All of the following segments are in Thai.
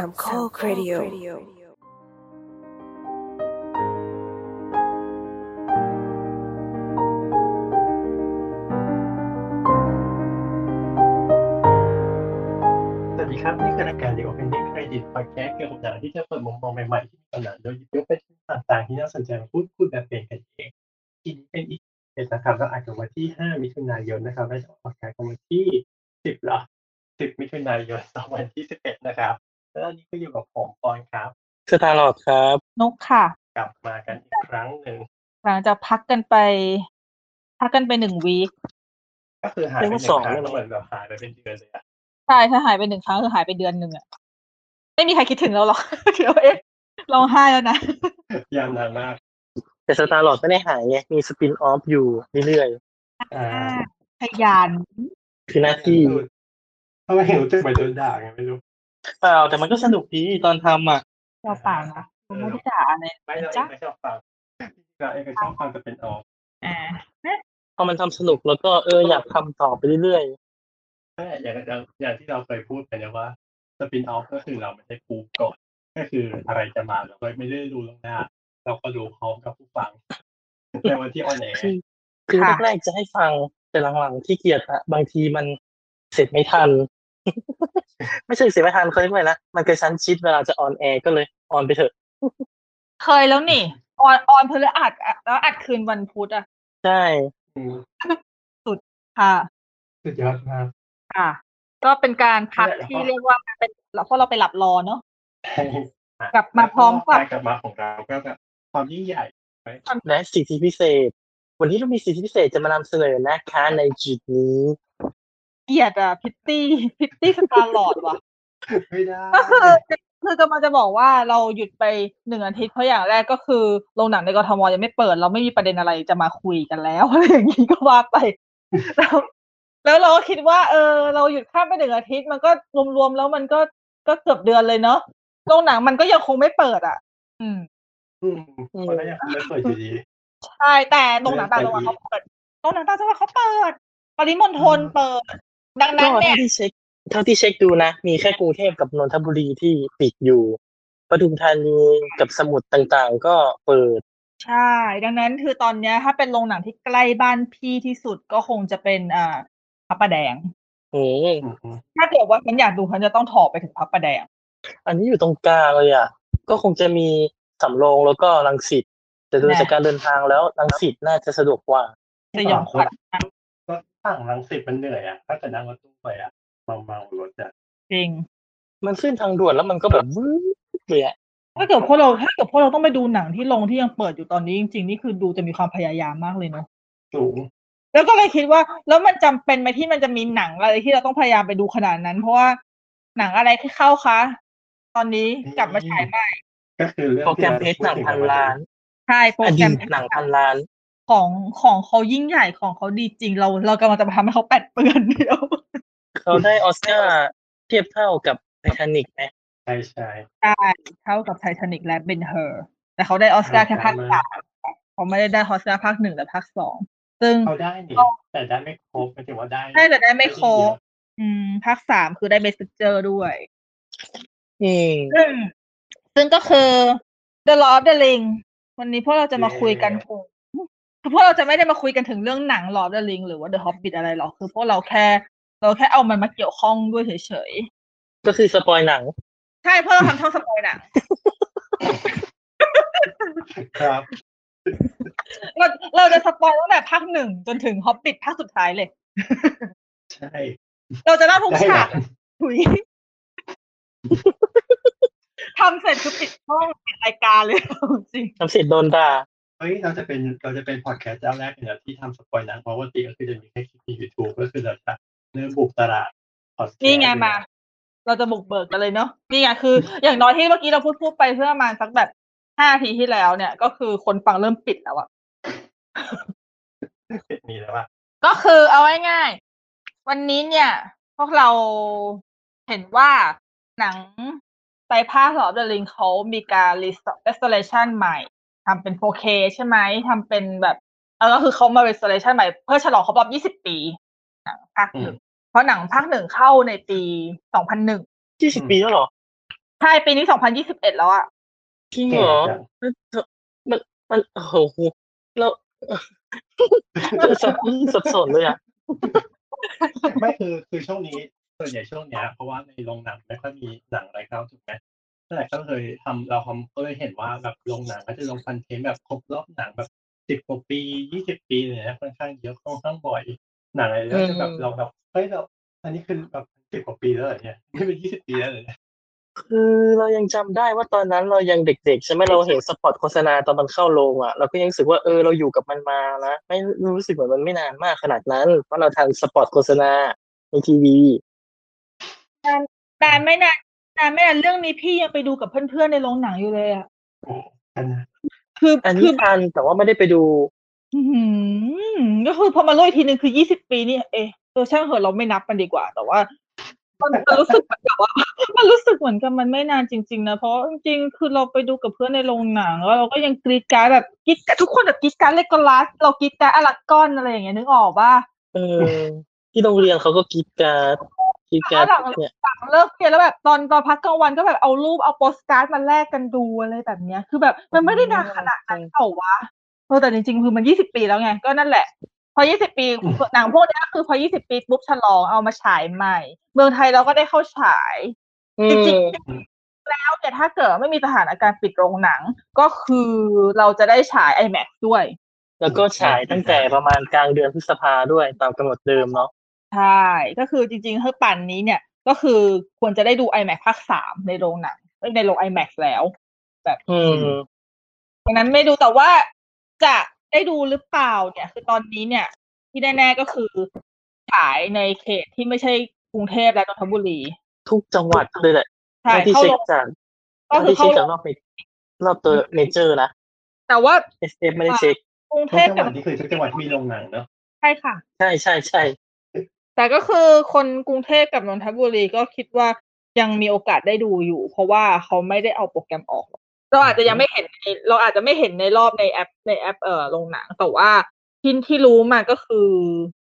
สามข้อครดิโอสวัสดีครับ นี่คือรายการ The Opening Credit Podcast เกี่ยวกับหนังที่จะเปิดมุมมองใหม่ๆที่มีต่อหนังโดยหยิบยกประเด็นต่างๆที่น่าสนใจมาพูดคุยแบบเป็นกันเองทีนี้เป็นอีกเป็นนะครับเราอัดกันวันที่ 5 มิถุนายนนะครับและจะออกอากาศกันวันที่ 10เหรอ10 มิถุนายน2021นะครับ แล้วอันนี้ก็อยู่กับผมปอนครับ สตาร์ลอดครับ นกค่ะ กลับมากันอีกครั้งหนึ่งหลังจากพักกันไป พักกันไปหนึ่งวีคก็คือหายไปหนึ่งครั้งแล้วเหมือนแบบหายไปเป็นเดือนเลยอะใช่ถ้าหายไปหนึ่งครั้งคือหายไปเดือนหนึ่งอะไม่มีใครคิดถึงเราหรอกเดี๋ยวเอ๊ะร้องไห้แล้วนะยาวนานมาก แต่สตาร์ลอดไม่ได้หายไงมีสปินออฟอยู่เรื่อยอ่าขยันๆคือหน้าที่ทำไมเห็นรู้สึกเหมือนโดนด่าไงไม่รู้ เปล่าแต่มันก็สนุกดีตอนทำอะเราเปล่านะเราไม่ได้ด่าอะไรไม่เราเอจ้ะงไม่ชอบฟังเราเองก็ชอบฟังแต่เป็นออกอ่าพอมันทำสนุกแล้วก็เอออยากทำต่อไปเรื่อยใช่อย่างอย่างอย่างที่เราเคยพูดไปนะว่าสปินออฟก็คือเราไม่ได้ปูก่อนก็คืออะไรจะมาเราก็ไม่ได้ดูล่วงหน้า เราก็ดูพร้อมกับผู้ฟังในวันที่ on air คือคือแรกๆจะให้ฟังแต่หลังๆที่เกียจอะบางทีมันเสร็จไม่ทัน ไม่ใช่เสร็จไม่ทันเคยไหมนะมันกระชั้นชิดเวลาจะ on air ก็เลย on ไปเถอะ เคยแล้วนี่ on on พฤหัสอะแล้วอัดคืนวันพุธอะใช่อืมค่ะ สุดยอดมากค่ะ ก็เป็นการพักแล้วก็ที่เรียกว่าเป็นเพราะเราไปหลับรอเนาะใช่กลับมาพร้อมกับการกลับมาของเราก็แบบความยิ่งใหญ่และสิทธิพิเศษ วันนี้เรามีสิทธิพิเศษจะมานำเสนอนะคะในจุดนี้ เกลียดอะพริตตี้พริตตี้สตาร์ลอดว่ะไม่ได้ก็คือคือกำลังจะบอกว่าเราหยุดไปหนึ่งอาทิตย์เพราะอย่างแรกก็คือโรงหนังในกทมยังไม่เปิด เราไม่มีประเด็นอะไรจะมาคุยกันแล้วอะไรอย่างนี้ก็ว่าไปแล้วแล้วเราก็คิดว่า เออ เราหยุดข้ามไปหนึ่งอาทิตย์มันก็รวมๆแล้วมันก็ก็เกือบเดือนเลยเนาะโรงหนังมันก็ยังคงไม่เปิดอะ อืมอืมมันก็ยังไม่เปิดอยู่ดีใช่แต่โรงหนังต่างจังหวัดเขาเปิดโรงหนังต่างจังหวัดเขาเปิดปริมณฑลเปิด ดังก็นั้นเนี่เท่ายที่เช็คเท่าที่เช็คดูนะ มีแค่กรุงเทพกับนนทบุรีที่ปิดอยู่ปทุมธานีกับสมุทรต่างๆ ก็เปิด ใช่ ดังนั้นคือตอนเนี้ย ถ้าเป็นโรงหนังที่ใกล้บ้านพี่ที่สุดก็คงจะเป็นอ่าพระประแดงอืมอืมอืมถ้าเกิดว่าฉันอยากดูฉันจะต้องถอไปถึงพระประแดง อันนี้อยู่ตรงกลางเลยอะ ก็คงจะมีสำโรงแล้วก็รังสิตแต่ดูแน่จากการเดินทางแล้วรังสิตน่าจะสะดวกกว่าสยองขวัญมากรถ ฝั่งรังสิตมันเหนื่อยอะถ้าเกิดนั่งรถตู้ไปอะเมาเมารถอะจริง มันขึ้นทางด่วนแล้วมันก็แบบวืดเลยอะถ้าเกิดพวกเราถ้าเกิดพวกเราต้องไปดูหนังที่โรงที่ยังเปิดอยู่ตอนนี้จริงๆนี่คือดูจะมีความพยายามมากเลยเนาะสูงแล้วก็เลยคิดว่า แล้วมันจำเป็นไหมที่มันจะมีหนังอะไรที่เราต้องพยายามไปดูขนาดนั้น เพราะว่าหนังอะไรที่เข้าคะ ตอนนี้กลับมาฉายใหม่ก็คือเรื่องโปรแกรมเพชรหนังพันล้านใช่โปรอแกรดีมตหนังพันล้าน ของของเขายิ่งใหญ่ของเขาดีจริง เราเรากำลังจะมาทำให้เขาแปดเปื้อนเดียวเขาได้ออสการ์เทียบเท่ากับไททานิกไหมใช่ใช่ใช่เท่ากับไททานิกและเบนเฮอร์แต่เขาได้ออสการ์แค่ภาคสามเขาไม่ได้ได้ออสการ์ภาคหนึ่งและภาคสองซึ่งเขาได้นี่แต่ได้ไม่ครบหมายถึงว่าได้ใช่แต่ได้ไม่ครบอืมภาคสามคือได้ Best Picture ด้วยอืมซึ่งซึ่งก็คือ The Lord of the Ring วันนี้พวกเราจะมาคุยกันถึง คือพวกเราจะไม่ได้มาคุยกันถึงเรื่องหนัง Lord of the Ring หรือว่า The Hobbit อะไรหรอกคือพวกเราแค่ เราแค่เอามันมาเกี่ยวข้องด้วยเฉยก็คือ spoilหนังๆใช่เพราะเราทำช่อง spoil หนังครับเราเราจะ spoil ตั้งแต่ภาคหนึ่งจนถึง Hobbit ภาคสุดท้ายเลย ใช่ เราจะเล่าทุกได้ฉากนะถุยทำเสร็จคือปิดช่องปิดรายการเลยจริงทำเสร็จโดนด่าเฮ้ยเราจะเป็นเราจะเป็นพอดแคสต์เจ้าแรกเลยนะที่ทำ spoil หนังเพราะว่าปกติก็คือจะมีแค่คลิปในยูทูบก็คือเราจะเริ่มบุกตลาด podcast นี่ไงมา เราจะบุกเบิกกันเลยเนาะนี่ไงคือ อย่างน้อยที่เมื่อกี้เราพูดพูดไปเพื่อประมาณสักแบบห้าทีที่แล้วเนี่ย ก็คือคนฟังเริ่มปิดแล้วอะนี่แล้วว่าก็คือเอาง่ายๆวันนี้เนี่ย พวกเราเห็นว่าหนังไตรภาคสอบเดลิงเขามีการ restoration ใหม่ ทำเป็น 4K ใช่ไหมทำเป็นแบบเออก็คือเขามา restoration ใหม่เพื่อฉลองครบรอบ 20 ปีหนังภาคหนึ่งเพราะหนังภาคหนึ่งเข้าในปี 2001ยี่สิบปีแล้วเหรอช่ ปีนี้ 2021 แล้วอะจริงเหรอแก่จังมันมันโอ้โหเราสับสับสนเลยอะไม่คือคือช่วงนี้ส่วนใหญ่ช่วงเนี้ยเพราะว่าในโรงหนังไม่ค่อยมีหนังอะไรเข้าถูกไหม แต่ก็เคยทำเราทำก็เลยเห็นว่าแบบโรงหนังก็จะลงคอนเทนต์แบบครบรอบหนังแบบสิบกว่าปียี่สิบปีเลยนะค่อนข้างเยอะค่อนข้างบ่อยหนังอะไรก็จะแบบอืมเราแบบเฮ้ยเราอันนี้คือแบบสิบกว่าปีแล้วเหรอเนี่ยไม่เป็นยี่สิบปีแล้วเหรอเนี่ยคือเรายังจำได้ว่าตอนนั้นเรายังเด็กๆใช่ไหมเราเห็นสปอตโฆษณาตอนมันเข้าโรงอะเราก็ยังรู้สึกว่าเออเราอยู่กับมันมานะไม่รู้สึกเหมือนมันไม่นานมากขนาดนั้น เพราะเราทันสปอตโฆษณาในทีวี นานไม่นาน นานไม่นานเรื่องนี้พี่ยังไปดูกับเพื่อนๆในโรงหนังอยู่เลยอะโอ้อันนั้นคืออันคืนี้อทันแต่ว่าไม่ได้ไปดูอื้อหือก็คือพอมาโลกอีกทีหนึ่งคือยี่สิบปีนี่เอะเออช่างเหอะเราไม่นับมันดีกว่า แต่ว่ามันมันรู้สึกเหมือนกับว่า มันรู้สึกเหมือนกับมันไม่นานจริง ๆ นะเพราะจริงๆคือเราไปดูกับเพื่อนในโรงหนังแล้วเราก็ยังกรีดกรารแบบกรีดกรารทุกคนแบบกรีดกรารเลกโกลัสเรากรีดกรารอลักกอนอะไรอย่างเงี้ยนึกออกป่ะเออที่โรงเรียนเขาก็กรีดกรารด กรีดกรารดแล้วหลังเนี่ยหลังเลิกเรียนแล้วแบบตอนตอนพักกลางวันก็แบบเอารูปเอาโปสการ์ดมาแลกกันดูอะไรแบบเนี้ย คือแบบมันไม่ได้นานขนาดนั้นเปล่าวะเออแต่จริงๆคือมันยี่สิบปีแล้วไง ก็นั่นแหละ พอยี่สิบปีหนังพวกเนี้ยคือพอยี่สิบปีปุ๊บฉลองเอามาฉายใหม่ เมืองไทยเราก็ได้เข้าฉายอืจริงมๆแล้วแต่ถ้าเกิดไม่มีสถานการณ์ปิดโรงหนังก็คือเราจะได้ฉาย IMAX ด้วย แล้วก็ฉายตั้งแต่ประมาณกลางเดือนพฤษภาด้วยตามกำหนดเดิมเนาะ ใช่ ก็คือจริงๆถ้าปั่นนี้เนี่ย ก็คือควรจะได้ดู IMAX ภาคสามในโรงหนังเอ้ยในโรง IMAX แล้วอืมดังนั้นไม่ดูแต่ว่าจะได้ดูหรือเปล่า เนี่ย คือตอนนี้เนี่ย ที่แน่ๆก็คือฉายในเขตที่ไม่ใช่กรุงเทพและนนทบุรี ทุกจังหวัดเลยแหละใช่เท่าที่เข้าเช็โรคงจากก็เท่าคือที่เข้าเช็คโรจากงรอบเมรอบตัวเมเจอร์นะ แต่ว่า SF ไม่ได้เช็คกรุงเททุกพจังหกับวัดนี่คือทุกจังหวัดที่มีโรงหนังเนาะใช่ค่ะ ใช่ใช่ใช่ แต่ก็คือคนกรุงเทพกับนนทบุรีก็คิดว่ายังมีโอกาสได้ดูอยู่ เพราะว่าเขาไม่ได้เอาโปรแกรมออกเราอาจจะยังไม่เห็นในเราอาจจะไม่เห็นในรอบในแอปในแอปเอ่อโรงหนังแต่ว่าที่ที่รู้มาก็คือ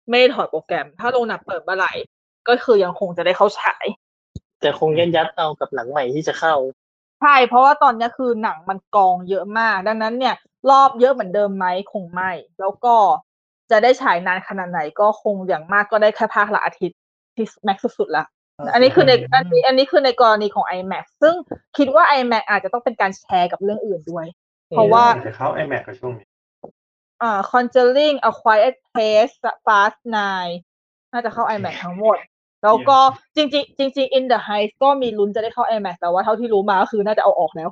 ไม่ได้ถอดโปรแกรม ถ้าโรงหนังเปิดเมื่อไหร่ก็คือยังคงจะได้เข้าฉาย แต่คงยัดยัดเอากับหนังใหม่ที่จะเข้า ใช่ เพราะว่าตอนนี้คือหนังมันกองเยอะมาก ดังนั้นเนี่ย รอบเยอะเหมือนเดิมไหมคงไม่ แล้วก็ จะได้ฉายนานขนาดไหนก็คงอย่างมากก็ได้แค่ภาคละอาทิตย์ที่แม็กสุดๆละอันนี้คือในอันนี้อันนี้คือในกรณีของ iMac ซึ่งคิดว่า iMac อาจจะต้องเป็นการแชร์กับเรื่องอื่นด้วย เพราะว่าจะเข้า iMac กับช่วงนี้อ่า Conjuring A Quiet Place Fast Nine น่าจะเข้า iMac ทั้งหมด แล้วก็จริงๆจริงๆ In the Heights ก็มีลุ้นจะได้เข้า iMac แต่ว่าเท่าที่รู้มาก็คือน่าจะเอาออกแล้ว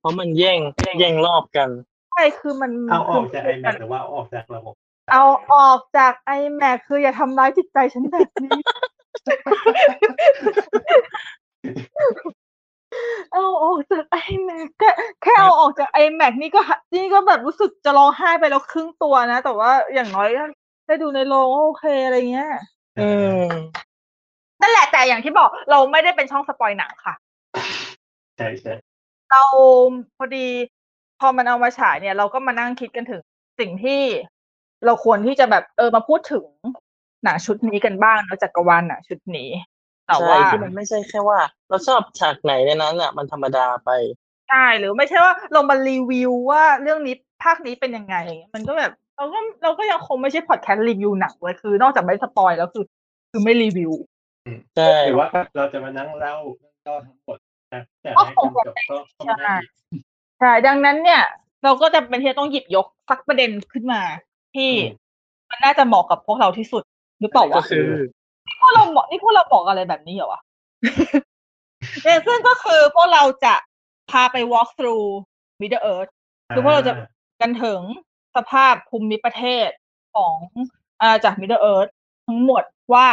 เพราะมันแย่งแย่งรอบกันใช่คือมันเอาออกจาก iMac หรือว่าเอาออกจากระบบ เอาออกจาก iMac คืออย่าทำร้ายจิตใจฉันแบบนี้ เอาออกจาก iMac แค่แค่เอาออกจาก iMac นี่ก็หะนี่ก็แบบรู้สึกจะร้องไห้ไปแล้วครึ่งตัวนะ แต่ว่าอย่างน้อยก็ได้ดูในโรงโอเคอะไรเงี้ยอืมนั่นแหละแต่อย่างที่บอกเราไม่ได้เป็นช่องสปอยหนังค่ะ ใช่ใช่เราพอดี พอมันเอามาฉายเนี่ย เราก็มานั่งคิดกันถึงสิ่งที่เราควรที่จะแบบเออมาพูดถึงหนังชุดนี้กันบ้างเนอะจักรวาลหนังชุดนี้แต่ใช่ว่าที่มันไม่ใช่แค่ว่า เราชอบฉากไหนในนั้นอะ มันธรรมดาไปใช่หรือไม่ใช่ว่าเรามารีวิวว่าเรื่องนี้ภาคนี้เป็นยังไงอย่างเงี้ยมันก็แบบเราก็เราก็ยังคงไม่ใช่พอดแคสต์รีวิวหนังเลยคือนอกจากไม่สปอยแล้วคือ คือไม่รีวิวใช่หรือว่าเราจะมานั่งเล่าเรื่องย่อทั้งหมดนะแต่ให้คนจบก็ก็ไม่ได้อีก ใช่ดังนั้นเนี่ย เราก็จะเป็นที่จะต้องหยิบยกสักประเด็นขึ้นมา ที่อืมมันน่าจะเหมาะกับพวกเราที่สุดหรือเปล่าก็วะคือพวกเราเหมาะนี่พวกเราบอกอะไรแบบนี้เหรอวะเนี่ยซึ่งก็คือพวกเราจะพาไป walk through Middle Earth คือพวกเราจะกันถึงสภาพภูมิประเทศของอาจาก Middle Earth ทั้งหมดว่า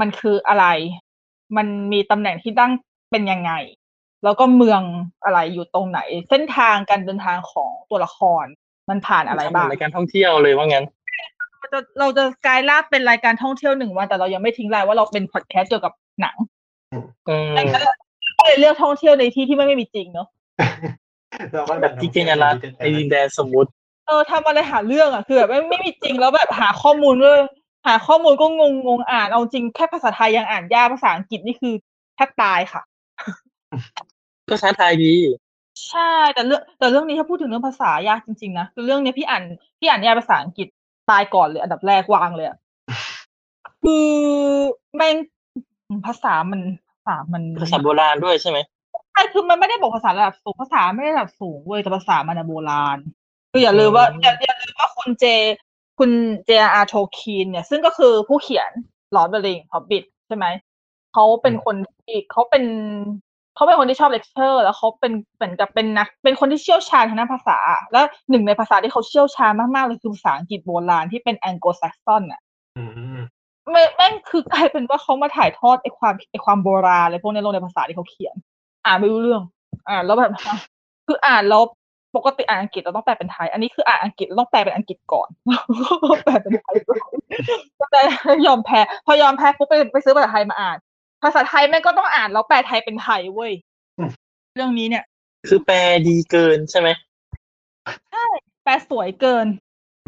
มันคืออะไร มันมีตำแหน่งที่ตั้งเป็นยังไง แล้วก็เมืองอะไรอยู่ตรงไหน เส้นทางการเดินทางของตัวละคร มันผ่านอะไรทำเหมืบ้าองนรายการท่องเที่ยวเลยว่างั้นเราจะเราจะกลายร่างเป็นรายการท่องเที่ยวหนึ่งวันแต่เรายังไม่ทิ้งรายว่าเราเป็นพอดแคสต์เกี่ยวกับหนังอืมดังนั้นเราก็เลยเลือกท่องเที่ยวในที่ที่ไม่ไม่มีจริงเนาะเราก็แบบที่เจนรัตน์ในดินแดนสมมุติเออทำอะไรหาเรื่องอะคือแบบไม่ไม่มีจริงแล้วแบบหาข้อมูลด้วยหาข้อมูลก็งงงงอ่านเอาจริงแค่ภาษาไทยยังอ่านยากภาษาอังกฤษนี่คือแทบตายค่ะ ก็ท้าทายดี ใช่แต่เรื่องแต่เรื่องนี้ถ้าพูดถึงเรื่องภาษายากจริงๆนะคือเรื่องเนี้ยพี่อ่านพี่อ่านนิยายภาษาอังกฤษตายก่อนเลย อันดับแรกวางเลยอะคือแม่งภาษามันภาษามันภาษาโบราณด้วยใช่ไหมใช่คือมันไม่ได้บอกภาษาระดับสูงภาษาไม่ได้ระดับสูงเว้ยแต่ภาษามันอะโบราณคืออย่าลืมว่าอืมอย่าอย่าลืมว่าคุณเจ คุณเจอาร์โทลคีนเนี่ย ซึ่งก็คือผู้เขียน Lord of the Ring Hobbit ใช่ไหมเขาเป็นคนที่เขาเป็น เขาเป็นคนที่ชอบเลคเชอร์ แล้วเขาเป็นเหมือนกับเป็นนักเป็นคนที่เชี่ยวชาญทางด้านภาษา แล้วหนึ่งในภาษาที่เขาเชี่ยวชาญมากๆเลยคือภาษาอังกฤษโบราณที่เป็นแองโกลแซกซอนอะอืมแม่งแม่งคือกลายเป็นว่าเขามาถ่ายทอดไอ้ความไอ้ความโบราณอะไรพวกนี้ลงในภาษาที่เขาเขียน อ่านไม่รู้เรื่อง อ่านแล้วแบบคืออ่านแล้วปกติอ่านอังกฤษเราต้องแปลเป็นไทย อันนี้คืออ่านอังกฤษเราต้องแปลเป็นอังกฤษก่อนแปลเป็นไทยก่อนแต่ยอมแพ้ พอยอมแพ้ปุ๊บไปไปซื้อภาษาไทยมาอ่าน ภาษาไทยแม่งก็ต้องอ่านแล้วแปลไทยเป็นไทยเว้ย เรื่องนี้เนี่ย คือแปลดีเกินใช่ไหมแปลสวยเกิน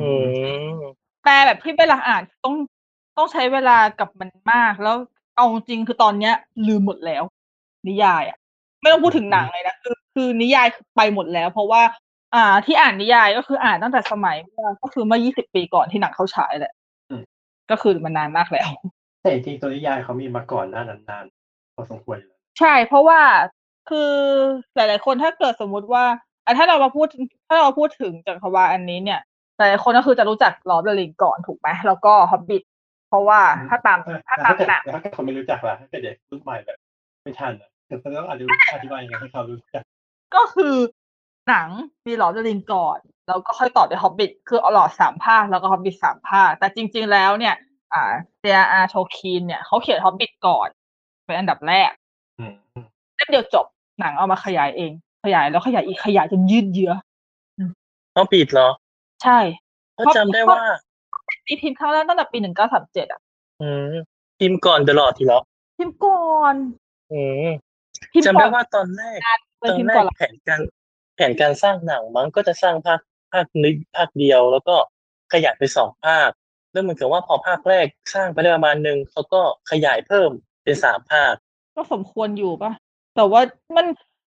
อืมแปลแบบที่เวลาอ่านต้องต้องใช้เวลากับมันมาก แล้วเอาจริงคือตอนเนี้ย ลืมหมดแล้ว นิยายอะ ไม่ต้องพูดถึงหนังเลยนะคือคือนิยายไปหมดแล้ว เพราะว่า อ่าที่อ่านนิยายก็คืออ่านตั้งแต่สมัยเมื่อก็คือเมื่อ20ปีก่อนที่หนังเข้าฉายแหละก็คือมันนานมากแล้ว แต่จริงๆตัวนิยายเขามีมาก่อนหน้านั้นนานพอสมควรอยู่แล้วใช่ เพราะว่าคือหลาย ๆ คนถ้าเกิดสมมุติว่าอะถ้าเรามาพูดถ้าเราพูดถึงจักรวาลอันนี้เนี่ยหลายๆคนก็คือจะรู้จัก Lord of the Ring ก่อนถูกไหมแล้วก็ฮอบบิทเพราะว่าถ้าตามเออถ้าแต่ตาถ้ามเกิดหนังถ้าเกิดคนไม่รู้จักล่ะถ้าเกิดเด็กรุ่นใหม่แบบไม่ทันอะเดี๋ยวเขาต้องอธิบายอธิบายยังไงให้เขารู้จักก็คือหนังมี Lord of the Ring ก่อน แล้วก็ค่อยต่อด้วยฮอบบิทคือเอาลอร์ดสามภาคแล้วก็ฮอบบิทสามภาคแต่จริง ๆ แล้วเนี่ย อ่าเจอาร์โทลคีนเนี่ยเขาเขียนฮอบบิทก่อน เป็นอันดับแรกอืมอืมเล่มเดียวจบหนังเอามาขยายเอง ขยายแล้วขยายอีกขยายจนยืดเยื้อต้องปิดเหรอ ใช่ก็จำได้ว่าตีพิมพ์ครั้งแรกตั้งแต่ปีหนึ่งเก้าสามเจ็ดอะอืมพิมพ์ก่อนตลอดทีแล้วพิมพ์ก่อนอืมพิมพ์จำก่ได้อนว่าตอนแรกเลยตอนพิมพ์แรก่อกนละแผนการแผนการสร้างหนังมันก็จะสร้างภาคภาคนึกภาคเดียว แล้วก็ขยายไปสองภาค แล้วเหมือนกับว่าพอภาคแรกสร้างไปได้ประมาณหนึ่งเขาก็ขยายเพิ่มเป็นสามภาค ก็สมควรอยู่ป่ะแต่ว่ามัน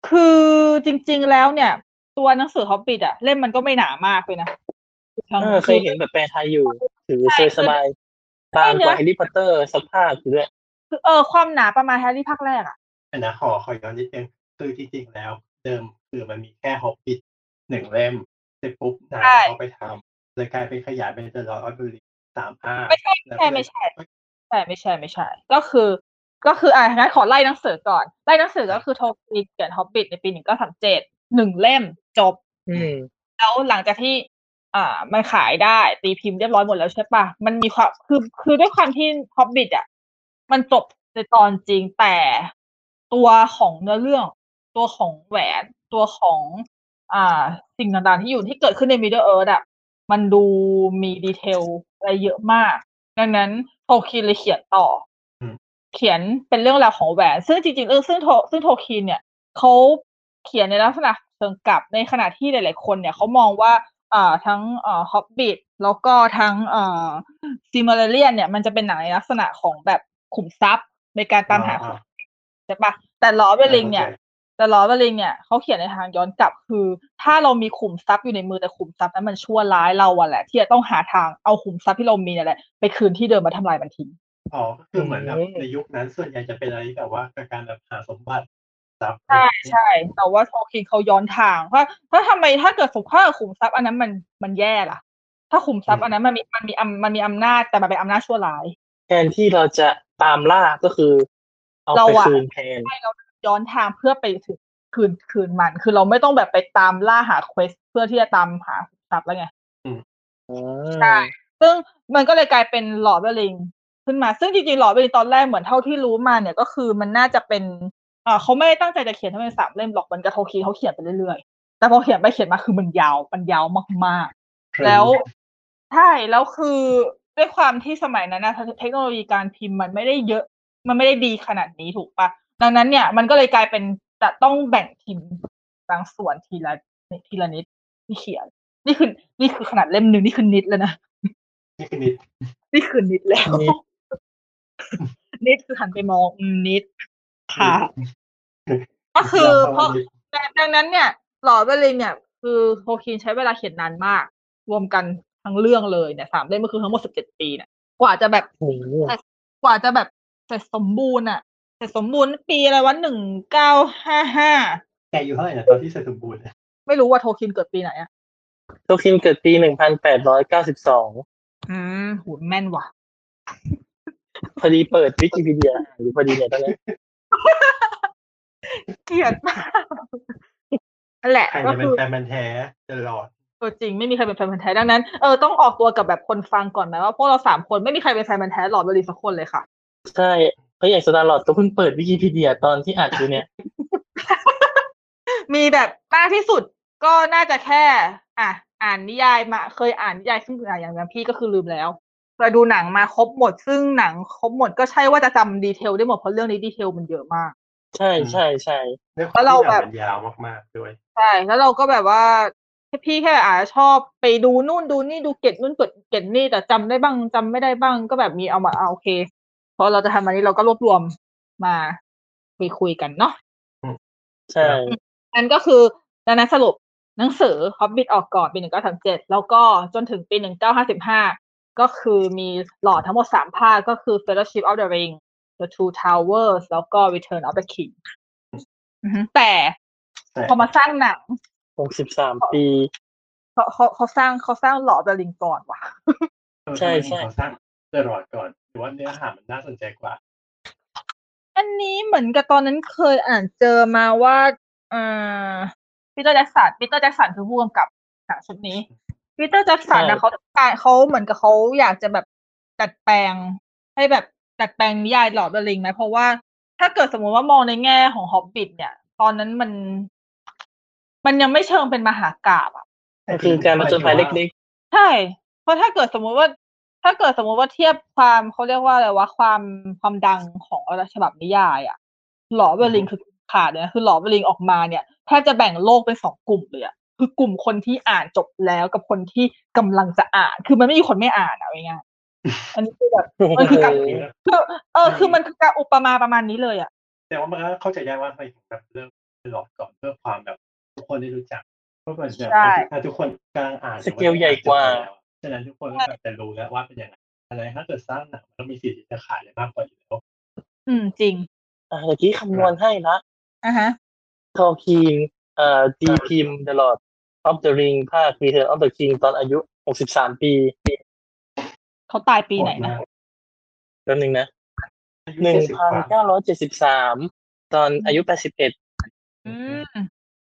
คือจริง ๆ แล้วเนี่ย ตัวหนังสือฮอบบิทอะเล่มมันก็ไม่หนามากเลยนะทั้งเออเคยเห็นแบบแปลไทยอยู่ถือใช่สบายๆบางกว่าแฮร์รี่พอตเตอร์สักภาคอยู่ด้วยคือเออความหนาประมาณแฮร์รี่ภาคแรกอะอันนะขอขอย้อนนิดนึงคือจริง ๆ แล้ว เดิมคือมันมีแค่ฮอบบิทหนึ่งเล่มเสร็จปุ๊บหนังใช่เขาไปทำเลยกลายเป็นขยายเป็น The Lord of the Ring สามภาคไม่ใช่แล้วใช่ก็เลยไม่ใช่ใช่ไม่ใช่ไม่ใช่ ก็คือ ก็คืออ่างั้นขอไล่หนังสือก่อน ไล่หนังสือก็คือโทลคีนเขียนฮอบบิทในปีหนึ่งเก้าสามเจ็ดหนึ่งเล่มจบ อืมแล้วหลังจากที่ อ่า มันขายได้ตีพิมพ์เรียบร้อยหมดแล้วใช่ปะมันมีความคือคือด้วยความที่ฮอบบิทอะมันจบในตอนจริงแต่ตัวของเนื้อเรื่อง ตัวของแหวนตัวของ อ่า สิ่งต่างๆที่อยู่ที่เกิดขึ้นใน Middle Earth อะมันดูมี detail อะไรเยอะมาก ดังนั้นโทลคีนเลยเขียนต่ออมเขียนเป็นเรื่องราวของแหวน ซึ่งจริงๆเรื่องซึ่งโทซึ่งโทลคีนเนี่ยเขาเขียนในลักษณะเชิงกลับในขณะที่หลายๆคนเนี่ยเขามองว่าอ่าทั้งเอ่อฮอบบิทแล้วก็ทั้งเอ่อ Silmarillion เนี่ยมันจะเป็นหนังในลักษณะของแบบขุมทรัพย์ในการตามหาขุมใช่ปะแต่ลอเวลิงเนี่ย แต่ลอเวลิงเนี่ยเขาเขียนในทางย้อนกลับคือ ถ้าเรามีขุมทรัพย์อยู่ในมือแต่ขุมทรัพย์นั้นมันชั่วร้ายเราอะแหละ ที่จะต้องหาทางเอาขุมทรัพย์ที่เรามีเนี่ยแหละไปคืนที่เดิมมาทำลายมันทิ้งอ๋อก็คือเหมือนแบบอืมในยุคนั้นส่วนใหญ่จะเป็นอะไรที่แบบว่าการแบบหาสมบัติทรัพย์ใช่ใช่แต่ว่าโทคินเขาย้อนทางเพราะถ้าทำไมถ้าเกิดสมมติถ้าขุมทรัพย์อันนั้นมันมันแย่ล่ะ ถ้าขุมทรัพย์อันนั้นมันมีมันมีอำมันมีอำนาจแต่มันเป็นอำนาจชั่วร้าย แทนที่เราจะตามล่าก็คือ เอาเราไปอะคืนแทนให้เรา ย้อนทางเพื่อไปถึงคืนคืนมัน คือเราไม่ต้องแบบไปตามล่าหาเควสเพื่อที่จะตามหาขุมทรัพย์แล้วไงใช่ซึ่งมันก็เลยกลายเป็นหลอดเวลิงขึ้นมา ซึ่งจริงๆหลอดเวลิงตอนแรกเหมือนเท่าที่รู้มาเนี่ยก็คือมันน่าจะเป็นอ่าเขาไม่ได้ตั้งใจจะเขียนให้เป็นสามเล่มหรอกมันกระโทคีเขาเขียนไปเรื่อยๆ แต่พอเขียนไปเขียนมาคือมันยาวมันยาวมากๆ แล้วใช่แล้วคือด้วยความที่สมัยนั้นนะเทคโนโลยีการพิมพ์มันไม่ได้เยอะ มันไม่ได้ดีขนาดนี้ถูกปะ ดังนั้นเนี่ยมันก็เลยกลายเป็นจะต้องแบ่งพิมพ์บางส่วนทีละทีละนิดที่เขียน นี่คือนี่คือขนาดเล่มหนึ่งนี่คือนิดแล้วนะนี่คือนิดนี่คือนิดแล้ว นิดนิดคือหันไปมองอืมนิดค่ะ ก็คือเพราะแล้วแต่ดังนั้นเนี่ยหลอดเวลินเนี่ย คือโทคินใช้เวลาเขียนนานมาก รวมกันทั้งเรื่องเลยเนี่ยสามเล่มก็คือทั้งหมดสิบเจ็ดปีเนี่ยกว่าจะแบบโอ้โหกว่าจะแบบเสร็จสมบูรณ์อะ เสร็จสมบูรณ์ปีอะไรวะหนึ่งเก้าห้าห้าแกอยู่เท่าไหร่นะตอนที่เสร็จสมบูรณ์เนี่ยไม่รู้ว่าโทคินเกิดปีไหนอะโตคินเกิดปีหนึ่งพันแปดร้อยเก้าสิบสองอืมหูแม่นว่ะ พอดีเปิดวิกิพีเดียอ่านอยู่พอดีเนี่ยตอนนี้เกลียดมากนั่นแหละใครก็จะเป็คืนอแฟนมันธุ์แท้ตลอดเออจริงไม่มีใครเป็นแฟนพันธุ์แท้ดังนั้นเออต้องออกตัวกับแบบคนฟังก่อนไหมว่าพวกเราสามคนไม่มีใครเป็นแฟนพันธุ์แท้หลอดบริสักคนเลยค่ะ ใช่เพราะอย่างสตาร์ลอดก็เพิ่งเปิดวิกิพีเดียตอนที่อัดอยู่เนี่ย มีแบบมากที่สุดก็น่าจะแค่ อะ อ่านนิยายมาเคยอ่านนิยายซึ่งอะอย่างอย่างพี่ก็คือลืมแล้วแต่ดูหนังมาครบหมด ซึ่งหนังครบหมดก็ใช่ว่าจะจำ detail ได้หมดเพราะเรื่องนี้ detail มันเยอะมาก ใช่ใช่ใช่ด้วยคแล้วาวมเราที่หนัแบงบมันยาวมากๆด้วยใช่แล้วเราก็แบบว่าพี่แค่อาจจะชอบไปดูนู่นดูนี่ดู get นู่น get get นี่แต่จำได้บ้างจำไม่ได้บ้างก็แบบมีเอามาเอาโอเค พอเราจะทำอันนี้เราก็รวบรวมมาคุยคุยๆกันเนาะใช่นั่นก็คือดังนั้นสรุปหนังสือ Hobbit ออกก่อนปี1937แล้วก็จนถึงปี1955ก็คือมีหลอดทั้งหมดสามภาคก็คือ Fellowship of the Ring The Two Towers แล้วก็ Return of the King อือฮึแต่แต่พอมาสร้างหนังหกสิบสามปีเขาเขาเขาสร้างเขาสร้างหลอดเดลิงก่อนว่ะเออใช่ทำไมใช่ เขาสร้างตลอดก่อนหรือว่าเนื้อหามันน่าสนใจกว่า อันนี้เหมือนกับตอนนั้นเคยอ่านเจอมาว่าอ่าปีเตอร์แจ็คสันปีเตอร์แจ็คสันคือผู้กำกับหนังชุดนี้ปีเตอร์แจ็คสันนะเขาต้องการเขาเหมือนกับเขาอยากจะแบบดัดแปลงให้แบบดัดแปลงนิยาย Lord of the Ring นะเพราะว่าถ้าเกิดสมมติว่ามองในแง่ของฮอบบิทเนี่ย ตอนนั้นมัน มันยังไม่เชิงเป็นมหากาพย์อะก็คือการผจญภัยเล็กใช่ เพราะถ้าเกิดสมมุติว่า ถ้าเกิดสมมุติว่าเทียบความเขาเรียกว่าอะไรวะความความดังของฉบับนิยายอะหลอเวลิงคือขาดเลยนะคือหลอเวลิงออกมาเนี่ยแทบจะแบ่งโลกเป็นสองกลุ่มเลยอะคือกลุ่มคนที่อ่านจบแล้วกับคนที่กำลังจะอ่าน คือมันไม่มีคนไม่อ่านอะง่ายๆอันนี้คือแบบๆมันคือการโอ้โหคือเออ คือมันคือการอุปมาประมาณนี้เลยอะแต่ว่ามันก็เข้าใจได้ว่าทำไมถึงแบบเริ่มตลอดก่อนเพื่อความแบบ ทุกคนได้รู้จักเพราะมันแบบถ้าทุกคนกำลังอ่านสเกลใหญ่กว่า ฉะนั้นทุกคนก็แบบจะรู้แล้วว่าเป็นยังไงอะไรถ้าเกิดสร้างหนังมันก็มีสิทธิ์ที่จะขายได้มากกว่าอยู่แล้วอืมจริงอะเมื่อกี้คำนวณให้นะอะฮะทอคิงเอ่อตีพิมพ์ The Lord of the Ring ภาค Return of the King ตอนอายุหกสิบสามปี เขาตายปีไหนนะแป๊บนึงนะอายุหนึ่ง70พันกว่าเก้าร้อยเจ็ดสิบสามตอนอายุแปดสิบเอ็ดอืม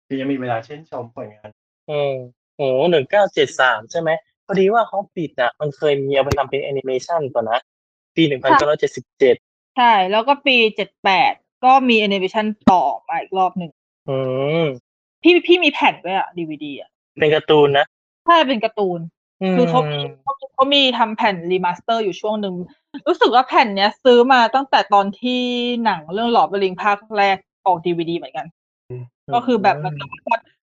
คือยังมีเวลาชื่นชมผลงานอืมโอ้หนึ่งเก้าเจ็ดสามใช่ไหม พอดีว่าฮอปปิดอะ มันเคยมีเอาไปทำเป็นแอนิเมชันก่อนนะ ปีหนึ่งพันเก้าร้อยเจ็ดสิบเจ็ดใช่ แล้วก็ปีเจ็ดแปดก็มีแอนิเมชันต่อออกมาอีกรอบหนึ่งอืมพี่พี่มีแผ่นด้วยอะดีวีดีอะเป็นการ์ตูนนะใช่เป็นการ์ตูน คือเขามีเขาเขามีทำแผ่น remaster อยู่ช่วงหนึ่ง รู้สึกว่าแผ่นเนี้ย ซื้อมาตั้งแต่ตอนที่หนังเรื่อง Lord of the Ring ภาคแรกออกดีวีดีเหมือนกัน ก็คือแบบมัน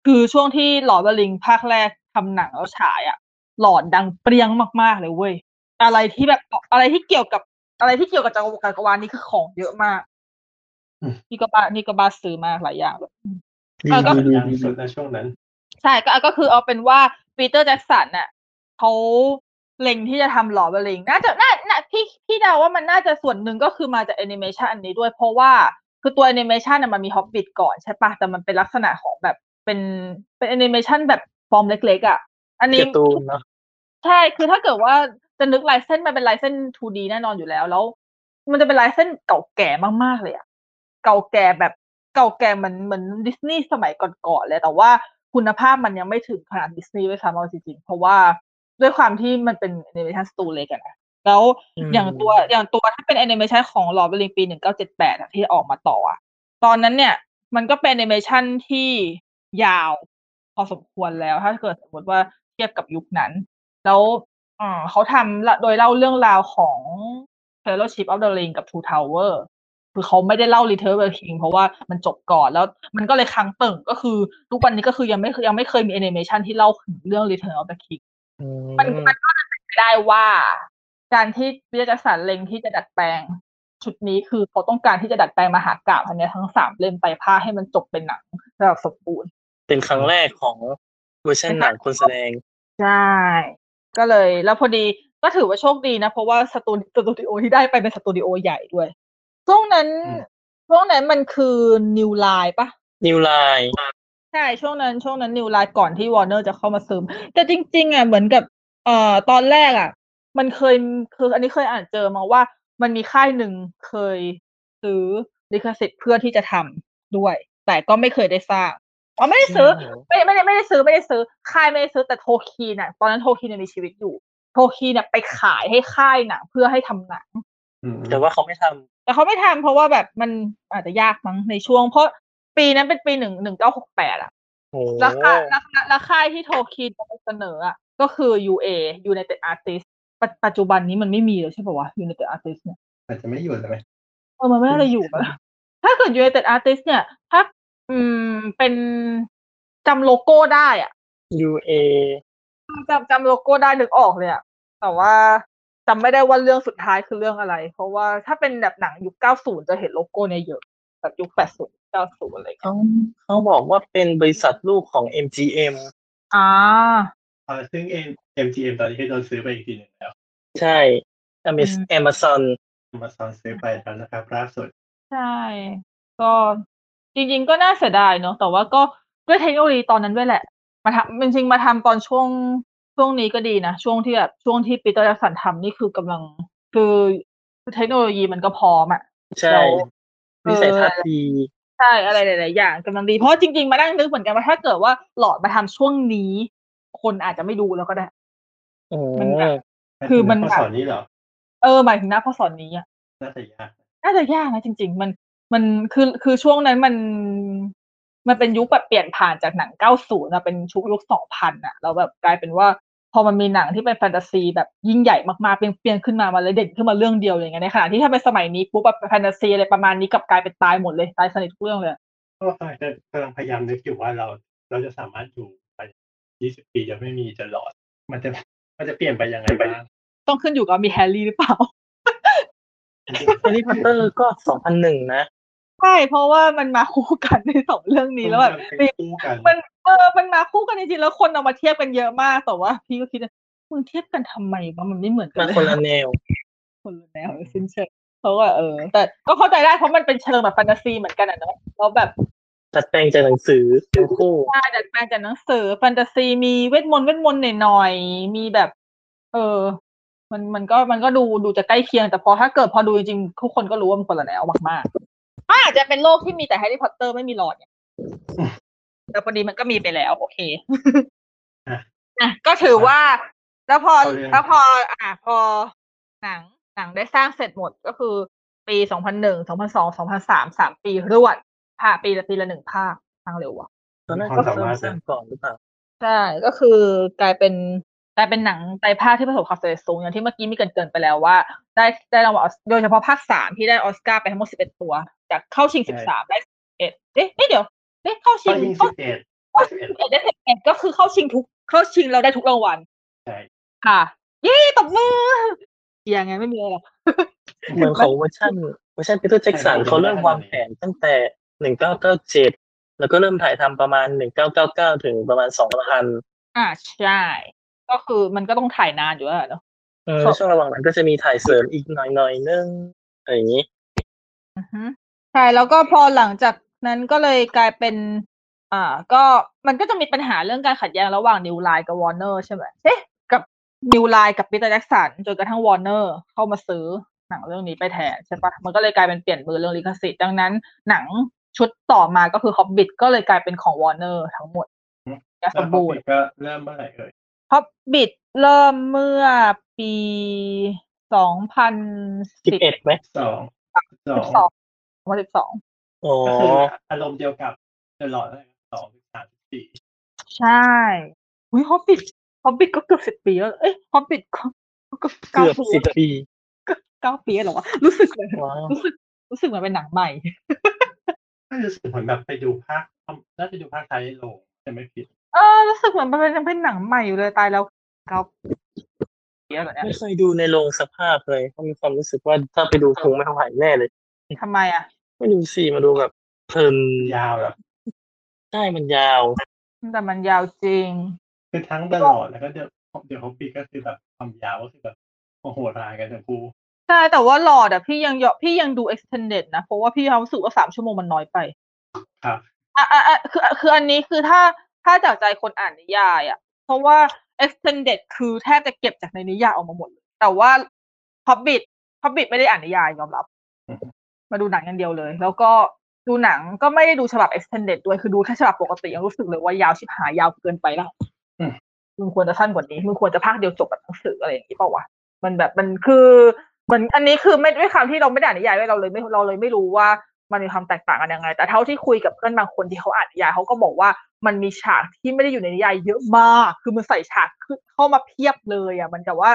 คือช่วงที่ Lord of the Ring ภาคแรกทำหนังแล้วฉายอะ หลอดดังเปรี้ยงมากๆเลยเว้ยอะไรที่แบบอะไรที่เกี่ยวกับอะไรที่เกี่ยวกับจักรจักรวาลนี่คือของเยอะมากนี่ก็บ้านี่ก็บ้าซื้อมากหลายอย่างเลยดีเออก็ดีดีดังดีสุดในช่วงนั้น ใช่ก็ก็คือเอาเป็นว่าปีเตอร์แจ็คสันน่ะเขาเล็งที่จะทำ Lord of the Ring น่าจะน่าน่าพี่พี่เดาว่ามันน่าจะส่วนหนึ่งก็คือมาจากแอนิเมชันอันนี้ด้วย เพราะว่าคือตัวแอนิเมชันน่ะมันมีฮอบบิทก่อนใช่ปะแต่มันเป็นลักษณะของแบบเป็นเป็นแอนิเมชันแบบฟอร์มเล็กๆอะ อันนี้ ใช่ คือถ้าเกิดว่าจะนึกลายเส้นมันเป็นลายเส้น 2D แน่นอนอยู่แล้ว แล้ว มันจะเป็นลายเส้นเก่าแก่มากๆเลยอะเก่าแก่แบบเก่าแก่เหมือนเหมือนดิสนีย์สมัยก่อนๆเลย แต่ว่าคุณภาพมันยังไม่ถึงขนาดดิสนีย์ด้วยซ้ำเอาจริงๆ เพราะว่าด้วยความที่มันเป็นแอนิเมชันสตูเล็กอะนะแล้วอย่างตัวอย่างตัวถ้าเป็นแอนิเมชันของ Lord of the Rings ปี1978อะที่ออกมาต่ออะตอนนั้นเนี่ย มันก็เป็นแอนิเมชันที่ยาว พอสมควรแล้ว ถ้าเกิดสมมติว่าเทียบกับยุคนั้น แล้วอ่าเขาทำละโดยเล่าเรื่องราวของ Fellowship of the Ring กับ Two Tower คือเขาไม่ได้เล่า Return of the King เพราะว่ามันจบก่อนแล้วมันก็เลยค้างเติ่งก็คือ ทุกวันนี้ก็คือยังไม่ยังไม่เคยมีแอนิเมชันที่เล่าถึงเรื่อง Return of the King อืมมันมันก็จะเป็นไปได้ว่า การที่วิทยาศาสตร์เล็งที่จะดัดแปลงชุดนี้คือเขาต้องการที่จะดัดแปลงมหากาพย์อันเนี้ยทั้งสามเล่มไตรภาคให้มันจบเป็นหนังแบบสมบูรณ์ เป็นครั้งแรกของเวอร์ชันหนังคนแสดงใช่ ก็เลย แล้วพอดีก็ถือว่าโชคดีนะ เพราะว่าสตูสตูดิโอที่ได้ไปเป็นสตูดิโอใหญ่ด้วยช่วงนั้นอืมช่วงนั้นมันคือ New Line ปะนิวไลน์ใช่ช่วงนั้นช่วงนั้นนิวไลน์ก่อนที่วอร์เนอร์จะเข้ามาซึมแต่จริง ๆ อะเหมือนกับเอ่อตอนแรกอะ มันเคยคืออันนี้เคยอ่านเจอมาว่ามันมีค่ายหนึ่งเคยซื้อลิขสิทธิ์เพื่อที่จะทำด้วย แต่ก็ไม่เคยได้สร้าง อ๋อไม่ได้ซื้อ ไม่ไม่ได้ไม่ได้ซื้อไม่ได้ซื้อ ค่ายไม่ได้ซื้อแต่โทคีน่ะ ตอนนั้นโทคีเนี่ยมีชีวิตอยู่ โทคีเนี่ยไปขายให้ค่ายหนังเพื่อให้ทำหนังอืมแต่ว่าเขาไม่ทำแต่เขาไม่ทำเพราะว่าแบบมันอาจจะยากมั้งในช่วง เพราะปีนั้นเป็นปีหนึ่งหนึ่งเก้าหกแปดอะโอ้ราคาราคาราคาที่โทคีนเสนออะก็คือ UA United Artists ปัจปัจจุบันนี้มันไม่มีแล้วใช่ป่าวะ United Artists เนี่ยอาจจะไม่อยู่เลยไหมเออมันไม่น่าจะอยู่แล้วถ้าเกิด United Artists เนี่ย ถ้า อืม เป็นจำโลโก้ได้อะยูเอจำจำโลโก้ได้นึกออกเลยอะแต่ว่าจำไม่ได้ว่าเรื่องสุดท้ายคือเรื่องอะไร เพราะว่าถ้าเป็นแบบหนังยุค 90 จะเห็นโลโก้เนี่ยเยอะแบบยุค 80 90 อะไรอย่างเงี้ยเขาเขาบอกว่าเป็นบริษัทลูกของ MGM อ่าเออซึ่งเอ็ม MGM ตอนนี้ให้โดนซื้อไปอีกทีหนึ่งแล้ว ใช่ Amaz- Amazon มาซอนซื้อไปแล้วนะครับล่าสุด ใช่ ก็ จริง ๆ ก็น่าเสียดายเนาะแต่ว่าก็ด้วยเทคโนโลยีตอนนั้นด้วยแหละ มาทำจริงๆมาทำตอนช่วงช่วงนี้ก็ดีนะช่วงที่แบบช่วงที่ปีเตอร์แจ็คสันทำนี่คือกำลังคือเทคโนโลยีมันก็พร้อมอะใช่แล้ววิสัยทัศน์ดีใช่อะไรหลายๆอย่างกำลังดีเพราะจริงๆมานั่งนึกเหมือนกันว่าถ้าเกิดว่าหลอดมาทำช่วงนี้ คนอาจจะไม่ดูแล้วก็ได้โอ้มันแบบคือมันข้อแบบสอนนี้เหรอเออหมายถึงหน้าพ่อสอนนี้อะน่าจะยากน่าจะยากนะจริง ๆ มัน มันคือคือช่วงนั้นมันมันเป็นยุคแบบเปลี่ยนผ่านจากหนัง90นะเป็นชุกยุค2000อะแล้วแบบกลายเป็นว่า พอมันมีหนังที่เป็นแฟนตาซีแบบยิ่งใหญ่มากๆเปลี่ยนๆขึ้นมามาเลยเด่นขึ้นมาเรื่องเดียวอย่างเงี้ยในขณะที่ถ้าเป็นสมัยนี้ปุ๊บแบบแฟนตาซีอะไรประมาณนี้กลับกลายเป็นตายหมดเลยตายสนิททุกเรื่องเลยก็อาจจะกำลังพยายามนึกอยู่ว่าเราเราจะสามารถอยู่ไป20ปีจะไม่มีจะหลอด มันจะมันจะเปลี่ยนไปยังไงบ้างต้องขึ้นอยู่กับมีแฮร์รี่หรือเปล่าHarry Potter ก็2001นะ ใช่เพราะว่ามันมาคู่กันในสองเรื่องนี้แล้วแบบมันเป็นคู่กันมันเออมันมาคู่กันจริงๆแล้วคนเอามาเทียบกันเยอะมากแต่ว่า พี่ก็คิดว่ามึงเทียบกันทำไมวะมันไม่เหมือนกัมานเลยคนละแนว คนละแนวเลยสิ้นเชิงเขาก็เออ แต่ก็เข้าใจได้เพราะมันเป็นเชิงแบบแฟนตาซีเหมือนกันอะเนาะแล้วแบบดัดแปลงจากหนังสือทั้งคู่ใช่ดัดแปลงจากหนังสือแฟนตาซีมีเวทมนต์เวทมนต์หน่อยๆมีแบบ เออ มันมันก็มันก็ดูดูจะใกล้เคียงแต่พอถ้าเกิดพอดูจริงๆทุกคนก็รู้ว่ามันคนละแนวมากๆ อาจจะเป็นโลกที่มีแต่แฮร์รี่พอตเตอร์ไม่มีหลอดเนี่ยแต่พอดีมันก็มีไปแล้ว โอเคอะอะก็ถือว่า แล้วพอเข้าเรื่องแล้วพอ อะพอหนังหนังได้สร้างเสร็จหมดก็คือ ปีสองพันหนึ่งสองพันสองสองพันสามสามปีรวดภาคปีละปีละหนึ่งภาคทางเร็วว่ะตอนนั้นควาก็มสาเริ่มามรถสร้างก่อนหรือเปล่าใช่ก็คือกลายเป็นกลายเป็นหนังไตรภาคที่ประสบความสำเร็จสูงอย่างที่เมื่อกี้มีเกรินๆไปแล้วว่า ได้ได้รางวัลออสโดยเฉพาะภาคสามที่ได้ออสการ์ไปทั้งหมดสิบเอ็ดตัว จากเข้าชิงสิบสามได้เอ็ดเอ๊ะเอ๊ะเดี๋ยวเอ๊ะเข้าชิก็งยิงเข้า11เข้าชิงสิบเอ็ดได้สิบเอ็ดก็คือเข้าชิงทุก เข้าชิงเราได้ทุกรางวัลใช่ค่ะ เย้ตบมือเกียร์ไงไม่มีอะไรหรอกเหมือนของเวอร์ชันเวอร์ชัน Peter Jackson เขาเริ่มวางแผนตั้งแต่1997แล้วก็เริ่มถ่ายทำประมาณ1999ถึงประมาณ2000อ่าใช่ ก็คือมันก็ต้องถ่ายนานอยู่แล้วอะเนาะเออครับช่วงระหว่างนั้นก็จะมีถ่ายเสริมอีกหน่อยๆนึงอะไรอย่างนี้อือฮึ ใช่ แล้วก็พอหลังจากนั้นก็เลยกลายเป็น อ่า ก็มันก็จะมีปัญหาเรื่องการขัดแย้งระหว่าง New Line กับวอร์เนอร์ใช่ไหมเอ๊ะกับ New Line กับ Peter Jackson จนกระทั่งวอร์เนอร์เข้ามาซื้อหนังเรื่องนี้ไปแทนใช่ปะมันก็เลยกลายเป็นเปลี่ยนมือเรื่องลิขสิทธิ์ดังนั้น หนังชุดต่อมาก็คือ Hobbit ก็เลยกลายเป็นของวอร์เนอร์ทั้งหมดอย่าสแล้วมพอบูรปิณ์ดก็เริ่มเมื่อไหร่เอ่ย Hobbit เริ่มเมื่อปีสองพันสิบ11ไหมสองสอสิงบสองสอง พันสิบสองอ๋อก็คืออารมณ์เดียวกับเดอะหลอดสองสามสี่ใช่อุ้ย Hobbit Hobbit ก็เกือบสิบปีแล้วเอ้ย Hobbit ก็ก็เกือบปีสิบปีก็เก้าปีแล้วเหรอวะรู้สึกเลยว้าวรู้สึกรู้สึกเหมันเป็นหนังใหม่ก็รู้สึกเหมือนแบบไปดูภาคน่าจะดูภาคไทยในโรงจะไม่ผิด เออรู้สึกเหมือนมันเป็นยังเป็นหนังใหม่อยู่เลยตายแล้วเก้าเยอะเหรอเนี่ยไม่เคยดูในโรงสภาพเลยเพราะมีความรู้สึกว่าถ้าไปดูคงไม่ไหวแน่เลย ทำไมอะไม่ดูสิมาดูแบบเพลินยาวแบบใช่มันยาวแต่มันยาวจริง คือทั้งตลอดแล้วก็เดี๋ยวเดี๋ยวเขาปีก็คือแบบความยาวก็คือแบบโอ้โหรายกันทั้งคู่ใช่แต่ว่าหลอดอะพี่ยังยอพี่ยังดู extended นะ เพราะว่าพี่รู้สึกว่าสามชั่วโมงมันน้อยไป ครับอะอะอะคือคืออันนี้คือถ้าถ้าจากใจคนอ่านนิยายอะ เพราะว่า extended คือแทบจะเก็บจากในนิยายออกมาหมดเลยแต่ว่า Hobbit Hobbit ไม่ได้อ่านนิยายยอมรับอื มมาดูหนังอย่างเดียวเลย แล้วก็ดูหนังก็ไม่ได้ดูฉบับ extended ด้วยคือดูแค่ฉบับปกติยังรู้สึกเลยว่ายาวชิบหายยาวเกินไปแล้วอืมมึงควรจะสั้นกว่านี้มึงควรจะภาคเดียวจบแบบหนังสืออะไรอย่างนี้เปล่าวะมันแบบมันคือเหมือนอันนี้คือไม่ด้วยความที่เราไม่ได้อ่านนิยายด้วยเราเลยไม่เราเลยไม่รู้ว่ามันมีความแตกต่างกันยังไง แต่เท่าที่คุยกับเพื่อนบางคนที่เขาอ่านนิยายเขาก็บอกว่ามันมีฉากที่ไม่ได้อยู่ในนิยายเยอะมาก คือมันใส่ฉากขึ้นเข้ามาเพียบเลยอะ มันกับว่า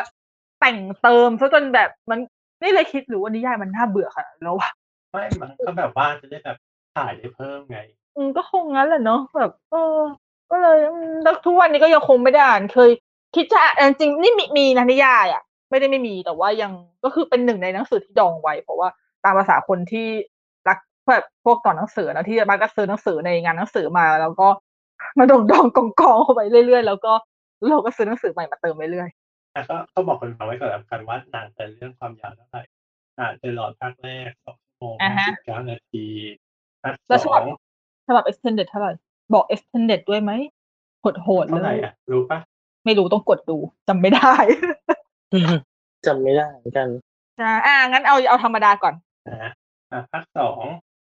แต่งเติมซะจนแบบมันนี่เลยคิดหรือว่านิยายมันน่าเบื่อขนาดนั้นแล้ววะ ไม่มันก็แบบว่าจะได้แบบถ่ายได้เพิ่มไง อืมก็คงงั้นแหละเนาะแบบเออก็เลยอืมแล้วทุกวันนี้ก็ยังคงไม่ได้อ่านเคย คิดจะอ่านจริงๆนี่มีมีนะนิยายอะ ไม่ได้ไม่มีแต่ว่ายังก็คือเป็นหนึ่งในหนังสือที่ดองไว้ เพราะว่าตามภาษาคนที่รักแบบพวกก่อนหนังสือนะที่มักจะซื้อหนังสือในงานหนังสือมา แล้วก็มาดองดองกองกองเข้าไปเรื่อยๆแล้วก็เราก็ซื้อหนังสือใหม่มาเติมเรื่อยแต่ก็ก็บอกคนฟังไว้ก่อนแล้วกันว่าหนังแต่เรื่องความยาวเท่าไหร่อ่าเจอหลอดภาคแรกสองชั่ว โมงห้าสิบเก้านาทีภาคสองๆฉบับ extended เท่าไหร่ บอก extended ด้วยไหมโหดๆเท่าไหเลร่ย อะ รู้ปะไม่รู้ต้องกดดูจำไม่ได้จำไม่ได้เหมือนกัน อ่าอ่างั้นเอาเอาธรรมดาก่อน นะฮะอะภาคสอง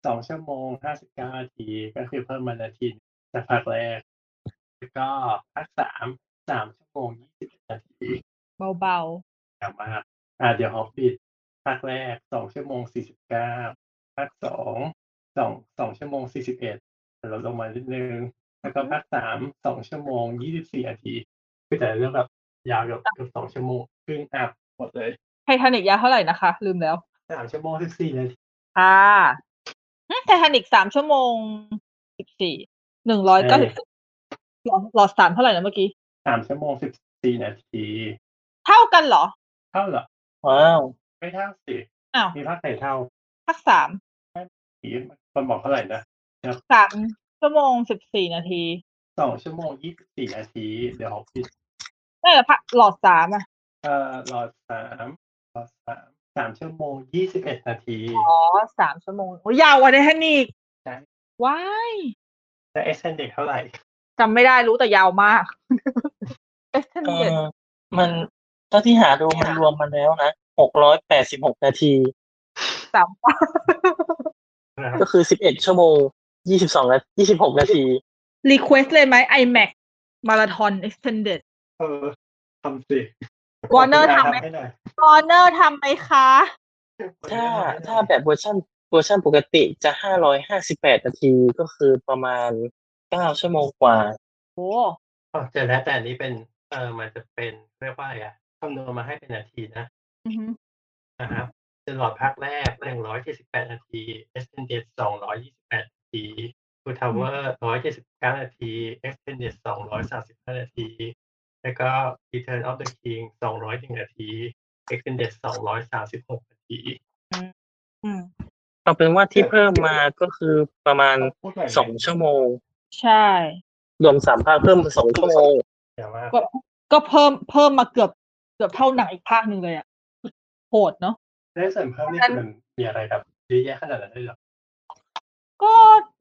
สองชั่วโมงห้าสิบเก้านาทีก็คือเพิ่มมานาทีจากภาคแรก แล้วก็ภาคสามสามชั่วโมงยี่สิบนาที เบา ยาวมากอ่าเดี๋ยวฮอปปิด ภาคแรกสองชั่วโมงสี่สิบเก้าภาคสองสองสองชั่วโมงสี่สิบเอ็ดลดลงมานิดนึง แล้วก็ภาคสามสองชั่วโมงยี่สิบสี่นาทีคือแต่เรื่องแบบยาวเกือบเกือบสองชั่วโมงครึ่งอัพหมดเลยๆไททานิกยาวเท่าไหร่นะคะ ลืมแล้วสามชั่วโมงสิบสี่นาทีค่ะไททานิกสามชั่วโมงสิบสี่หนึ่งร้อยเก้าสิบหลอดสามเท่าไหร่นะเมื่อกี้สามชั่วโมงสิบสี่นาที เท่ากันเหรอ เท่าเหรอ ว้าว ไม่เท่าสิอ้าวมีภาคไหนเท่าภาคสามอีคนบอกเท่าไหร่นะสามชั่วโมงสิบสี่นาทีสองชั่วโมงยี่สิบสี่นาที เดี๋ยวฮอปปิดน่าจะภาคหลอดสามอะเอ่อหลอดสามหลอดสามสามชั่วโมงยี่สิบเอ็ดนาทีอ๋อสามชั่วโมงโอ้ยยาวกว่าไททานิกใช่ว้ายและ extended เท่าไหร่จำไม่ได้รู้แต่ยาวมาก extended edition มันเท่าที่หาดูมันรวมมาแล้วนะ หกร้อยแปดสิบหกนาทีสามนะครับก็คือสิบเอ็ดชั่วโมงยี่สิบสองนายี่สิบหกนาที request เลยไหม IMAX มาราธอน extended เออทำสิ Warner ทำไหมให้หน่อยวอร์เนอร์ทำไหมคะ ถ้าถ้าแบบเวอร์ชันเวอร์ชันปกติจะห้าร้อยห้าสิบแปดนาทีก็คือประมาณเก้าชั่วโมงกว่า โอ้อ๋อเจอแล้วแต่อันนี้เป็น เออมันจะเป็นเรียกว่าอะไรอะคำนวณมาให้เป็นนาทีนะ อือหือนะครับเจอหลอดภาคแรกหนึ่งร้อยเจ็ดสิบแปดนาที extended สองร้อยยี่สิบแปดนาทีTwo Tower ร้อยเจ็ดสิบเก้านาที extended สองร้อยสามสิบห้านาที แล้วก็ Return of the King สองร้อยหนึ่งนาที Extended สองร้อยสามสิบหกนาทีอืม เอาเป็นว่าที่เพิ่มมาก็คือประมาณพูดหน่อยสองชั่วโมง ใช่ รวมสามภาคเพิ่มมาสองชั่วโมง แต่ว่า ก็ก็เพิ่มเพิ่มมาเกือบเกือบเท่าหนังอีกภาคหนึ่งเลยอะ โหดเนาะได้ส่วนเพิ่มนี่คือมันมีอะไรแบบเยอะแยะขนาดนั้นเลยเหรอก็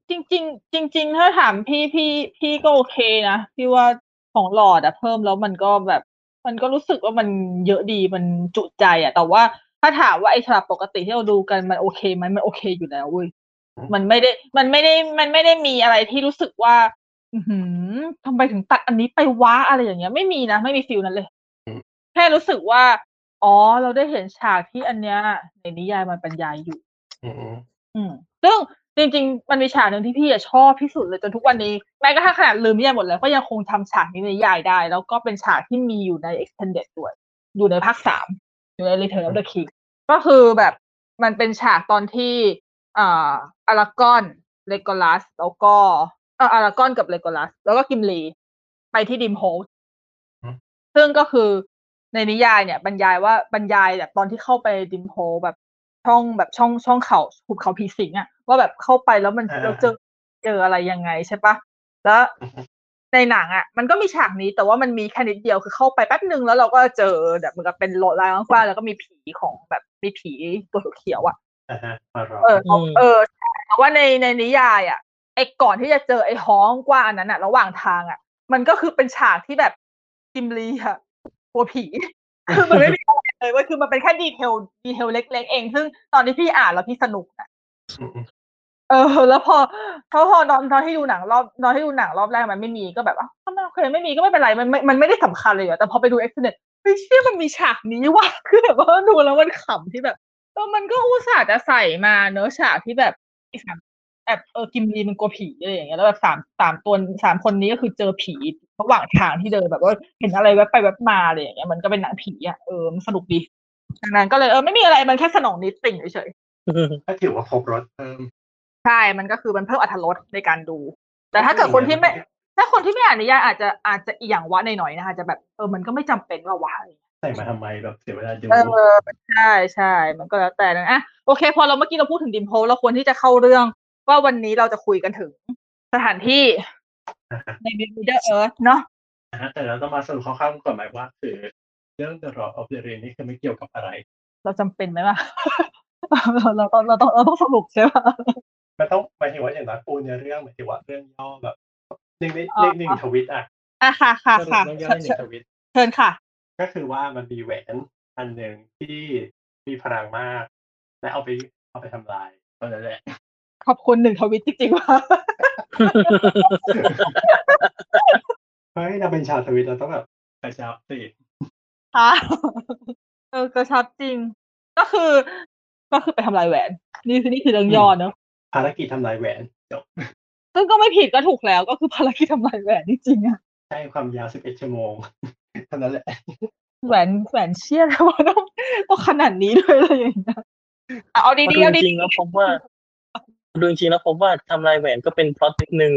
จริง ๆ จริง ๆ ถ้าถามพี่พี่พี่ก็โอเคนะพี่ว่าของหลอดอะเพิ่มแล้วมันก็แบบ มันก็รู้สึกว่ามันเยอะดีมันจุใจอะแต่ว่าถ้าถามว่าไอ้ฉบับปกติที่เราดูกันมันโอเคไหมมันโอเคอยู่แล้วเว้ยมันไม่ได้มันไม่ได้มันไม่ได้มีอะไรที่รู้สึกว่า อือหือทำไมถึงตัดอันนี้ไปว้าอะไรอย่างเงี้ย ไม่มีนะไม่มีฟิลนั้นเลย แค่รู้สึกว่า อ๋อ เราได้เห็นฉากที่อันเนี้ยในนิยายมันบรรยายอยู่อืมอืมซึ่งจริง ๆ มันมีฉากหนึ่งที่พี่อะชอบที่สุดเลยจนทุกวันนี้แม้กระทั่งขนาดลืมนิยายหมดแล้ว ก็ยังคงทำฉากนี้ในนิยายได้ แล้วก็เป็นฉากที่มีอยู่ใน extended ด้วย อยู่ในภาคสามอยู่ใน Return of the King ก็คือแบบมันเป็นฉากตอนที่อ่าอารากอนเลโกลัสแล้วก็เอออารากอนกับเลโกลัสแล้วก็กิมลีไปที่ดิมโฮสซึ่งก็คือ ในนิยายเนี่ยบรรยายว่าบรรยายแบบตอนที่เข้าไปดิมโพแบบช่องแบบช่องช่องเขาหุบเขาผีสิงอะว่าแบบเข้าไปแล้วมันอ่าเราเจอเจออะไรยังไงใช่ปะแล้วในหนังอะมันก็มีฉากนี้แต่ว่ามันมีแค่นิดเดียวคือเข้าไปแป๊บนึงแล้วเราก็เจอแบบเหมือนกับเป็นโลดลายกว้างๆแล้วก็มีผีของแบบมีผีตัวเขียวๆอะอ่าฮะมารอเอออืมเออแต่ว่าในในนิยายอะไอ้ก่อนที่จะเจอไอ้ห้องกว้างอันนั้นอะระหว่างทางอะมันก็คือเป็นฉากที่แบบ Gimli อะ กลัวผีคือมันไม่มีอะไรเลยเว้ยคือมันเป็นแค่ detail detail เล็ก ๆ เอง ซึ่งตอนที่พี่อ่านแล้วพี่สนุกอะอืมเออ แล้วพอพอพอตอนตอนที่ดูหนังรอบตอนที่ดูหนังรอบแรกมันไม่มีก็แบบอะก็ไม่โอเคไม่มีก็ไม่เป็นไรมันไม่มันไม่ได้สำคัญเลยอะแต่พอไปดู extended เฮ้ยเชี่ยมันมีฉากนี้ว่ะคือแบบว่าดูแล้วมันขำที่แบบเออมันก็อุตส่าห์จะใส่มาเนอะฉากที่แบบไอ้สามแบบเออกิมลีมันกลัวผีอะไรอย่างเงี้ยแล้วแบบสามสามตัวสามคนนี้ก็คือเจอผี ระหว่างทางที่เดินแบบว่าเห็นอะไรแวบไปแวบมาอะไรอย่างเงี้ยมันก็เป็นหนังผีอะเออมันสนุกดีดังนั้นก็เลยเออไม่มีอะไรมันแค่สนองนิดติ่งเฉยก็ถือว่าครบรถเพิ่มๆใช่มันก็คือมันเพิ่มอรรถรสในการดู แต่ถ้าเกิดคนที่ไม่ ถ้าคนที่ไม่อ่านนิยายอาจจะอาจจะอีหยังวะหน่อยๆนะคะอาจจะแบบเออมันก็ไม่จำเป็นว่าวะอะไรอย่างเงี้ยใส่มาทำไมแบบเสียเวลาดูเออใช่ใช่มันก็แล้วแต่นะอะโอเค พอเราเมื่อกี้เราพูดถึงดิมโพลเราควรที่จะเข้าเรื่องว่าวันนี้เราจะคุยกันถึงสถานที่ ใน Middle Earth เนาะนะฮะแต่เราต้องมาสรุปคร่าวๆก่อนไหมว่า คือเรื่อง The Lord of the Ring นี่คือไม่เกี่ยวกับอะไร เราจำเป็นไหมล่ะเราต้องเราต้องเราต้องสรุปใช่ไหมมันต้องหมายถึงว่าอย่างน้อยปูเนื้อเรื่องหมายถึงว่าเรื่องย่อแบบหนึ่งในอ๋อเลขหนึ่งทวิตอะอะค่ะค่ะสรุปค่ะเรื่องย่อเชิญในหนึ่งทวิตเชิญค่ะ ก็คือว่ามันมีแหวนอันหนึ่งที่มีพลังมาก และเอาไปเอาไปทำลายตอนนั้นแหละขอบคุณหนึ่งทวิตจริงๆว่า เฮ้ยเราเป็นชาวทวิตเราต้องแบบกระชับสิค่ะเออกระชับจริง ก็คือ ก็คือไปทำลายแหวน นี่คือนี่คือเรื่องย่อเนอะภารกิจทำลายแหวนจบซึ่งก็ไม่ผิดก็ถูกแล้ว ก็คือภารกิจทำลายแหวนจริงๆอะใช้ความยาว11ชั่วโมงเท่านั้นแหละแหวนแหวนเชี่ยแล้วว่าต้องต้องขนาดนี้ด้วยเลยอย่างเงี้ยอะเอาพอดีดูๆเอาจดีริงๆแล้วผมว่า ดูจริงๆแล้วผมว่าทำลายแหวนก็เป็นพล็อตหนึ่ง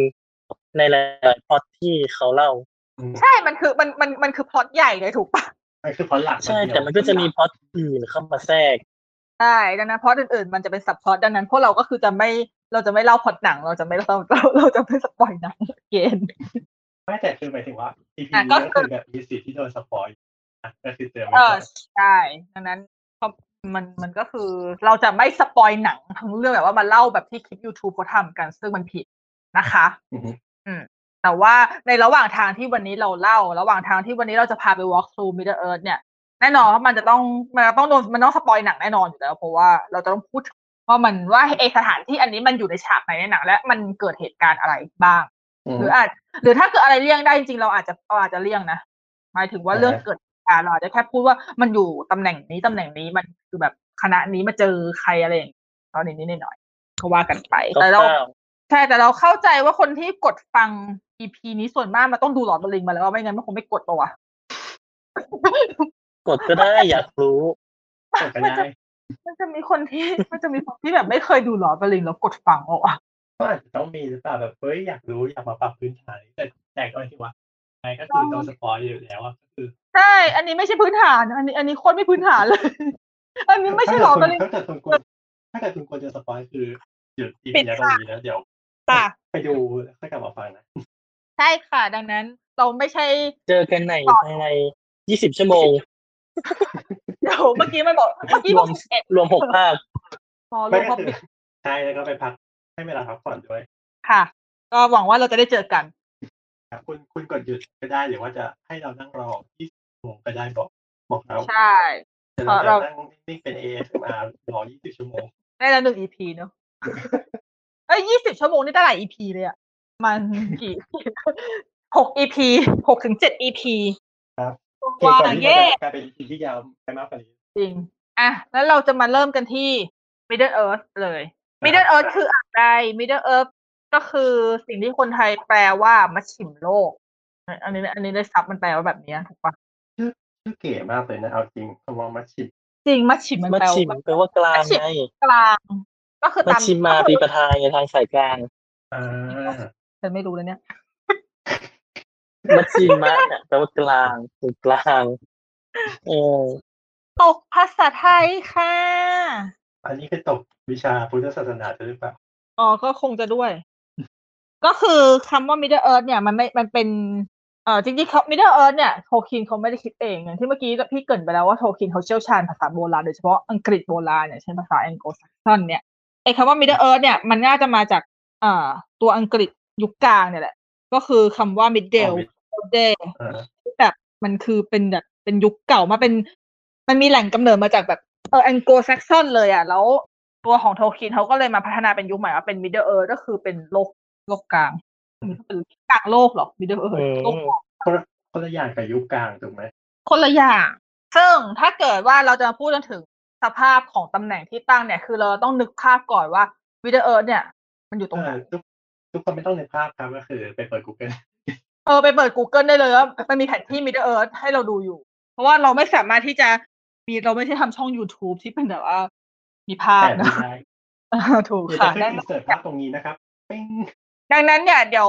ในหลายๆพล็อตที่เขาเล่าๆใช่ มันคือมันมันมันคือพล็อตใหญ่เลยถูกปะมันคือเพราะหลักใช่แต่มันก็จะมีพล็อตอื่นเข้ามาแทรกใช่ดังนั้นพล็อตอื่นๆมันจะเป็น subplot ดังนั้นพวกเราก็คือจะไม่เราจะไม่เล่าพล็อตหนัง เราจะไม่เราเราเราจะไม่ spoil หนังเกณฑ์ไม่แต่คือหมายถึงว่า EP อะนี้ก็ก็คือแบบมีสิทธิ์ที่โดน spoil นะก็คือเตือนเอไว้ก่ออนใช่ดังนั้นก็ มันมันก็คือเราจะไม่ spoil หนังทั้งเรื่องแบบว่ามาเล่าแบบที่คลิป YouTube เขาทำกันซึ่งมันผิดนะคะ อือฮึแต่ว่าในระหว่างทางที่วันนี้เราเล่า ระหว่างทางที่วันนี้เราจะพาไป walk through Middle Earth เนี่ยแน่นอนว่ามันจะต้องมันจะต้องโดนมันต้องสปอยหนังแน่นอนอยู่แล้วเพราะว่าเราจะต้องพูดถึงว่ามันว่าไอสถานที่อันนี้มันอยู่ในฉากไหนในหนัง และมันเกิดเหตุการณ์อะไรบ้างอืมหรืออาจหรือถ้าเกิดอะไรเลี่ยงได้จริงๆเราอาจจะเราอาจจะเลี่ยงนะหมายถึงว่าอ่าฮะเรื่องเกิดเหตุ การณ์เราอาจจะแค่พูดว่ามันอยู่ตำแหน่งนี้ตำแหน่งนี้มันคือแบบคณะนี้มาเจอใครอะไรอย่างเงี้ยตอนนี้นิดหน่อยๆก็ว่ากันไปคแต่เราร่าวใช่แต่เราเข้าใจว่าคนที่กดฟัง EP นี้ส่วนมากมันต้องดูหลอดบลิงมาแล้วไม่งั้นมันคงไม่กดปะวะๆกดก็ได้อยากรู้กดก็ได้มันจะมีคนที่มันจะมีคนที่แบบไม่เคยดูหลอดบลิงแล้วกดฟังปะวะก็อาจจะต้องมีหรือเปล่าแบบเฮ้ยอยากรู้อยากมาปรับพื้นฐานแต่แต่ก็ที่ว่า ไงก็คือโดนสปอยอยู่แล้วอะก็คือใช่ อันนี้ไม่ใช่พื้นฐาน อันนี้ อันนี้โคนไม่พื้นฐานเลย อันนี้ไม่ใช่หลอดบลิงถ้าเกิดคุณควรถ้าเกิดคุณควรจะสปอยคือหยุดอีปิพีดนี้ตรงนี้แล้วเดี๋ยวค่ะไปดูแล้วค่อยกลับมาฟังนะ ใช่ค่ะ ดังนั้นเราไม่ใช่ เจอกันในภายใน20ชั่วโมงเดี๋ยวเมื่อกี้มันบอกเมื่อกี้รบวอกมสิบเอ็ดรวมหกภาคพอรไม่วมก็พอคือปิดใช่แล้วก็ไปพักให้เวลาพักผ่อนด้วย ค่ะ ก็หวังว่าเราจะได้เจอกัน ครับคุณคุณกดหยุดก็ได้หรือว่าจะให้เรานั่งรอ20ชั่วโมงก็ได้บอกบอกเราใช่แต่เราเราจะนั่งนิ่งๆเป็น ASMR รอ20ชั่วโมง ได้แล้วหนึ่ง EP เนอะเอ้ยยี่สิบชั่วโมงนี่ได้หลาย EP เลยอะมันกี่หก EP หกถึงเจ็ด EP ครับว่าก่อนที่เย่มันจะกลายเป็น EP ที่ยาวไปมากกว่านี้จริง อะ แล้วเราจะมาเริ่มกันที่ Middle Earth เลย Middle Earth คืออะไร Middle Earth ก็คือสิ่งที่คนไทยแปลว่ามัชชิมโลก อันนี้อันนี้ได้ซับมันแปลว่าแบบนี้ถูกปะชื่อเก๋มากเลยนะเอาจริงคำว่ามัชชิมจริงมัชชิมมันมัชแปลชิมว่าแปลว่ากลางไงกลางก็คือมัชตามชิมมาปีประทายไงทางสายกลางอ่าฉันไม่รู้เลยเนี่ยมัชชิมะเนี่ยแปลว่ากลางตรงกลางเออตกภาษาไทยค่ะ อันนี้คือตกวิชาพุทธศาสนาหรือเปล่าอ๋อก็คงจะด้วย ก็คือคำว่า Middle Earth เนี่ยมันไม่มันเป็นเอ่อจริงๆเขา Middle Earth เนี่ยโทคินเขาไม่ได้คิดเองอย่างที่เมื่อกี้พี่เกรินไปแล้วว่าโทคินเขาเชี่ยวชาญภาษาโบราณโดยเฉพาะอังกฤษโบราณเนี่ยเช่นภาษาแองโกลแซกซอนเนี่ยไอ้คำว่า Middle Earth เนี่ยมันน่าจะมาจากเอ่าตัวอังกฤษยุคกลางเนี่ยแหละ ก็คือคำว่า Middle อ๋อ Middle เออแบบมันคือเป็นแบบเป็นยุคเก่ามาเป็น มันมีแหล่งกำเนิดมาจากแบบเออแองโกลแซกซอนเลยอะแล้วตัวของโทคินเขาก็เลยมาพัฒนาเป็นยุคใหม่ว่าเป็น Middle Earth ก็คือเป็นโลก โลกกลางเป็นกลางโลกเหรอ Middle อื Earth โลกมคนละคนละอย่างกับยุคกลางถูกไหมคนละอย่างซึ่งถ้าเกิดว่าเราจะมาพูดถึงสภาพของตำแหน่งที่ตั้งเนี่ย คือเราต้องนึกภาพก่อนว่า Middle Earth เนี่ย มันอยู่ตรงไหนเออทุกทุกคนไม่ต้องในภาพครับก็คือไปเปิด Google เออไปเปิด Google ได้เลยว่ามันมีแผนที่ Middle Earth ให้เราดูอยู่ เพราะว่าเราไม่สามารถที่จะมีเราไม่ใช่ทำช่อง YouTube ที่เป็นแบบว่า มีภาพแต่นะไม่ได้เออถูกเดี๋ยวค่ะจะขึ้นดังอินเสิร์ตภาพตรงนี้นะครับปิ้ง ดังนั้นเนี่ยเดี๋ยว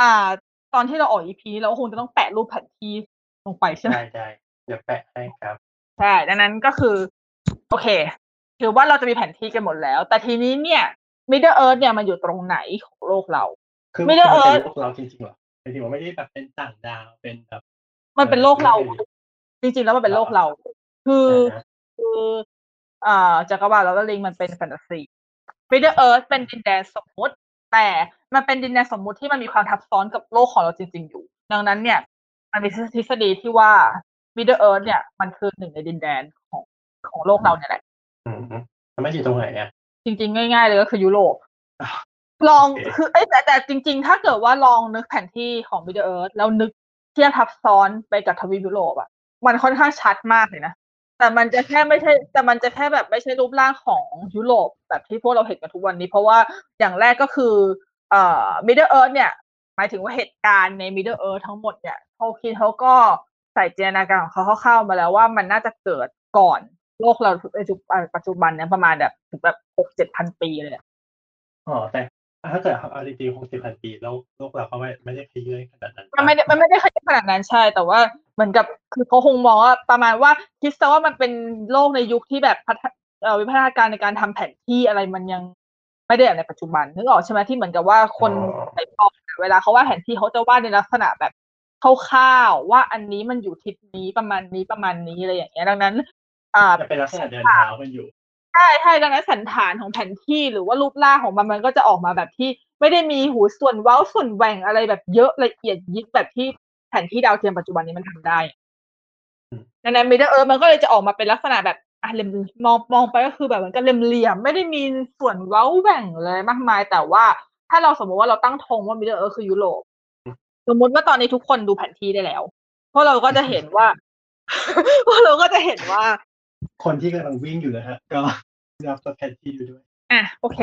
อ่า ตอนที่เราออก EP นี้เราก็คงจะต้องแปะรูปแผนที่ลงไปใช่ไหมได้ได้เดี๋ยวแปะให้ครับใช่ดังนั้นก็คือ โอเค ถือว่าเราจะมีแผนที่กันหมดแล้ว แต่ทีนี้เนี่ย Middle Earth เนี่ยมันอยู่ตรงไหนของโลกเรา คือไม่มันได้เป็นเอิร์ธโลกเราจริงๆเหรอหมายถึงว่าไม่ได้แบบเป็นต่างดาวเป็นแบบ มันเป็นโลกเราเออจริงๆแล้วมันเป็นโลกเรา คืออ่าฮะคืออ่าจักรวาลแล้วก็ลิงมันเป็นแฟนตาซี Middle Earth เป็นดินแดนสมมุติ แต่มันเป็นดินแดนสมมุติที่มันมีความทับซ้อนกับโลกของเราจริง ๆ อยู่ ดังนั้นเนี่ย มันมีทฤษฎีที่ว่า Middle Earth เนี่ย มันคือหนึ่งในดินแดนของของโลกเราเนี่ยแหละอืมมันไม่อยู่ตรงไหนอะจริง ๆ ง่าย ๆ เลยก็คือยุโรปอ่าลองโอเคคือเอ้ยแต่แต่จริง ๆ ถ้าเกิดว่าลองนึกแผนที่ของ Middle Earth แล้วนึกเทียบทับซ้อนไปกับทวีปยุโรปอะมันค่อนข้างชัดมากเลยนะ แต่มันจะแค่ไม่ใช่ แต่มันจะแค่แบบไม่ใช่รูปร่างของยุโรปแบบที่พวกเราเห็นกันทุกวันนี้ เพราะว่าอย่างแรกก็คือเอ่อ Middle Earth เนี่ย หมายถึงว่าเหตุการณ์ใน Middle Earth ทั้งหมดเนี่ยโทคินเขาก็ใส่จินตนาการของเขาเข้าๆมาแล้วว่ามันน่าจะเกิดก่อนโลกเราในปัจจุบันเนี่ยประมาณแบบถึงแบบหกเจ็ดพันปีเลยอะอ๋อแต่ ถ้าเกิดเอาจริงๆคงสิบพันปีแล้วโลกเราก็ไม่ไม่ได้ขยื่นขนาดนั้นมันไม่ได้มันไม่ได้ขนาดนั้นใช่ แต่ว่าเหมือนกับคือเขาคงมองว่าประมาณว่าคิดซะว่ามันเป็นโลกในยุคที่แบบพัฒเอ่อวิพัฒนาการในการทำแผนที่อะไรมันยังไม่ได้แบบในปัจจุบันนึกออกใช่ไหมที่เหมือนกับว่าคนในตอนเวลาเขาวาดแผนที่เขาจะวาดในลักษณะแบบคร่าวๆว่าอันนี้มันอยู่ทิศนี้ประมาณนี้ประมาณนี้อะไรอย่างเงี้ยดังนั้น อ่าจะเป็นลักษณะเดินเท้ากันอยู่ ใช่ใช่ดังนั้นสันฐานของแผนที่หรือว่ารูปร่างของมันมันก็จะออกมาแบบที่ ไม่ได้มีหูส่วนเว้าส่วนแหว่งอะไรแบบเยอะละเอียดยิบแบบที่แผนที่ดาวเทียมปัจจุบันนี้มันทำได้อืมดังนั้น Middle Earth มันก็เลยจะออกมาเป็นลักษณะแบบอะเหลี่ยมมองมองไปก็คือแบบเหมือนกับเหลี่ยมๆไม่ได้มีส่วนเว้าแหว่งเลยมากมาย แต่ว่าถ้าเราสมมติว่าเราตั้งธงว่า Middle Earth คือยุโรปสมมติว่าตอนนี้ทุกคนดูแผนที่ได้แล้ว เพราะเราก็จะเห็นว่าเพราะเราก็จะเห็นว่า คนที่กำลังวิ่งอยู่นะฮะ ก็รับตัวแผนที่อยู่ด้วย อะโอเค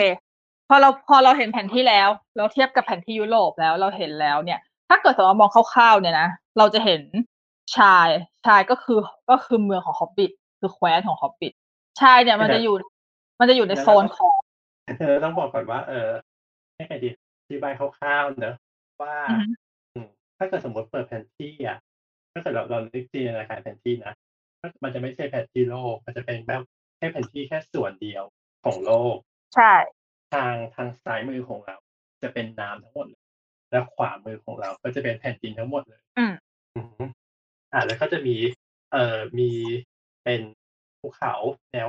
พอเราพอเราเห็นแผนที่แล้ว เราเทียบกับแผนที่ยุโรปแล้วเราเห็นแล้วเนี่ย ถ้าเกิดสมมติมองคร่าวๆเนี่ยนะเราจะเห็นชายชายก็คือก็คือเมืองของฮอบบิทคือแคว้นของฮอบบิทชายเนี่ยมันจะอยู่ มันจะอยู่ในโซนของเออต้องบอกก่อนว่า เออให้ใครดีอธิบายคร่าวๆเนอะว่าอือฮึอืมถ้าเกิดสมมติเปิดแผนที่อะถ้าเกิดเราเรานึกจินตนาการแผนที่นะ มันจะไม่ใช่แผนที่โลก มันจะเป็นแบบแค่แผนที่แค่ส่วนเดียวของโลก ใช่ ทางทางซ้ายมือของเรา จะเป็นน้ำทั้งหมดเลยและขวามือของเราก็จะเป็นแผ่นดินทั้งหมดเลย อืมอือฮึอ่าแล้วก็จะมี เอ่อมีเป็นภูเขาแนว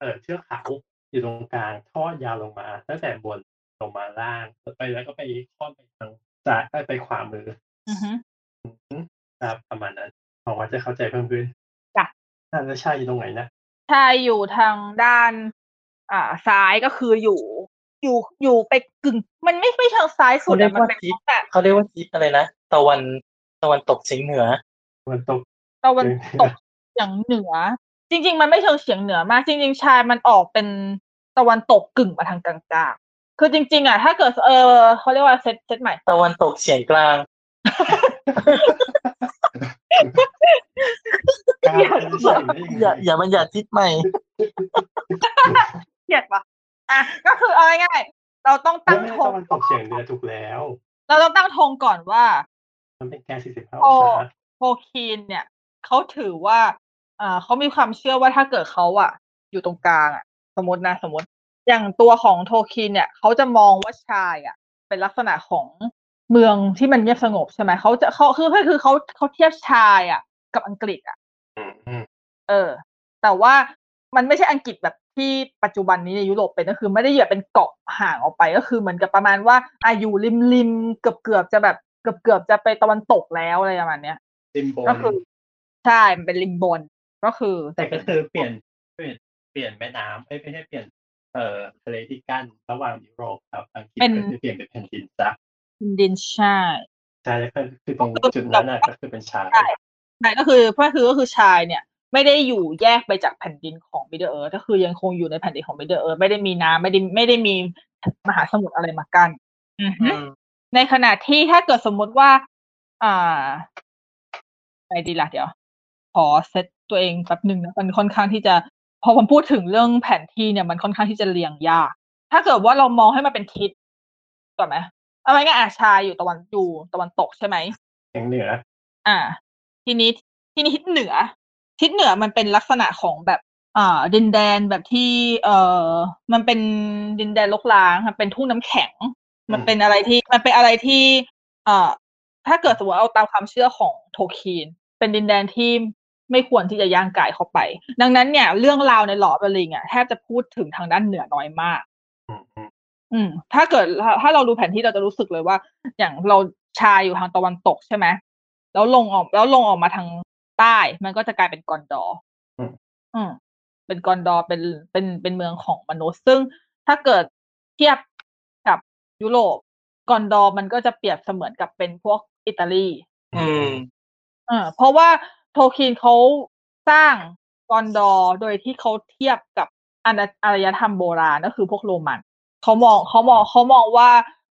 เอ่อเทือกเขาอยู่ตรงกลางทอดยาวลงมาตั้งแต่บนลงมาล่างไปแล้วก็ไปทอดไปทางซ้ายเอ้ยไปขวามือ อือฮึอือฮึครับประมาณนั้นหวังว่าจะเข้าใจเพิ่มขึ้น จ้ะอ่าแล้วชายอยู่ตรงไหนนะชายอยู่ทางด้าน อ่าซ้ายก็คืออยู่ อยู่อยู่ไปกึ่ง มันไม่ไม่เชิงซ้ายสุดเขาเรียอะกมันว่าเป็นทิศแบบเขาเรียกว่าทิศอะไรนะตะวันตะวันตกเฉียงเหนือมันตกตะวันตกเฉียงเหนือ จริง ๆ มันไม่เชิงเฉียงเหนือมาก จริง ๆ ชายมันออกเป็นตะวันตกกึ่งมาทางกลางๆคือจริง ๆ อะ ถ้าเกิดเออเขาเรียกว่าเซตเซตใหม่ ตะวันตกเฉียงกลาง กลางเป็นเฉียงได้ยังอย่าไงอย่ามันอย่าทิศใหม่เกลียดปะอะก็คือเอาง่ายๆเราต้องไม่ตั้งไม่ธตะงวันตกเฉียงเหนือถูกแล้ว เราต้องตั้งธงก่อนว่า มันเป็นแค่45โอองศาโฟคีนเนี่ยเขาถือว่าอ่าเขามีความเชื่อว่าถ้าเกิดเขาอะ อยู่ตรงกลางอะ สมมตินะสมมติ อย่างตัวของโทคินเนี่ยเขาจะมองว่าชายอะ เป็นลักษณะของ เมืองที่มันเงียบสงบใช่ไหมเขาจะเขาคือคือคือเขาเขาเทียบชายอะ กับอังกฤษอะอืมอืมเออ แต่ว่ามันไม่ใช่อังกฤษแบบที่ปัจจุบันนี้ในยุโรปเป็นก็คือ ไม่ได้เหยียบเป็นเกาะห่างออกไปก็คือเหมือนกับประมาณว่าอายุริมริมเกือบเกือบจะแบบเกือบเกือบจะไปตะวันตกแล้วอะไรประมาณเนี้ยริมบนก็คือใช่มันเป็นริมบนก็คือ แต่ก็คือเปลี่ยนเปลี่ยนเปลี่ยนแม่น้ำเอ้ยไม่ใช่เปลี่ยนเอ่อทะเลที่กั้นระหว่างยุโรปกับอังกฤษก็คือเปลี่ยนเป็นแผ่นดินซะ ดินใช่ใช่แล้วก็คือตรงจุดนั้นน่ะก็คือเป็น Shire ใช่ใช่ก็คือเพราะคือก็คือ Shire เนี่ย ไม่ได้อยู่แยกไปจากแผ่นดินของ Middle-earth ก็คือยังคงอยู่ในแผ่นดินของ Middle-earth ไม่ได้มีน้ำไม่ได้ไม่ได้มีมหาสมุทรอะไรมากั้นอือฮึอืมในขณะที่ถ้าเกิดสมมุติว่า อ่าไปดีละเดี๋ยว ขอเซตตัวเองแป๊บหนึ่งนะมันค่อนข้างที่จะ พอผมพูดถึงเรื่องแผนที่เนี่ยมันค่อนข้างที่จะเรียงยาก ถ้าเกิดว่าเรามองให้มันเป็นทิศก่อนไหม เอาไว้ง่ายๆอะชายอยู่ตะวันอยู่ตะวันตกใช่ไหมทางเหนือ อ่า ทีนี้ทีนี้ทิศเหนือ ทิศเหนือมันเป็นลักษณะของแบบอ่าดินแดนแบบที่ เอ่อ มันเป็นดินแดนลกล้างมันเป็นทุ่งน้ำแข็ง มันเป็นอะไรที่ มันเป็นอะไรที่ เอ่อ ถ้าเกิดสมมติเอาตามความเชื่อของโทคีน เป็นดินแดนที่ไม่ควรที่จะย่างกายเข้าไป ดังนั้นเนี่ย เรื่องราวในหลอดบลิงอะแทบจะพูดถึงทางด้านเหนือน้อยมาก อืมอืมอืม ถ้าเกิดถ้าเราดูแผนที่เราจะรู้สึกเลยว่า อย่างเราชายอยู่ทางตะวันตกใช่ไหมแล้วลงออก แล้วลงออกมาทางใต้ มันก็จะกลายเป็นกอนดอร์อืมอืมเป็นกอนดอร์เป็นเป็นเป็นเมืองของมนุษย์ ซึ่งถ้าเกิดเทียบกับยุโรปกอนดอร์มันก็จะเปรียบเสมือนกับเป็นพวกอิตาลี อืมเออเพราะว่าโทคินเขาสร้างกอนดอร์โดยที่เขาเทียบกับอารอารยธรรมโบราณก็คือพวกโรมัน เขามองเขามองเขามองว่า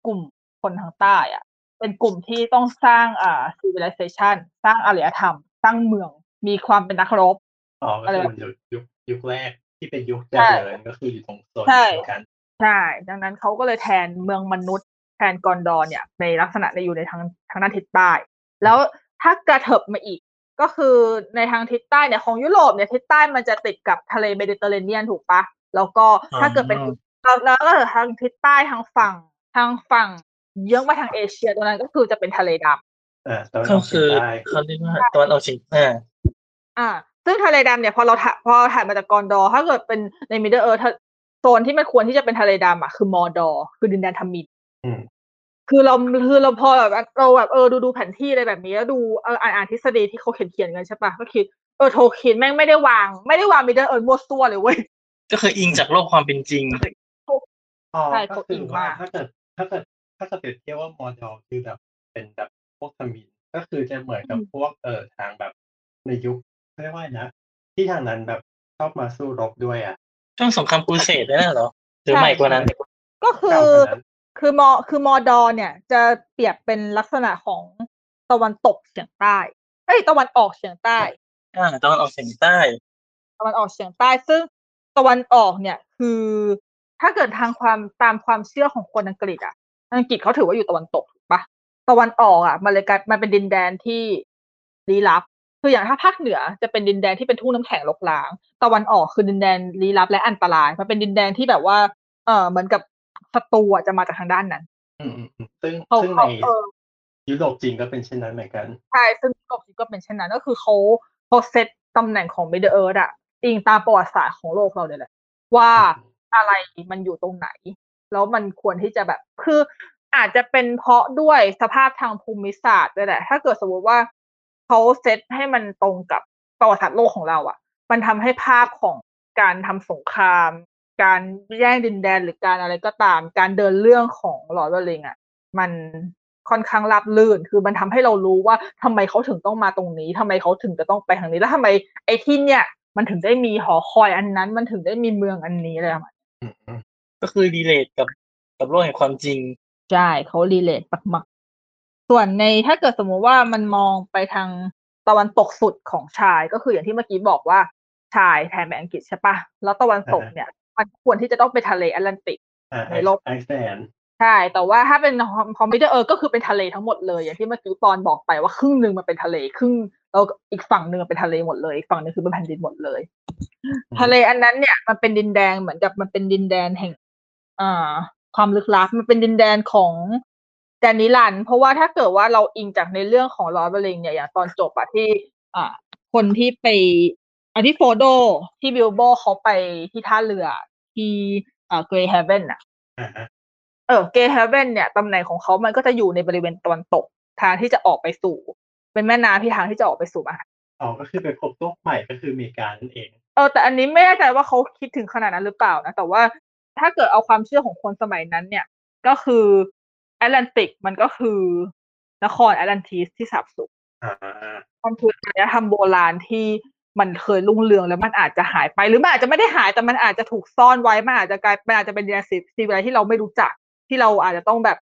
กลุ่มคนทางใต้อะเป็นกลุ่มที่ต้องสร้างอ่า civilization สร้างอารยธรรม สร้างเมืองมีความเป็นนักรบอ๋อก็อะไรคือแบบมันยุคยุคยุคแรกที่เป็นยุคเจใช่ริญก็คืออยู่ตรงโซนใช่เดียวกันใช่ ดังนั้นเขาก็เลยแทนเมืองมนุษย์ แทน Gondor เนี่ย ในลักษณะในอยู่ในทางทางด้านทิศใต้ แล้วถ้ากระเถิบมาอีกก็คือในทางทิศใต้เนี่ยของยุโรปเนี่ยทิศใต้มันจะติดกับทะเลเมดิเตอร์เรเนียนถูกปะแล้วก็ถ้าเกิดเป็นอ๋อ แล้วแล้วก็ทางทิศใต้ทางฝั่งทางฝั่งเยื้องมาทางเอเชียตรงนั้นก็คือจะเป็นทะเลดำอ่าตอนก็ออกเฉีคืยองใต้เขาเรียกว่าตะวันออกเฉียงใต้อ่า ซึ่งทะเลดำเนี่ยพอเราถัดพอถัดมาจาก Gondor ถ้าเกิดเป็นใน Middle-earth โซนที่มันควรที่จะเป็นทะเลดำอะคือมอร์ดอร์คือดินแดนทมิฬอืมคือเราคือเราพอแบบเราแบบเออดูดูแผนที่อะไรแบบนี้แล้วดูเอออ่านอ่านทฤษฎีที่เขาเขียนเขียนกันใช่ปะก็คิดเออ Tolkien แม่งไม่ได้วาง ไม่ได้วาง Middle-earth มั่วซั่วเลยเว้ยก็คืออิงจากโลกความเป็นจริง อ๋อใช่ก็คือเขาอิงว่ามากถ้าเกิดถ้าเกิดถ้าเกิดเปรียบเทียบว่ามอดอลคือแบบเป็นแบบพวกทมิฬก็คือจะเหมือนกับพวกเออทางแบบในยุคเรียกว่าไงนะ ที่ทางนั้นแบบชอบมาสู้รบด้วยอะช่วงสงครามครูเสดนั่นเหรอหรือใช่ใหม่กว่านั้น ก็คืเก่าอกว่านั้นคือมอคือมอดอร์เนี่ย จะเปรียบเป็นลักษณะของตะวันตกเฉียงใต้เอ้ยตะวันออกเฉียงใต้อ่าตะวันออกเฉียงใต้ ตะวันออกเฉียงใต้ซึ่งตะวันออกเนี่ย คือ ถ้าเกิดทางความตามความเชื่อของคนอังกฤษอะ อังกฤษเขาถือว่าอยู่ตะวันตกถูกปะตะวันออกอะมันเลยกลายมันเป็นดินแดนที่ลี้ลับ คืออย่างถ้าภาคเหนือจะเป็นดินแดนที่เป็นทุ่งน้ำแข็งลกล้าง ตะวันออกคือดินแดนลี้ลับและอันตราย มันเป็นดินแดนที่แบบว่า เออเหมือนกับศัตรูอะจะมาจากทางด้านนั้นอืมอืมอืมซึ่งเขาซึ่งเขาในเออยุโรปจริงก็เป็นเช่นนั้นเหมือนกันใช่ซึ่งยุโรปก็เป็นเช่นนั้น ก็คือเขาเขาเซตตำแหน่งของ Middle Earth อะอิงตามประวัติศาสตร์ของโลกเราเนี่ยแหละว่า อะไรมันอยู่ตรงไหน แล้วมันควรที่จะแบบคืออาจจะเป็นเพราะด้วยสภาพทางภูมิศาสตร์ด้วยแหละ ถ้าเกิดสมมติว่าเขาเซตให้มันตรงกับประวัติศาสตร์โลกของเราอะมันทำให้ภาพของการทำสงคราม การแย่งดินแดนหรือการอะไรก็ตาม การเดินเรื่องของหลอดเวลิงอะมันค่อนข้างราบลื่น คือมันทำให้เรารู้ว่าทำไมเขาถึงต้องมาตรงนี้ทำไมเขาถึงจะต้องไปทางนี้ แล้วทำไมไอ้ที่เนี่ย มันถึงได้มีหอคอยอันนั้น มันถึงได้มีเมืองอันนี้อะไรประมาณนี้ อืมอืมก็คือ relate กับกับโลกแห่งความจริง ใช่เขา relate มากๆส่วนในถ้าเกิดสมมุติว่ามันมองไปทางตะวันตกสุดของ Shire ก็คืออย่างที่เมื่อกี้บอกว่า Shire แทนเป็นอังกฤษใช่ปะแล้วตะวันตกเนี่ย มันควรที่จะต้องไปทะเลแอตแลนติกอ่าในโลกไอซ์แลนด์ใช่ แต่ว่าถ้าเป็นของ Middle-earth เออก็คือเป็นทะเลทั้งหมดเลย อย่างที่เมื่อกี้ปอนบอกไปว่าครึ่งหนึ่งมันเป็นทะเลครึ่งแล้วอีกฝั่งหนึ่งเป็นทะเลหมดเลยอีกฝั่งหนึ่งคือเป็นแผ่นดินหมดเลย ทะเลอันนั้นเนี่ยมันเป็นดินแดนเหมือนกับมันเป็นดินแดนแห่งอ่าความลึกลับมันเป็นดินแดนของแดนนิรันดร์เพราะว่าถ้าเกิดว่าเราอิงจากในเรื่องของ Lord of the Rings เนี่ยอย่างตอนจบอะที่อ่าคนที่ไปอันที่โฟโดที่ Bilbo เขาไปที่ท่าเรือที่อ่า Grey Havens อะอ่าฮะเออ Grey Havens เนี่ยตำแหน่งของเขามันก็จะอยู่ในบริเวณตะวันตกทางที่จะออกไปสู่ เป็นแม่น้ำที่ทางที่จะออกไปสู่มหาอ๋อก็คือไปพบโลกใหม่ก็คืออเมริกานั่นเอง เออแต่อันนี้ไม่แน่ใจว่าเขาคิดถึงขนาดนั้นหรือเปล่านะ แต่ว่าถ้าเกิดเอาความเชื่อของคนสมัยนั้น เนี่ย ก็คือแอตแลนติกมันก็คือนครแอตแลนติสที่สับสูญอ่ามันคืออารยธรรมโบราณที่มันเคยรุ่งเรืองแล้วมันอาจจะหายไป หรือมันอาจจะไม่ได้หายแต่มันอาจจะถูกซ่อนไว้มันอาจจะกลายมันอาจจะเป็นดินแดนซีวิไลที่เราไม่รู้จัก ที่เราอาจจะต้องแบบ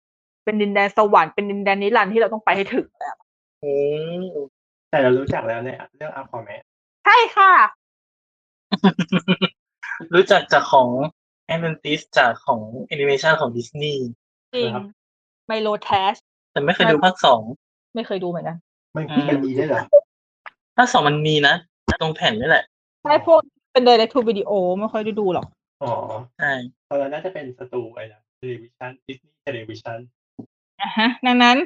เป็นดินแดนสวรรค์เป็นดินแดนนิรันดร์ที่เราต้องไปให้ถึงแบบอืมแต่เรารู้จักแล้วเนี่ยเรื่องอัลคอแมนใช่ค่ะ รู้จักจากของ Atlantis จากของแอนิเมชันของดิสนีย์จริง Milo Thatchแต่ไม่เคยดูภาคสอง ไม่เคยดูเหมือนกันมันอืมมันมีด้วยเหรอภาคสองมันมีนะ ตรงแผ่นนี่แหละใช่พวกเป็น direct to video ไม่ค่อยได้ดูหรอก อ๋อ ใช่ตอนนั้นน่าจะเป็นสตูไอ้นะ television Disney Televisionอะฮะ ดังนั้น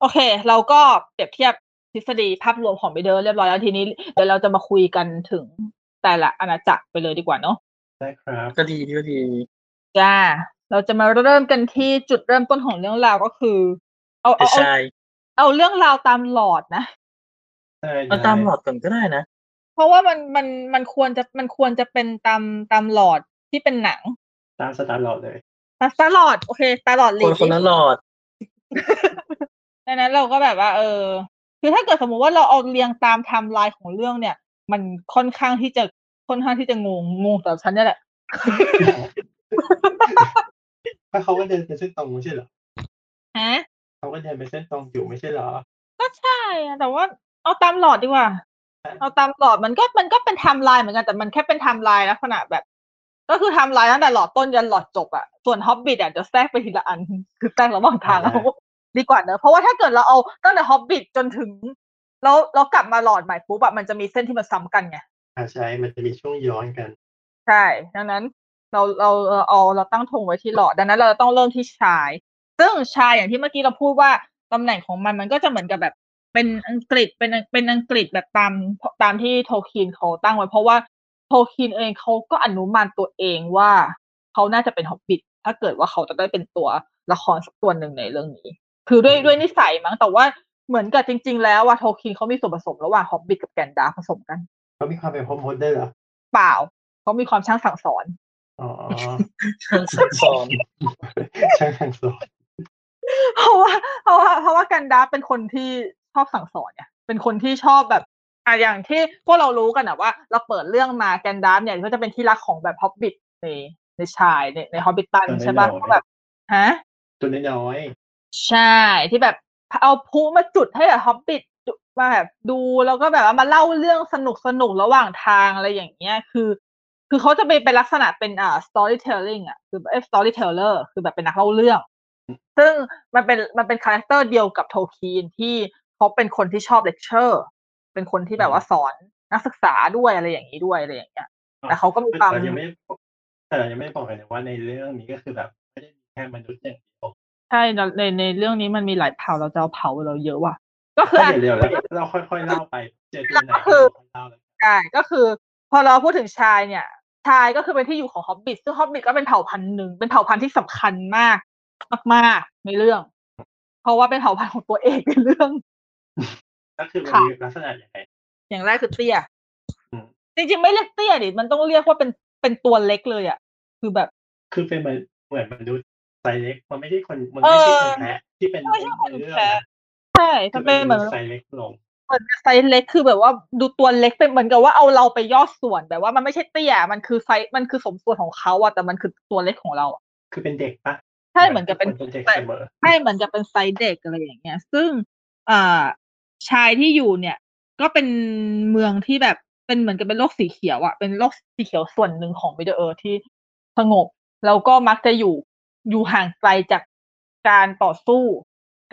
โอเค เราก็เปรียบเทียบทฤษฎีภาพรวมของ Middle-earth เรียบร้อยแล้วทีนี้ เดี๋ยวเราจะมาคุยกันถึง แต่ละอาณาจักรไปเลยดีกว่าเนาะได้ครับก็ดีก็ดีจ้าเราจะมาเริ่มกันที่จุดเริ่มต้นของเรื่องราวก็คือ เอาแต่เอาเอา Shire เอาเรื่องราวตามหลอดนะใช่เอาตามหลอดก่อนก็ได้นะ เพราะว่ามันมันมันควรจะมันควรจะเป็นตามตามหลอดที่เป็นหนัง ตามสตาร์หลอดเลยตามหลอดโอเคตาหลอดคลีนคนละหลอดดังนั้นเราก็แบบว่า เออ คือถ้าเกิดสมมุติว่าเราเอาเรียงตามไทม์ไลน์ของเรื่องเนี่ย มันค่อนข้างที่จะค่อนข้างที่จะงงงงสำหรับฉันเนี่ยแหละเพราะเขาก็เดินไปเส้นตรงไม่ใช่เหรอฮะเขาก็เดินไปเส้นตรงอยู่ไม่ใช่เหรอ ก็ใช่อะแต่ว่าเอาตามหลอดดีกว่า เอาตามหลอดมันก็มันก็เป็นไทม์ไลน์เหมือนกันแต่มันแค่เป็นไทม์ไลน์ลักษณะแบบ ก็คือไทม์ไลน์ตั้งแต่หลอดต้นยันหลอดจบอะส่วนฮอบบิ t อะเดี๋ยวแทรกไปทีละอัน คือแทรกระหว่างทางอ่าเอาดีกว่าเนอะเพราะว่าถ้าเกิดเราเอาตั้งแต่ฮอบบิ t จนถึง แล้วเรากลับมาหลอดใหม่ปุ๊บอะมันจะมีเส้นที่มันซ้ำกันไงอ่าใช่ มันจะมีช่วงย้อนกัน ใช่ ดังนั้นเราเราเราเอาเราตั้งธงไว้ที่หลอด ดังนั้นเราจะต้องเริ่มที่ชาย ซึ่งชายอย่างที่เมื่อกี้เราพูดว่าตำแหน่งของมันมันก็จะเหมือนกับแบบเป็นอังกฤษเป็นเป็นอังกฤษแบบตามตามที่โทคินเขาตั้งไว้ เพราะว่าโทคินเองเขาก็อนุมานตัวเองว่าเขาน่าจะเป็นฮอบบิทถ้าเกิดว่าเขาจะได้เป็นตัวละครสักตัวหนึ่งในเรื่องนี้ คือด้วยด้วยนิสัยมั้งแต่ว่า เหมือนกับจริง ๆ แล้วว่าโทคินเขามีส่วนผสมระหว่างฮอบบิทกับแกนดาร์ผสมกันเขามีความเป็นพอมดด้วยเหรอเปล่าเขามีความช่างสั่งสอนอ๋อช่างซับซ้อนช่างทางสอนเพราะว่าเพราะว่าเพราะว่ากันดาเป็นคนที่ชอบสั่งสอนเนี่ย เป็นคนที่ชอบแบบอะอย่างที่พวกเรารู้กันนะว่า เราเปิดเรื่องมาแกนดาเนี่ยก็จะเป็นที่รักของแบบฮอบบิทในในชายในในฮอบบิทตันใช่ปะเขาแบบฮะตัวน้อยใช่ที่แบบ เอาพลุมาจุดให้แบบฮอบบิทมาแบบดูแล้วก็แบบว่ามาเล่าเรื่องสนุกสนุกระหว่างทางอะไรอย่างเงี้ย คือ คือเขาจะไปเป็นลักษณะเป็นอ่า storytelling อะคือเอ storyteller คือแบบเป็นนักเล่าเรื่อง ซึ่งมันเป็นมันเป็น character เดียวกับ Tolkien ที่เขาเป็นคนที่ชอบเลคเชอร์เป็นคนที่แบบว่าสอนนักศึกษาด้วยอะไรอย่างนี้ด้วยอะไรอย่างเงี้ยๆแต่เขาก็มีความแต่ยังไม่แต่เรายังไม่บอกเลยนะว่าในเรื่องนี้ก็คือแบบไม่ได้มีแค่มนุษย์อย่างเดียว ใช่ในในในเรื่องนี้มันมีหลายเผ่าเราจะเอาเผ่าเราเยอะว่ะ ก็คือก็อะเดี๋ยวๆแล้วเราค่อยๆเล่าไปเจอตัวไหนก็คือเราค่อยเล่าแล้วใช่ก็คือ พอเราพูดถึงชายเนี่ย ชายก็คือเป็นที่อยู่ของฮอบบิทซึ่งฮอบบิทก็เป็นเผ่าพันธุ์หนึ่งเป็นเผ่าพันธุ์ที่สำคัญมากมากๆในเรื่อง เพราะว่าเป็นเผ่าพันธุ์ของตัวเอกในเรื่องก็คือมันค่ะมีลักษณะอย่างไรอย่างแรกคือเตี้ยอืมจริงๆไม่เรียกเตี้ยดิมันต้องเรียกว่าเป็นเป็นตัวเล็กเลยอะ คือแบบ คือเป็นเหมือนเหมือนมนุษย์ ไซส์เล็กมันไม่ใช่คนมันไม่ใช่คนแคระที่เป็นไม่ใช่คนเรื่องแคระนะใช่คือมันเป็นเหมือนไซส์เล็กลงเหมือนไซส์เล็กคือแบบว่าดูตัวเล็กเป็นเหมือนกับว่าเอาเราไปย่อส่วนแบบว่ามันไม่ใช่เตี้ยมันคือไซส์มันคือสมส่วนของเขาอะแต่มันคือตัวเล็กของเราอะคือเป็นเด็กปะใช่เหมือนกับเป็นเป็นเด็กแต่เสมอใช่เหมือนกับเป็นไซส์เด็กอะไรอย่างเงี้ย ซึ่งอ่า Shire ที่อยู่เนี่ย ก็เป็นเมืองที่แบบเป็นเหมือนกับเป็นโลกสีเขียวอะเป็นโลกสีเขียวส่วนหนึ่งของ Middle-earth ที่สงบแล้วก็มักจะอยู่ อยู่ห่างไกลจากการต่อสู้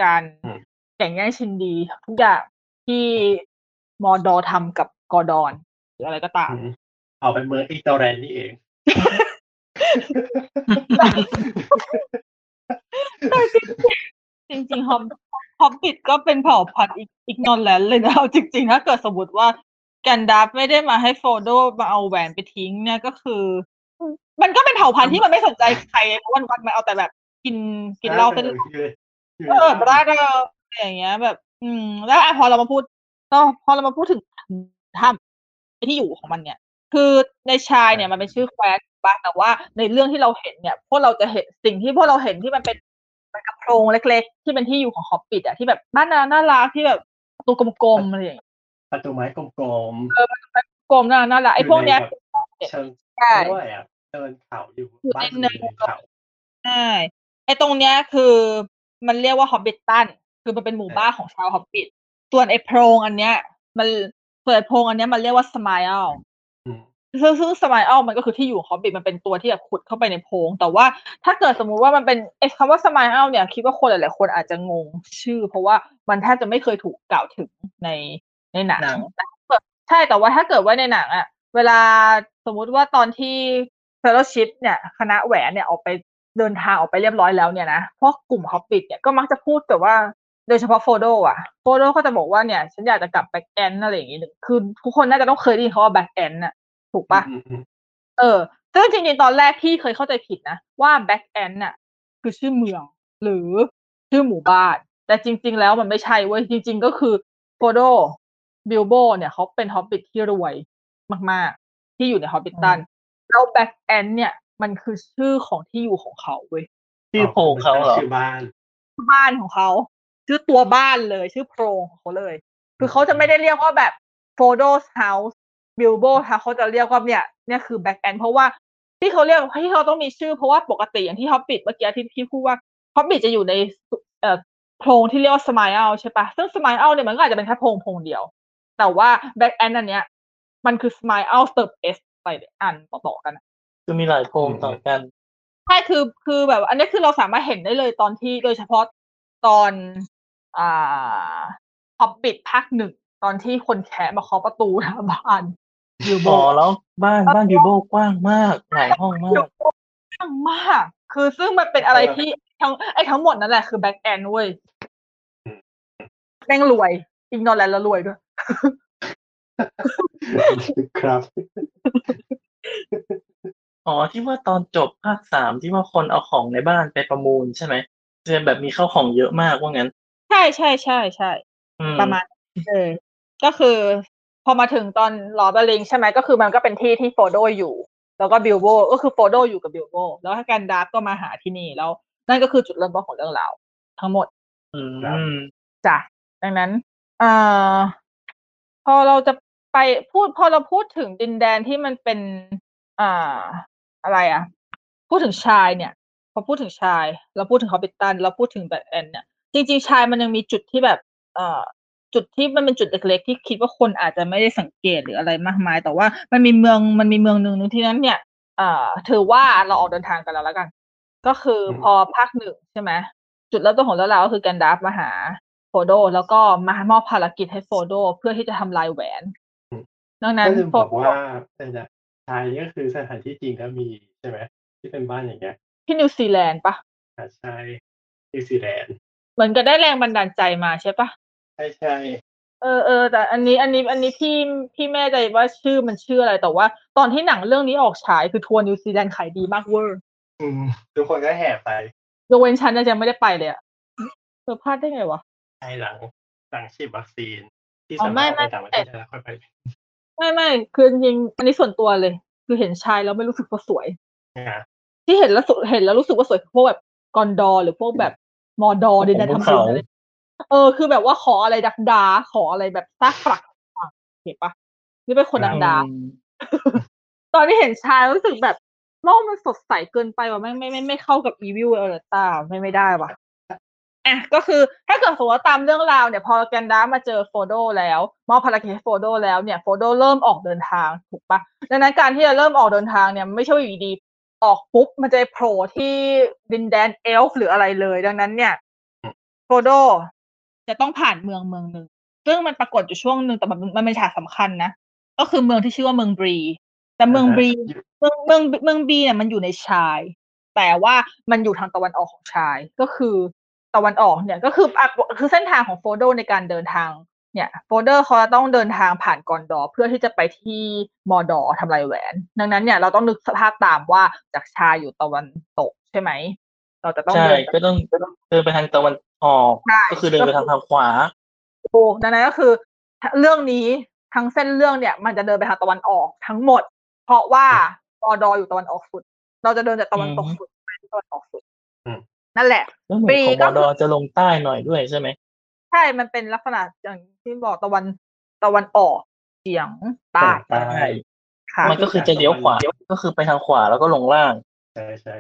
การอืมแข่งแย่งชิงดี ทุกอย่างที่มอดอทำกับ Gondor หรืออะไรก็ตามอืมเอาเป็นเมือง ignorant นี่เองจริงๆ hob hobbit ก็เป็นเผ่าพันธุ์อิกนอแลนเลยนะเอาจริงๆถ้าเกิดสมมติว่าแกันดับไม่ได้มาให้โฟโดมาเอาแหวนไปทิ้งเนี่ยก็คือ มันก็เป็นเผ่าพันธุ์ที่มันไม่สนใจใครเพราะวันวันๆมันเอาแต่แบบกินกินเหล้าไปเอเรื่อยอเออบ้าก็อะไรอย่างเงี้ย แบบ อืม แล้วอะพอเรามาพูดก็พอเรามาพูดถึงถ้ำไอ้ที่อยู่ของมันเนี่ย คือในชายเนี่ยมันเป็นชื่อแคว้นบ้างแต่ว่าในเรื่องที่เราเห็นเนี่ย พวกเราจะเห็นสิ่งที่พวกเราเห็นที่มันเป็นมันกระโพรงเล็ก ๆ ที่เป็นที่อยู่ของฮอบบิทอะที่แบบบ้านนาน่ารักที่แบบประตูกลมๆอะไรอย่างเงี้ยประตูไม้กลมกลมน่าน่ารักไอ้พวกเนี้ยๆเชิงใช่ด้วยอะ เดินเขาอยู่อยู่บ้านในอยู่ในเนินเขา ใช่ไอ้ตรงเนี้ยคือมันเรียกว่าฮอบบิทตันคือมันเป็นหมู่บ้านของชาวฮอบบิทส่วนไอ้โพรงอันเนี้ย มันส่วนไอ้โพรงอันเนี้ยมันเรียกว่าสมายลอืมซึ่งซึ่งสมายลมันก็คือที่อยู่ของฮอบบิทมันเป็นตัวที่แบบขุดเข้าไปในโพรง แต่ว่าถ้าเกิดสมมุติว่ามันเป็นไอ้คำว่า smial เนี่ย คิดว่าคนหลายๆคนอาจจะงงชื่อ เพราะว่ามันแทบจะไม่เคยถูกกล่าวถึงในในหนังหนังใช่แต่ว่าถ้าเกิดว่าในหนังอะเวลาสมมุติว่าตอนที่ fellowship เนี่ยคณะแหวนเนี่ยออกไปเดินทางออกไปเรียบร้อยแล้วเนี่ยนะพวกกลุ่มฮอบบิทเนี่ยก็มักจะพูดแต่ว่าโดยเฉพาะโฟรโดอะโฟรโดก็จะบอกว่าเนี่ย ฉันอยากจะกลับ Bag End อะไรอย่างงี้คือทุกคนน่าจะต้องเคยได้ยินคำว่า Bag End น่ะ ถูกปะอืมอืมเออซึ่งจริงๆตอนแรกพี่เคยเข้าใจผิดนะ ว่า Bag End น่ะ คือชื่อเมือง หรือชื่อหมู่บ้าน แต่จริง ๆ แล้วมันไม่ใช่เว้ยจริง ๆ ก็คือโฟรโดบิลโบเนี่ยเขาเป็นฮอบบิทที่รวยมากๆ ที่อยู่ในฮอบบิทตัน แล้ว Bag End เนี่ยมันคือชื่อของที่อยู่ของเขาเว้ยชื่อโพรงเขาเหรอชื่อบ้านชื่อบ้านของเขาชื่อตัวบ้านเลยชื่อโพรงของเขาเลย คือเขาจะไม่ได้เรียกว่าแบบ Frodo's House Bilbo ค่ะเขาจะเรียกว่าเนี่ยเนี่ยคือ back end เพราะว่าที่เขาเรียกที่เขาต้องมีชื่อเพราะว่าปกติอย่างที่ฮอบบิทเมื่อกี้ที่พี่พูดว่าฮอบบิทจะอยู่ในเอ่อโพรงที่เรียกว่า Smile ใช่ปะซึ่ง Smile เนี่ยมันก็อาจจะเป็นแค่โพรงโพรงเดียว แต่ว่า back end อันเนี้ยมันคือ Smile เติม S ไปอันต่อๆกันอะคือมีหลายโพรงต่อกันใช่คือคือแบบ อันนี้คือเราสามารถเห็นได้เลยตอนที่โดยเฉพาะตอนอ่าฮอบบิทภาคหนึ่งตอนที่คนแคะมาเคาะประตูหน้าบ้านบิวโบอ๋อแล้วบ้านบ้านบิวโบกว้างมากหลายห้องมากข้างมาก คือซึ่งมันเป็นอะไรที่ทั้งไอ้ทั้งหมดนั่นแหละคือแบ็กแอนด์เว้ยแม่งรวยอิงนอแลนด์แล้วรวยด้วย ครับอ๋อที่ว่าตอนจบภาคสามที่ว่าคนเอาของในบ้านไปประมูลใช่ไหมจะแบบมีข้าวของเยอะมากว่างั้น ใช่ใช่ใช่ใช่อืมประมาณนั้นเออก็คือ พอมาถึงตอน Lord of the Rings ใช่ไหมก็คือมันก็เป็นที่ที่โฟรโดอยู่ แล้วก็บิลโบก็คือโฟรโดอยู่กับบิลโบแล้วให้การดาร์กก็มาหาที่นี่แล้ว นั่นก็คือจุดเริ่มต้นของเรื่องราวทั้งหมด อืมจ้ะดังนั้น เอ่อพอเราจะ ไปพูดพอเราพูดถึงดินแดนที่มันเป็น อ่า อะไรอะ พูดถึงชายเนี่ย พอพูดถึงชาย เราพูดถึงฮอบบิทตันเราพูดถึงแบทแอนเนี่ยจริง ๆ ชายมันยังมีจุดที่แบบเอ่อจุดที่มันเป็นจุดเล็กๆที่คิดว่าคนอาจจะไม่ได้สังเกตหรืออะไรมากมาย แต่ว่ามันมีเมืองมันมีเมืองหนึ่งหนึ่งที่นั้นเนี่ยเอ่อถือว่าเราออกเดินทางกันแล้วแล้วกัน ก็คือพอภาคหนึ่งใช่ไหมจุดเริ่มต้นของเรื่องราวก็คือแกันดับมาหาโฟโด แล้วก็มามอบภารกิจให้โฟโด เพื่อที่จะทำลายแหวน อืมดังนั้นก็ลืมโฟบอกโดว่าเป็นจะชายก็คือสถานที่จริงก็มีใช่ไหมที่เป็นบ้านอย่างเงี้ยที่นิวซีแลนด์ปะอ่าใช่นิวซีแลนด์เหมือนกับได้แรงบันดาลใจมาใช่ปะใช่ใช่เออเออแต่อันนี้อันนี้อันนี้พี่พี่แม่ใจว่าชื่อมันชื่ออะไรแต่ว่า ตอนที่หนังเรื่องนี้ออกฉายคือทัวร์นิวซีแลนด์ขายดีมากเวอร์อืมทุกคนก็แห่ไปยกเว้นฉันนะยังไม่ได้ไปเลยอะเธอพลาดได้ไงวะภายหลังหลังฉีดวัคซีนที่อ๋อสาไม่มารถไม่ไปต่างประเทศได้แล้วค่อยไป ไม่ไม่คือจริงๆอันนี้ส่วนตัวเลย คือเห็นชายแล้วไม่รู้สึกว่าสวยนะที่เห็นแล้วสุเห็นแล้วรู้สึกว่าสวยคือพวกแบบกอนดอร์หรือพวกแบบมอดอร์ดินแดนทำบุญอะไรเออ คือแบบว่าขออะไรดักดา ขออะไรแบบซากปรักเห็นปะนี่เป็นคนดักดาอืมตอนที่เห็นไชร์รู้สึกแบบโลกมันสดใสเกินไปว่ะไม่ไม่ไม่ไม่เข้ากับอีวิลเออร์ตาไม่ไม่ได้ว่ะ อะก็คือถ้าเกิดสมมติว่าตามเรื่องราวเนี่ยพอแกนดัล์ฟมาเจอโฟรโดแล้วมอบภารกิจให้โฟรโดแล้วเนี่ยโฟรโดเริ่มออกเดินทางถูกปะดังนั้นการที่จะเริ่มออกเดินทางเนี่ยไม่ใช่ว่าอยู่ดีๆออกปุ๊บมันจะไปโผล่ที่ดินแดนเอลฟ์หรืออะไรเลย ดังนั้นเนี่ยโฟรโดจะต้องผ่านเมืองเมืองหนึ่งซึ่งมันปรากฏอยู่ช่วงหนึ่งแต่มันมันเป็นฉากสำคัญนะก็คือเมืองที่ชื่อว่าเมืองบรี แต่เมืองบรีเมืองเมืองเมืองบรีเนี่ยมันอยู่ในไชร์ แต่ว่ามันอยู่ทางตะวันออกของไชร์ก็คือ ตะวันออกเนี่ยก็คืออะคือเส้นทางของโฟรโดในการเดินทางเนี่ยโฟเดอร์เขาจะต้องเดินทางผ่านกอนดอร์เพื่อที่จะไปที่มอร์ดอร์ทำลายแหวน ดังนั้นเนี่ยเราต้องนึกสภาพตามว่าจากไชร์อยู่ตะวันตกใช่ไหม เราจะต้องใช่เดินก็ต้องเดินไปทางตะวันออกใช่ก็คือเดินไปทางทางขวาถูกดังนั้นก็คือ เรื่องนี้ทั้งเส้นเรื่องเนี่ย มันจะเดินไปทางตะวันออกทั้งหมด เพราะว่ามอดออยู่ตะวันออกสุด เราจะเดินจากตะวันตกอืมสุดไปที่ตะวันออกสุดอืม นั่นแหละแล้วเหมือนปีของก็มอคือดอจะลงใต้หน่อยด้วยใช่ไหมใช่ มันเป็นลักษณะอย่างที่บอกตะวันตะวันออกเฉียงใต้ใต้ค่ะมันก็คือจะเลี้ยวขวาก็คือไปทางขวาแล้วก็ลงล่างใช่ใช่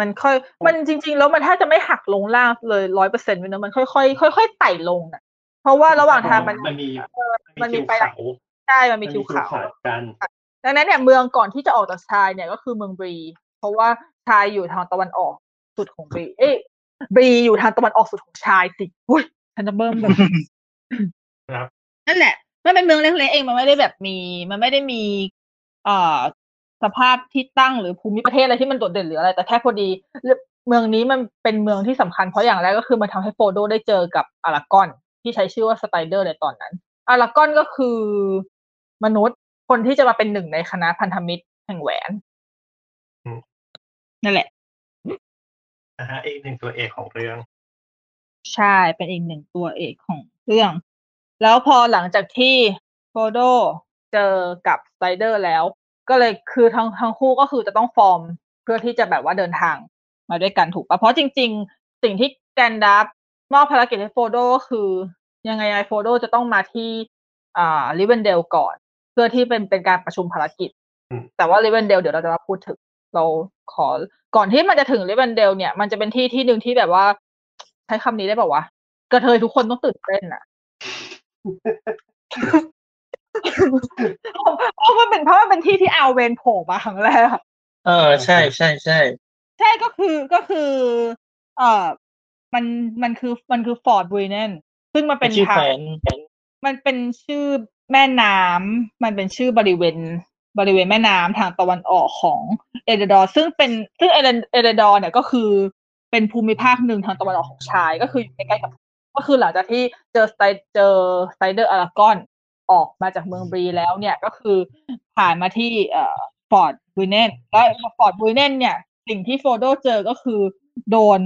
มันค่อย มันจริง ๆ แล้วมันแทบจะไม่หักลงล่างเลยร้อยเปอร์เซ็นต์เลยนะมันค่อยๆค่อยๆไต่ลงน่ะ เพราะว่าระหว่างทางมันมันมีเออมันมีทิวไปเขาใช่มันมีทิวเขากันดังนั้นเนี่ยเมืองก่อนที่จะออกจากชายเนี่ยก็คือเมืองบรี เพราะว่าชายอยู่ทางตะวันออก สุดของบรีเอ๊ะบรีอยู่ทางตะวันออกสุดของชายสิอุ้ยฉันจะเบิ่มแบบครับนั่นแหละมันเป็นเมืองเล็กๆเองมันไม่ได้แบบมี มันไม่ได้มีเอ่อสภาพที่ตั้งหรือภูมิประเทศอะไรที่มันโดดเด่นหรืออะไร แต่แค่พอดี เมืองนี้มันเป็นเมืองที่สำคัญเพราะอย่างแรกก็คือมันทำให้โฟโดได้เจอกับอารากอน ที่ใช้ชื่อว่าสไตเดอร์ในตอนนั้น อารากอนก็คือมนุษย์คนที่จะมาเป็นหนึ่งในคณะพันธมิตรแห่งแหวนอืมนั่นแหละ นะฮะอีกหนึ่งตัวเอกของเรื่อง ใช่เป็นอีกหนึ่งตัวเอกของเรื่อง แล้วพอหลังจากที่โฟรโดเจอกับสไตรเดอร์แล้ว ก็เลยคือทั้งทั้งคู่ก็คือจะต้องฟอร์มเพื่อที่จะแบบว่าเดินทางมาด้วยกันถูกปะเพราะจริง ๆ สิ่งที่แกนดัล์ฟมอบภารกิจให้โฟรโดก็คือยังไงไงโฟรโดจะต้องมาที่อ่าริเวนเดลก่อน เพื่อที่เป็นเป็นการประชุมภารกิจอืมแต่ว่าริเวนเดลเดี๋ยวเราจะมาพูดถึง เราขอก่อนที่มันจะถึงริเวนเดลเนี่ยมันจะเป็นที่ที่หนึ่งที่แบบว่า ใช้คำนี้ได้แบบว่ากระเทยทุกคนต้องตื่นเต้นอะเพราะมันเป็นเพราะมันเป็นที่ที่อาเวนโผล่มาครั้งแรกเออใช่ใช่ใช่ใช่ก็คือก็คือ เอ่อมันมันคือมันคือฟอร์ดบริเนนซึ่งมันเป็นชื่อทาแขงวนแขวนมันเป็นชื่อแม่น้ำมันเป็นชื่อบริเวณ บริเวณแม่น้ำทางตะวันออกของเอเดดอร์ซึ่งเป็นซึ่งเอเรียเอเรียดอร์เนี่ยก็คือเป็นภูมิภาคหนึ่งทางตะวันออกของไชร์ก็คืออยู่ใกล้ๆกับ ก็คือหลังจากที่เจอสไตรเจอสไตรเดอร์อารากอร์นออกมาจากเมืองบรีแล้วเนี่ยก็คือผ่านมาที่เอ่อฟอร์ดบรุยเนนแล้วฟอร์ดบรุยเนนเนี่ย สิ่งที่โฟรโดเจอก็คือโดน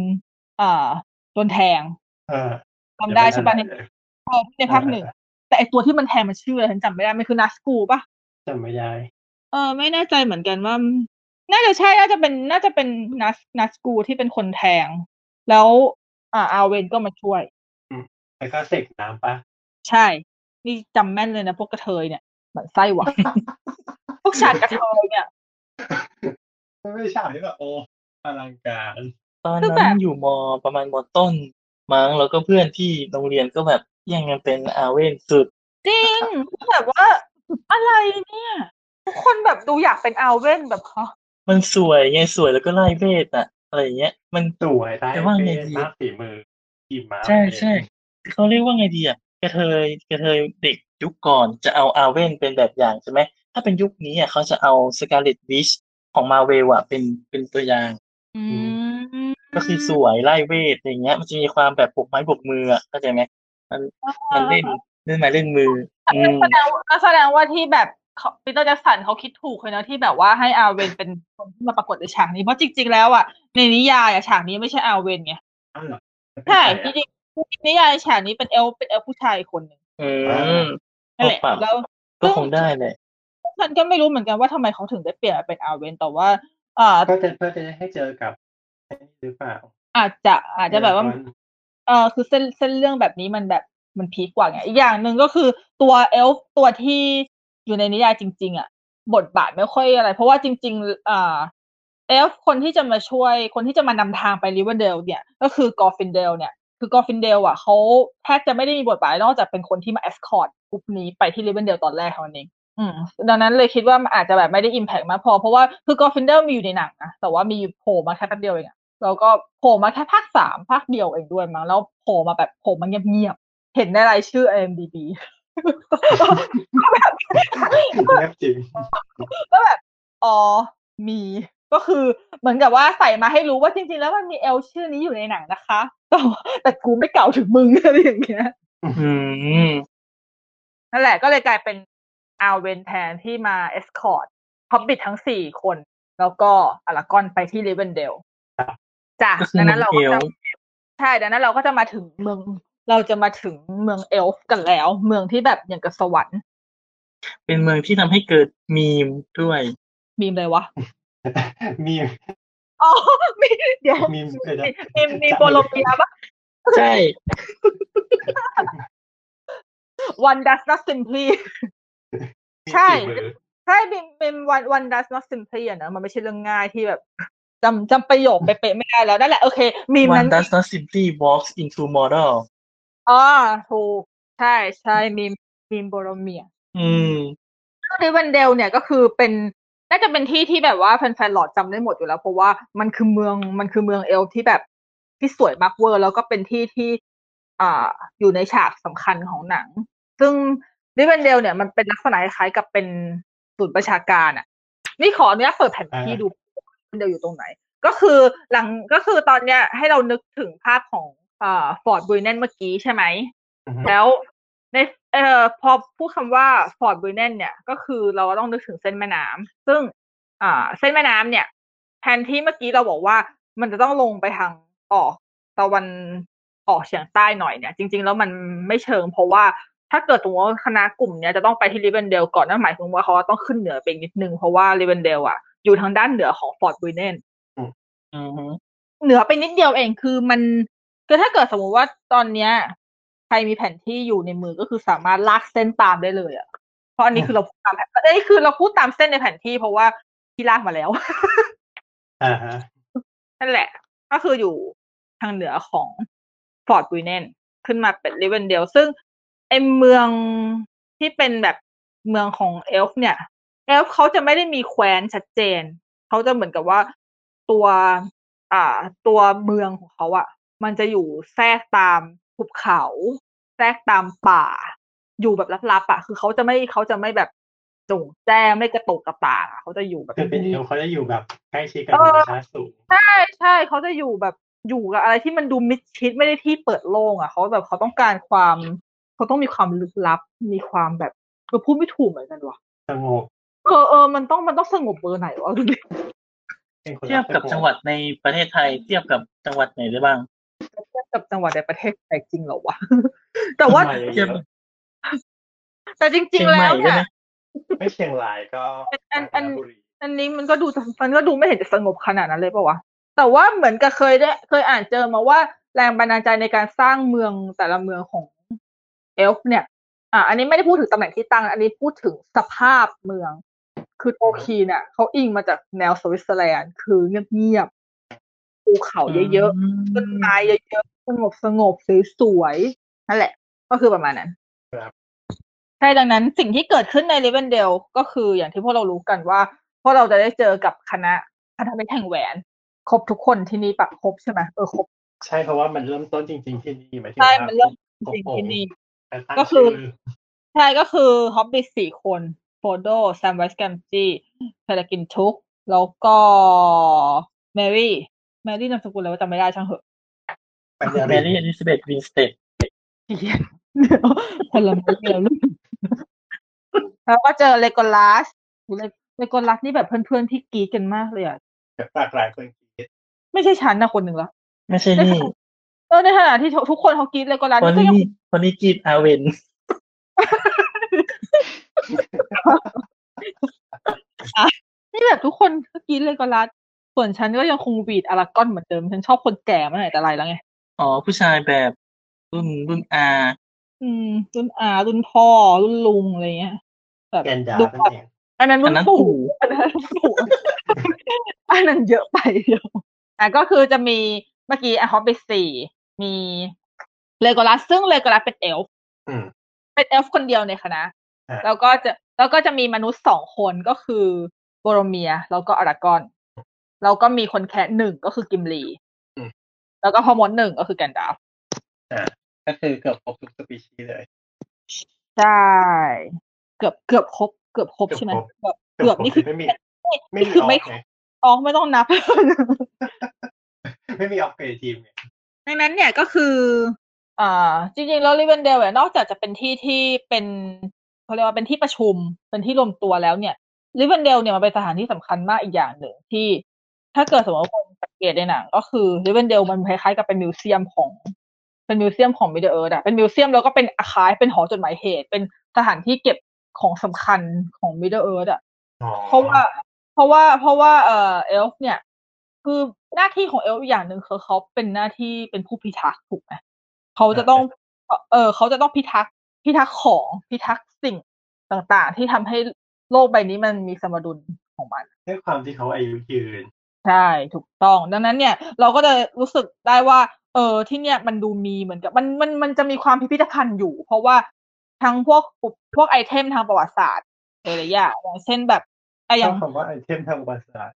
อ่าโดนแทงเออจำได้ใช่ปะในเดี๋ยวเออในภาคหนึ่งแต่ไอตัวที่มันแทงมันชื่ออะไรฉันจำไม่ได้มันคือนาซกูลปะจำไม่ได้เออไม่แน่ใจเหมือนกันว่า น่าจะใช่น่าจะเป็นน่าจะเป็นนัสนัสกูที่เป็นคนแทง แล้ว อ่าอาเวนก็มาช่วยแล้วก็เสกน้ำปะใช่ นี่จำแม่นเลยนะพวกกระเทยเนี่ยเหมือนไส้หวานพวกชาติกระเทยเนี่ยไม่ใช่ที่แบบโอ้อลังการตอนคือแบนั้บนอยู่มประมาณมต้นมั้งแล้วก็เพื่อนที่โรงเรียนก็แบบแย่งกันเป็นอาเว่นสุด จริงแบบว่า อะไรเนี่ยทุก คนแบบดูอยากเป็นอาเวนแบบฮะมันสวยไงสวยแล้วก็ไล่เวทอะอะไรอย่างเงี้ย มันสวยได้แต่ว่าไงเป็นดีมากฝีมือทีมมาใช่ใช่เขาเรียกว่าไงดีอะกระเทยกระเทยเด็กยุคก่อนจะเอาอาเว่นเป็นแบบอย่างใช่ไหมถ้าเป็นยุคนี้อะเขาจะเอาสกาเลตวิชของมาเวลอะเป็นเป็นตัวอย่างอืมก็คือสวยไล่เวทอย่างเงี้ย มันจะมีความแบบปกไม้ปกมืออะเข้าใจไหมมันมันเล่นเล่นไม้เล่นมืออืมแสดงว่าแสดงว่าที่แบบเขา ปีเตอร์แจ็คสันเขาคิดถูกเลยนะที่แบบว่าให้อาเวนเป็นคนที่มาปรากฏในฉากนี้เพราะจริง ๆ แล้วอะในนิยายอะฉากนี้ไม่ใช่อาเวนไงอ้าวเหรอใช่เป็นจใครอะริงๆนิยายฉากนี้เป็นเอลเป็นเอลผู้ชายคนหนึ่งอืมนั่นแหละเอาปรับแล้วก็คงได้แหละฉันก็ไม่รู้เหมือนกันว่าทำไมเขาถึงได้เปลี่ยนมาเป็นอาเวนแต่ว่าอ่าก็จะเพื่อจะให้เจอกับไอ้นี่หรือเปล่า อาจจะอาจจะแบบว่าเออเออคือเส้นเส้นเรื่องแบบนี้มันแบบมัน peak กว่าไงอีกอย่างหนึ่งก็คือตัวเอลฟ์ตัวที่ อยู่ในนิยายจริง ๆอะบทบาทไม่ค่อยอะไร เพราะว่าจริง ๆ อ่าเอลฟ์คนที่จะมาช่วยคนที่จะมานำทางไปริเวอร์เดลเนี่ย ก็คือกลอร์ฟินเดลเนี่ย คือกลอร์ฟินเดลอะเขาแทบจะไม่ได้มีบทบาทนอกจากเป็นคนที่มา escort กลุ่มนี้ไปที่ริเวอร์เดลตอนแรกเท่านั้นเองอืมดังนั้นเลยคิดว่ามันอาจจะแบบไม่ได้อิมแพกมากพอ เพราะว่าคือกอร์ฟินเดลมีอยู่ในหนังนะแต่ว่ามีโผล่มาแค่แป๊บเดียวเองอะแล้วก็โผล่มาแค่ภาคสามภาคเดียวเองด้วยมั้งแล้วโผล่มาแบบโผล่มาเงียบๆเห็นในรายชื่อ IMDb แนบจริงก็แบบอ๋อมีก็คือเหมือนกับว่าใส่มาให้รู้ว่าจริง ๆ แล้วมันมีเอลชื่อนี้อยู่ในหนังนะคะแต่ว่าแต่กูไม่เก่าถึงมึงอะไรอย่างเงี้ยอืมนั่นแหละก็เลยกลายเป็นอาเวนแทนที่มาเอสคอร์ตฮอบบิททั้งสี่คน แล้วก็อลากอนไปที่ริเวนเดลครับจ้ะก็คือดังเมืนั้อนงเราเอก็ลจะใช่ดังนั้นเราก็จะมาถึงเมือง เราจะมาถึงเมืองเอลฟ์กันแล้ว เมืองที่แบบอย่างกับสวรรค์เป็นเมืองที่ทำให้เกิดมีมด้วย มีมเลยวะ มีอ๋อมีเดี๋ยวมีเดี๋ยวนะมีมีมีโบโลเมียปะใช่ one does not simply มีใช่กี่มือใช่เป็นเป็น one one does not simply อะนะมันไม่ใช่เรื่องง่ายที่แบบจำจำประโยคเป๊ะๆไม่ได้แล้วนั่นแหละโอเคมีม One นั้น does not simply walks into model อ๋อถูก ใช่ ใช่มีมมีมโบโรเมียอืมริวันเดลเนี่ยก็คือเป็นน่าจะเป็นที่ที่แบบว่าแฟนๆหลอดจำได้หมดอยู่แล้ว เพราะว่ามันคือเมืองมันคือเมืองเอลฟ์ที่แบบที่สวยมากเวอร์ แล้วก็เป็นที่ที่ อ่าอยู่ในฉากสำคัญของหนัง ซึ่งริเวนเดลเนี่ยมันเป็นลักษณะคล้ายๆกับเป็นศูนย์บัญชาการอะ นี่ขออนุญาตเปิดแผนที่ดู ริเวนเดลอยู่ตรงไหน ก็คือหลังก็คือตอนเนี้ยให้เรานึกถึงภาพของอ่า ฟอร์ดบรุยเนนเมื่อกี้ใช่ไหมอือฮึแล้วในเอ่อพอพูดคำว่าฟอร์ดบรุยเนนเนี่ย ก็คือเราก็ต้องนึกถึงเส้นแม่น้ำซึ่งอ่าเส้นแม่น้ำเนี่ยแทนที่เมื่อกี้เราบอกว่ามันจะต้องลงไปทางออกตะวันออกเฉียงใต้หน่อยเนี่ย จริง ๆ แล้วมันไม่เชิง เพราะว่าถ้าเกิดสมมติว่าคณะกลุ่มเนี้ยจะต้องไปที่ริเวนเดลก่อนนั่นหมายถึงว่าเขาต้องขึ้นเหนือไปอีกนิดนึง เพราะว่าริเวนเดลอะอยู่ทางด้านเหนือของฟอร์ดบุยเนนอือฮึเหนือไปนิดเดียวเองคือมัน คือถ้าเกิดสมมุติว่าตอนเนี้ย ใครมีแผนที่อยู่ในมือก็คือสามารถลากเส้นตามได้เลยอะเพราะอันนี้คือเราพูดตามแผนเอ้ยคือเราพูดตามเส้นในแผนที่ เพราะว่าที่ลากมาแล้วอ่าฮะนั่นแหละ ก็คืออยู่ทางเหนือของฟอร์ดบุยเนนขึ้นมาเป็นริเวนเดลซึ่งไอเมืองที่เป็นแบบเมืองของเอลฟ์เนี่ยเอลฟ์เขาจะไม่ได้มีแคว้นชัดเจน เขาจะเหมือนกับว่าตัว อ่า ตัวเมืองของเขาอะ มันจะอยู่แทรกตามภูเขา แทรกตามป่า อยู่แบบลับๆอะคือเขาจะไม่เขาจะไม่แบบจงแจ้งไม่กระตุกกระตากอะเขาจะอยู่แบบคือเป็นเองียลบเขาจะอยู่แบบใกล้ชิดกับเอธรอรมชาติสูงใช่ใช่เขาจะอยู่แบบอยู่กับอะไรที่มันดูมิดชิดไม่ได้ที่เปิดโล่งอะเขาแบบเขาต้องการความเขาต้องมีความลึกลับ มีความแบบเออพูดไม่ถูกเหมือนกันว่ะสงบเออเออมันต้องมันต้องสงบเบอร์ไหนวะดูดิเป็นคนเทียบกับจังหวัดในประเทศไทยเทียบกับจังหวัดไหนได้บ้างเทียบกับจังหวัดในประเทศไทยจริงเหรอวะ แต่ว่าไม่เทียบแต่จริงเชียงๆใหแล้ม่วได้เนี่ยไหมไม่เชียงรายก็อันอันกาญจบุรีอันนี้มันก็ดูมันก็ดูไม่เห็นจะสงบขนาดนั้นเลยปะวะ แต่ว่าเหมือนกับเคยได้ เคยอ่านเจอมาว่าแรงบันดาลใจในการสร้างเมืองแต่ละเมืองของเอลฟ์เนี่ย อ่า อันนี้ไม่ได้พูดถึงตำแหน่งที่ตั้ง อันนี้พูดถึงสภาพเมือง คือโทลคีนเนี่ยเขาอิงมาจากแนวสวิตเซอร์แลนด์ คือเงียบๆ ภูเขาเยอะๆต้นไม้เยอะๆสงบสงบสวยๆนั่นแหละ ก็คือประมาณนั้นครับใช่ดังนั้นสิ่งที่เกิดขึ้นในริเวนเดลก็คืออย่างที่พวกเรารู้กันว่า พวกเราจะได้เจอกับคณะพันธมิตรแห่งแหวน ครบทุกคนที่นี่ปะครบใช่ไหมเออครบใช่เพราะว่ามันเริ่มต้นจริง ๆที่นี่หมายถึงใช่ว่ามันเริ่มครบองค์จริงที่นี่แต่ตั้งก็คือชื่อใช่ก็คือฮอบบิทสี่คนโฟโดแซมไวส์แกมจี้เพลกินทุก แล้วก็แมรี่ แมรี่นามสกุลอะไรว่าจำไม่ได้ช่างเหอะปัญญาแมรี่อลิซาเบธวินสเตดเหี้ยพลเมืองแล้วลูกแล้วก็เจอเลโกลัสเลโกลัสนี่แบบเพื่อนๆที่กรีดกันมากเลยอะแบบหลากหลายคนคิดไม่ใช่ฉันนะคนหนึ่งละไม่ใช่นี่เออในขณะที่ทุกคนเขากรี๊ดเลโกลัสคนนี่ก็นี้ยังคนนี้กรี๊ดอาร์เวนนี่แบบทุกคนก็กรี๊ดเลโกลัส ส่วนฉันก็ยังคงกรี๊ดอารากอร์นเหมือนเดิม ฉันชอบคนแก่มาไหนแต่ไรแล้วไง อ๋อ ผู้ชายแบบรุ่นรุ่นอาอืม รุ่นอารุ่นพ่อ รุ่นลุงอะไรเงี้ยแบบแกนดาล์ฟนั่นเองอันนั้นรุ่นอันนั้นปู่ปู่อันนั้นรุ่นปู่อันนั้นเยอะไปเดียวอะก็คือจะมีเมื่อกี้อะฮอบบิทสี่มีเลโกลัสซึ่งเลโกลัสเป็นเอลฟ์อืมเป็นเอลฟ์คนเดียวในคณะอ่าแล้วก็จะแล้วก็จะมีมนุษย์สองคนก็คือโบโรเมียร์ แล้วก็อารากอร์น แล้วก็มีคนแคระหนึ่งก็คือกิมลีอืมแล้วก็พ่อมดหนึ่งก็คือแกนดาล์ฟอ่าก็คือเกือบครบทุกสปีชีส์เลย ใช่ เกือบเกือบครบเกือบครบเกือบใช่ไหมครบเกือบเกือบนี่คือไม่มีไม่นี่มีคือออไม่ฟไงออกไม่ต้องนับ ไม่มีออฟเกรทีมไงดังนั้นเนี่ยก็คืออ่าจริงๆแล้วริเวนเดลเนี่ยนอกจากจะเป็นที่ที่เป็นเขาเรียกว่าเป็นที่ประชุม เป็นที่รวมตัวแล้วเนี่ยริเวนเดลเนี่ยมันเป็นสถานที่สำคัญมากอีกอย่างหนึ่งที่ ถ้าเกิดสมมติว่าคนสังเกตในหนังก็คือริเวนเดลมันคล้ายๆกับเป็นมิวเซียมของ เป็น museum ของมิดเดิลเอิร์ดอะเป็น museum แล้วก็เป็น archive เป็นหอจดหมายเหตุ เป็นสถานที่เก็บของสำคัญของมิดเดิลเอิร์ดอะอ๋อเพราะว่าเพราะว่าเพราะว่าเอ่อเอลฟ์เนี่ย คือหน้าที่ของเอลฟ์อีกอย่างหนึ่งคือเขาเป็นหน้าที่เป็นผู้พิทักษ์ถูกไหมเขาจะต้อง เออเขาจะต้องพิทักษ์พิทักษ์ของพิทักษ์สิ่งต่างๆ ที่ทำให้โลกใบนี้มันมีสมดุลของมันด้วยความที่เขาอายุยืน ใช่ถูกต้อง ดังนั้นเนี่ยเราก็จะรู้สึกได้ว่า เออที่เนี่ยมันดูมีเหมือนกับมันมันมันจะมีความพิพิธภัณฑ์อยู่ เพราะว่าทั้งพวกอุปพวก item ทางประวัติศาสตร์หลายๆอย่างอย่างเช่นแบบไอ้ชอบคำว่า item ทางประวัติศาสตร์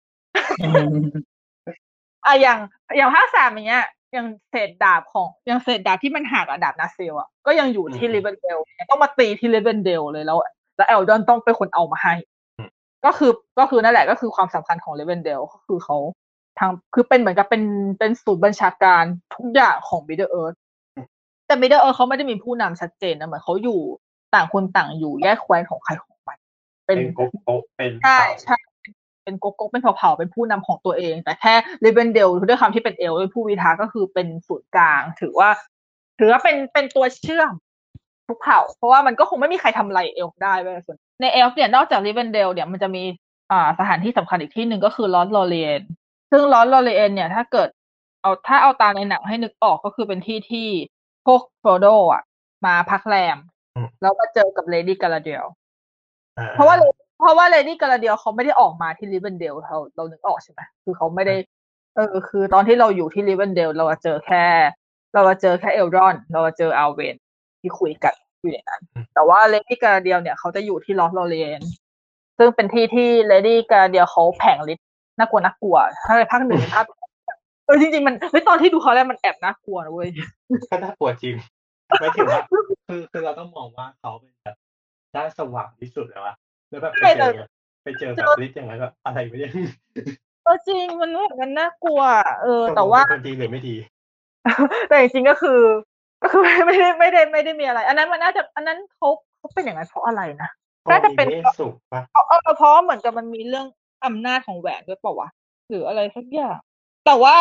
อะอย่างอย่างภาคสามอย่างเงี้ยอย่างเศษดาบของอย่างเศษดาบที่มันหักอะดาบนาร์ซิลอะก็ยังอยู่ที่ริเวนเดลต้องมาตีที่ริเวนเดลเลยแล้ว แล้วเอลรอนด์ต้องเป็นคนเอามาให้ ก็คือก็คือนั่นแหละก็คือความสำคัญของริเวนเดลก็คือเขาทางคือเป็นเหมือนกับเป็นเป็นศูนย์บัญชาการทุกอย่างของมิดเดิลเอิร์ธแต่มิดเดิลเอิร์ธเขาไม่ได้มีผู้นำชัดเจนนะเหมือนเขาอยู่ต่างคนต่างอยู่แยกแคว้นของใครของมัน เป็เป็นนก๊กก๊กเป็นใช่เผ่าใช่เป็นก๊กก๊กเป็นเผ่าๆเป็นผู้นำของตัวเอง แต่แค่ริเวนเดลด้วยความที่เป็นเอลฟ์เป็นผู้พิทักษ์ก็คือเป็นศูนย์กลาง ถือว่า ถือว่าเป็นเป็นตัวเชื่อมทุกเผ่า เพราะว่ามันก็คงไม่มีใครทำอะไรเอลฟ์ได้เว้ยส่วน ในเอลฟ์เนี่ยนอกจากริเวนเดลเนี่ยมันจะมีอ่าสถานที่สำคัญอีกที่หนึ่งก็คือลอธลอเรียนซึ่งลอธลอเรียนเนี่ยถ้าเกิดเอาถ้าเอาตามในหนังให้นึกออกก็คือเป็นที่ที่พวกโฟรโดอะ มาพักแรม แล้วก็เจอกับเลดี้กาลาเดรียลอ่าเพราะว่าเพราะว่าเลดี้กาลาเดรียลเขาไม่ได้ออกมาที่ริเวนเดลเราเรานึกออกใช่ไหมคือเขาไม่ได้ เออ คือตอนที่เราอยู่ที่ริเวนเดลเราจะเจอแค่ เราจะเจอแค่เอลรอน เราจะเจออัลเวนที่คุยกัน อยู่ในนั้น แต่ว่าเลดี้กาลาเดียลเนี่ยเขาจะอยู่ที่ลอสโรเลียนซึ่งเป็นที่ที่เลดี้กาลาเดียลเขาแผงฤทธิ์น่ากลัวน่ากลัว ถ้าในภาคหนึ่งภาคเออจริงๆมันเฮ้ยตอนที่ดูเขาแล้วมันแอบน่ากลัวนะเว้ยก็น่ากลัวจริงไม่ถึงว่าคือคือเราต้องมองว่าเขาเป็นแบบด้านสว่างที่สุดแล้วอะแล้วแบบไปใช่เจแต่อไปเจอแบบลิสอย่างนั้นแบบอะไรไม่ได้เออจริงมันมันน่ากลัว เออ แต่ว่าคนดีหรือไม่ดี แต่จริงๆก็คือ ก็คือไม่ได้ไม่ได้ไม่ได้มีอะไร อันนั้นมันน่าจะอันนั้นเขาเขาเป็นอย่างนั้นเพราะอะไรนะน่าจะเป็นพอมีเมฆสุกปะเออเออเพราะเหมือนกับมันมีเรื่องอำนาจของแหวนด้วยเปล่าวะหรืออะไรสักอย่างแต่ว่า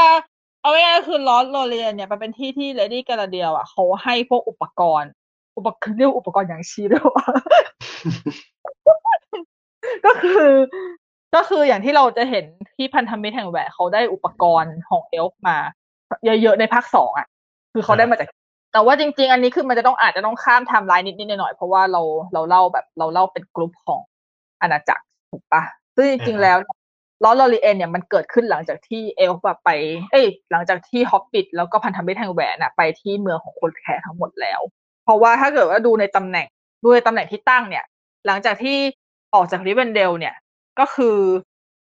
เอาง่ายๆคือลอธลอเรียนเนี่ยมันเป็นที่ที่เลดี้กาลาเดรียลอะเขาให้พวกอุปกรณ์ อุปกรณ์เรียกว่าอุปกรณ์ยังชีพด้วยวะก็คือ ก็คืออย่างที่เราจะเห็นที่พันธมิตรแห่งแหวนเขาได้อุปกรณ์ของเอลฟ์มา เยอะๆในภาคสองอะ คือเขาได้มาจาก แต่ว่าจริง ๆ อันนี้คือมันจะต้องอาจจะต้องข้ามไทม์ไลน์นิดๆหน่อยๆเพราะว่าเราเราเล่าแบบเราเล่าเป็นกลุ่มของอาณาจักรถูกปะซึ่งจริงๆแล้วลอธลอเรียนเนี่ยมันเกิดขึ้นหลังจากที่เอลฟ์ไป เอ้ยหลังจากที่ฮอบบิทแล้วก็พันธมิตรแห่งแหวนอะไปที่เมืองของคนแคระทั้งหมดแล้ว เพราะว่าถ้าเกิดว่าดูในตำแหน่งดูในตำแหน่งที่ตั้งเนี่ย หลังจากที่ออกจากริเวนเดลเนี่ยก็คือ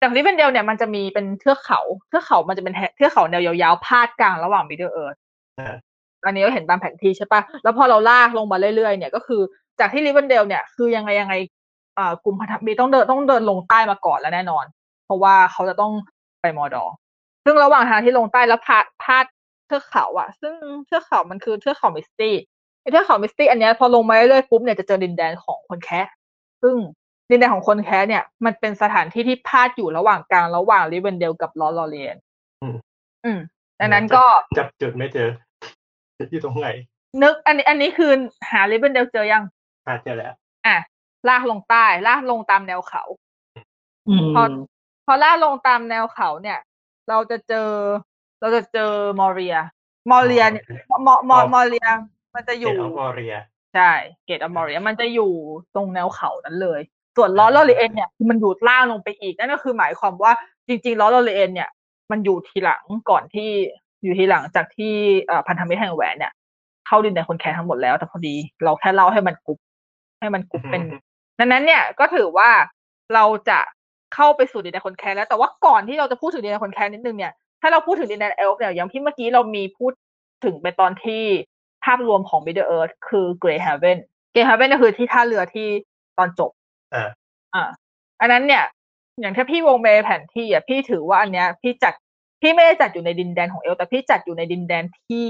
จากริเวนเดลเนี่ยมันจะมีเป็นเทือกเขาเทือกเขามันจะเป็นเทือกเขาแนวยาวๆพาดกลางระหว่าง Middle Earth อ่าอันนี้ก็เห็นตามแผนที่ใช่ปะแล้วพอเราลากลงมาเรื่อยๆเนี่ยก็คือจากที่ริเวนเดลเนี่ยคือยังไงยังไงอ่ากลุ่มพันธมิตรต้องเดินต้องเดินลงใต้มาก่อนแล้วแน่นอน เพราะว่าเขาจะต้องไปมอดอร์ซึ่งระหว่างทางที่ลงใต้แล้วพาดพาดเทือกเขาอะซึ่งเทือกเขามันคือเทือกเขามิสตี้ไอ้เทือกเขามิสตี้อันเนี้ยพอลงมาเรื่อยๆปุ๊บเนี่ยจะเจอดินแดนของคนแคระซึ่งดินแดนของคนแคระเนี่ย มันเป็นสถานที่ที่พาดอยู่ระหว่างกลางระหว่างริเวนเดลกับลอธลอเรียนอืมอืมดังนั้นก็จับจุดไม่เจอ อยู่ตรงไหน นึก อันนี้ อันนี้คือหาริเวนเดลเจอยังอาจจะแล้ว อะลากลงใต้ลากลงตามแนวเขาอืมพอพอลากลงตามแนวเขาเนี่ย เราจะเจอ เราจะเจอมอเรียมอเรียเนี่ยมอมอมอเรียมันจะอยู่อยู่มอเรียใช่ Gate of มอเรียมันจะอยู่ตรงแนวเขานั้นเลย ส่วนลอธลอเรียนเนี่ยคือมันอยู่ล่างลงไปอีกนั่นก็คือหมายความว่าจริงๆลอธลอเรียนเนี่ย มันอยู่ทีหลังก่อนที่ อยู่ทีหลังจากที่เอ่อพันธมิตรแห่งแหวนเนี่ย เข้าดินแดนคนแคระทั้งหมดแล้ว แต่พอดีเราแค่เล่าให้มันกรุบให้มันกรุบเป็นดังนั้นเนี่ยก็ถือว่าเราจะเข้าไปสู่ดินแดนคนแคระแล้ว แต่ว่าก่อนที่เราจะพูดถึงดินแดนคนแคระนิดนึงเนี่ยถ้าเราพูดถึงดินแดนเอลฟ์เนี่ยอย่างที่เมื่อกี้เรามีพูดถึงไปตอนที่ภาพรวมของ Middle Earth คือ Grey Haven Grey Haven ก็คือที่ท่าเรือที่ตอนจบอ่าอ่าอันนั้นเนี่ย อย่างถ้าพี่วงในแผนที่อะพี่ถือว่าอันเนี้ย พี่จัด พี่ไม่ได้จัดอยู่ในดินแดนของเอลฟ์แต่พี่จัดอยู่ในดินแดนที่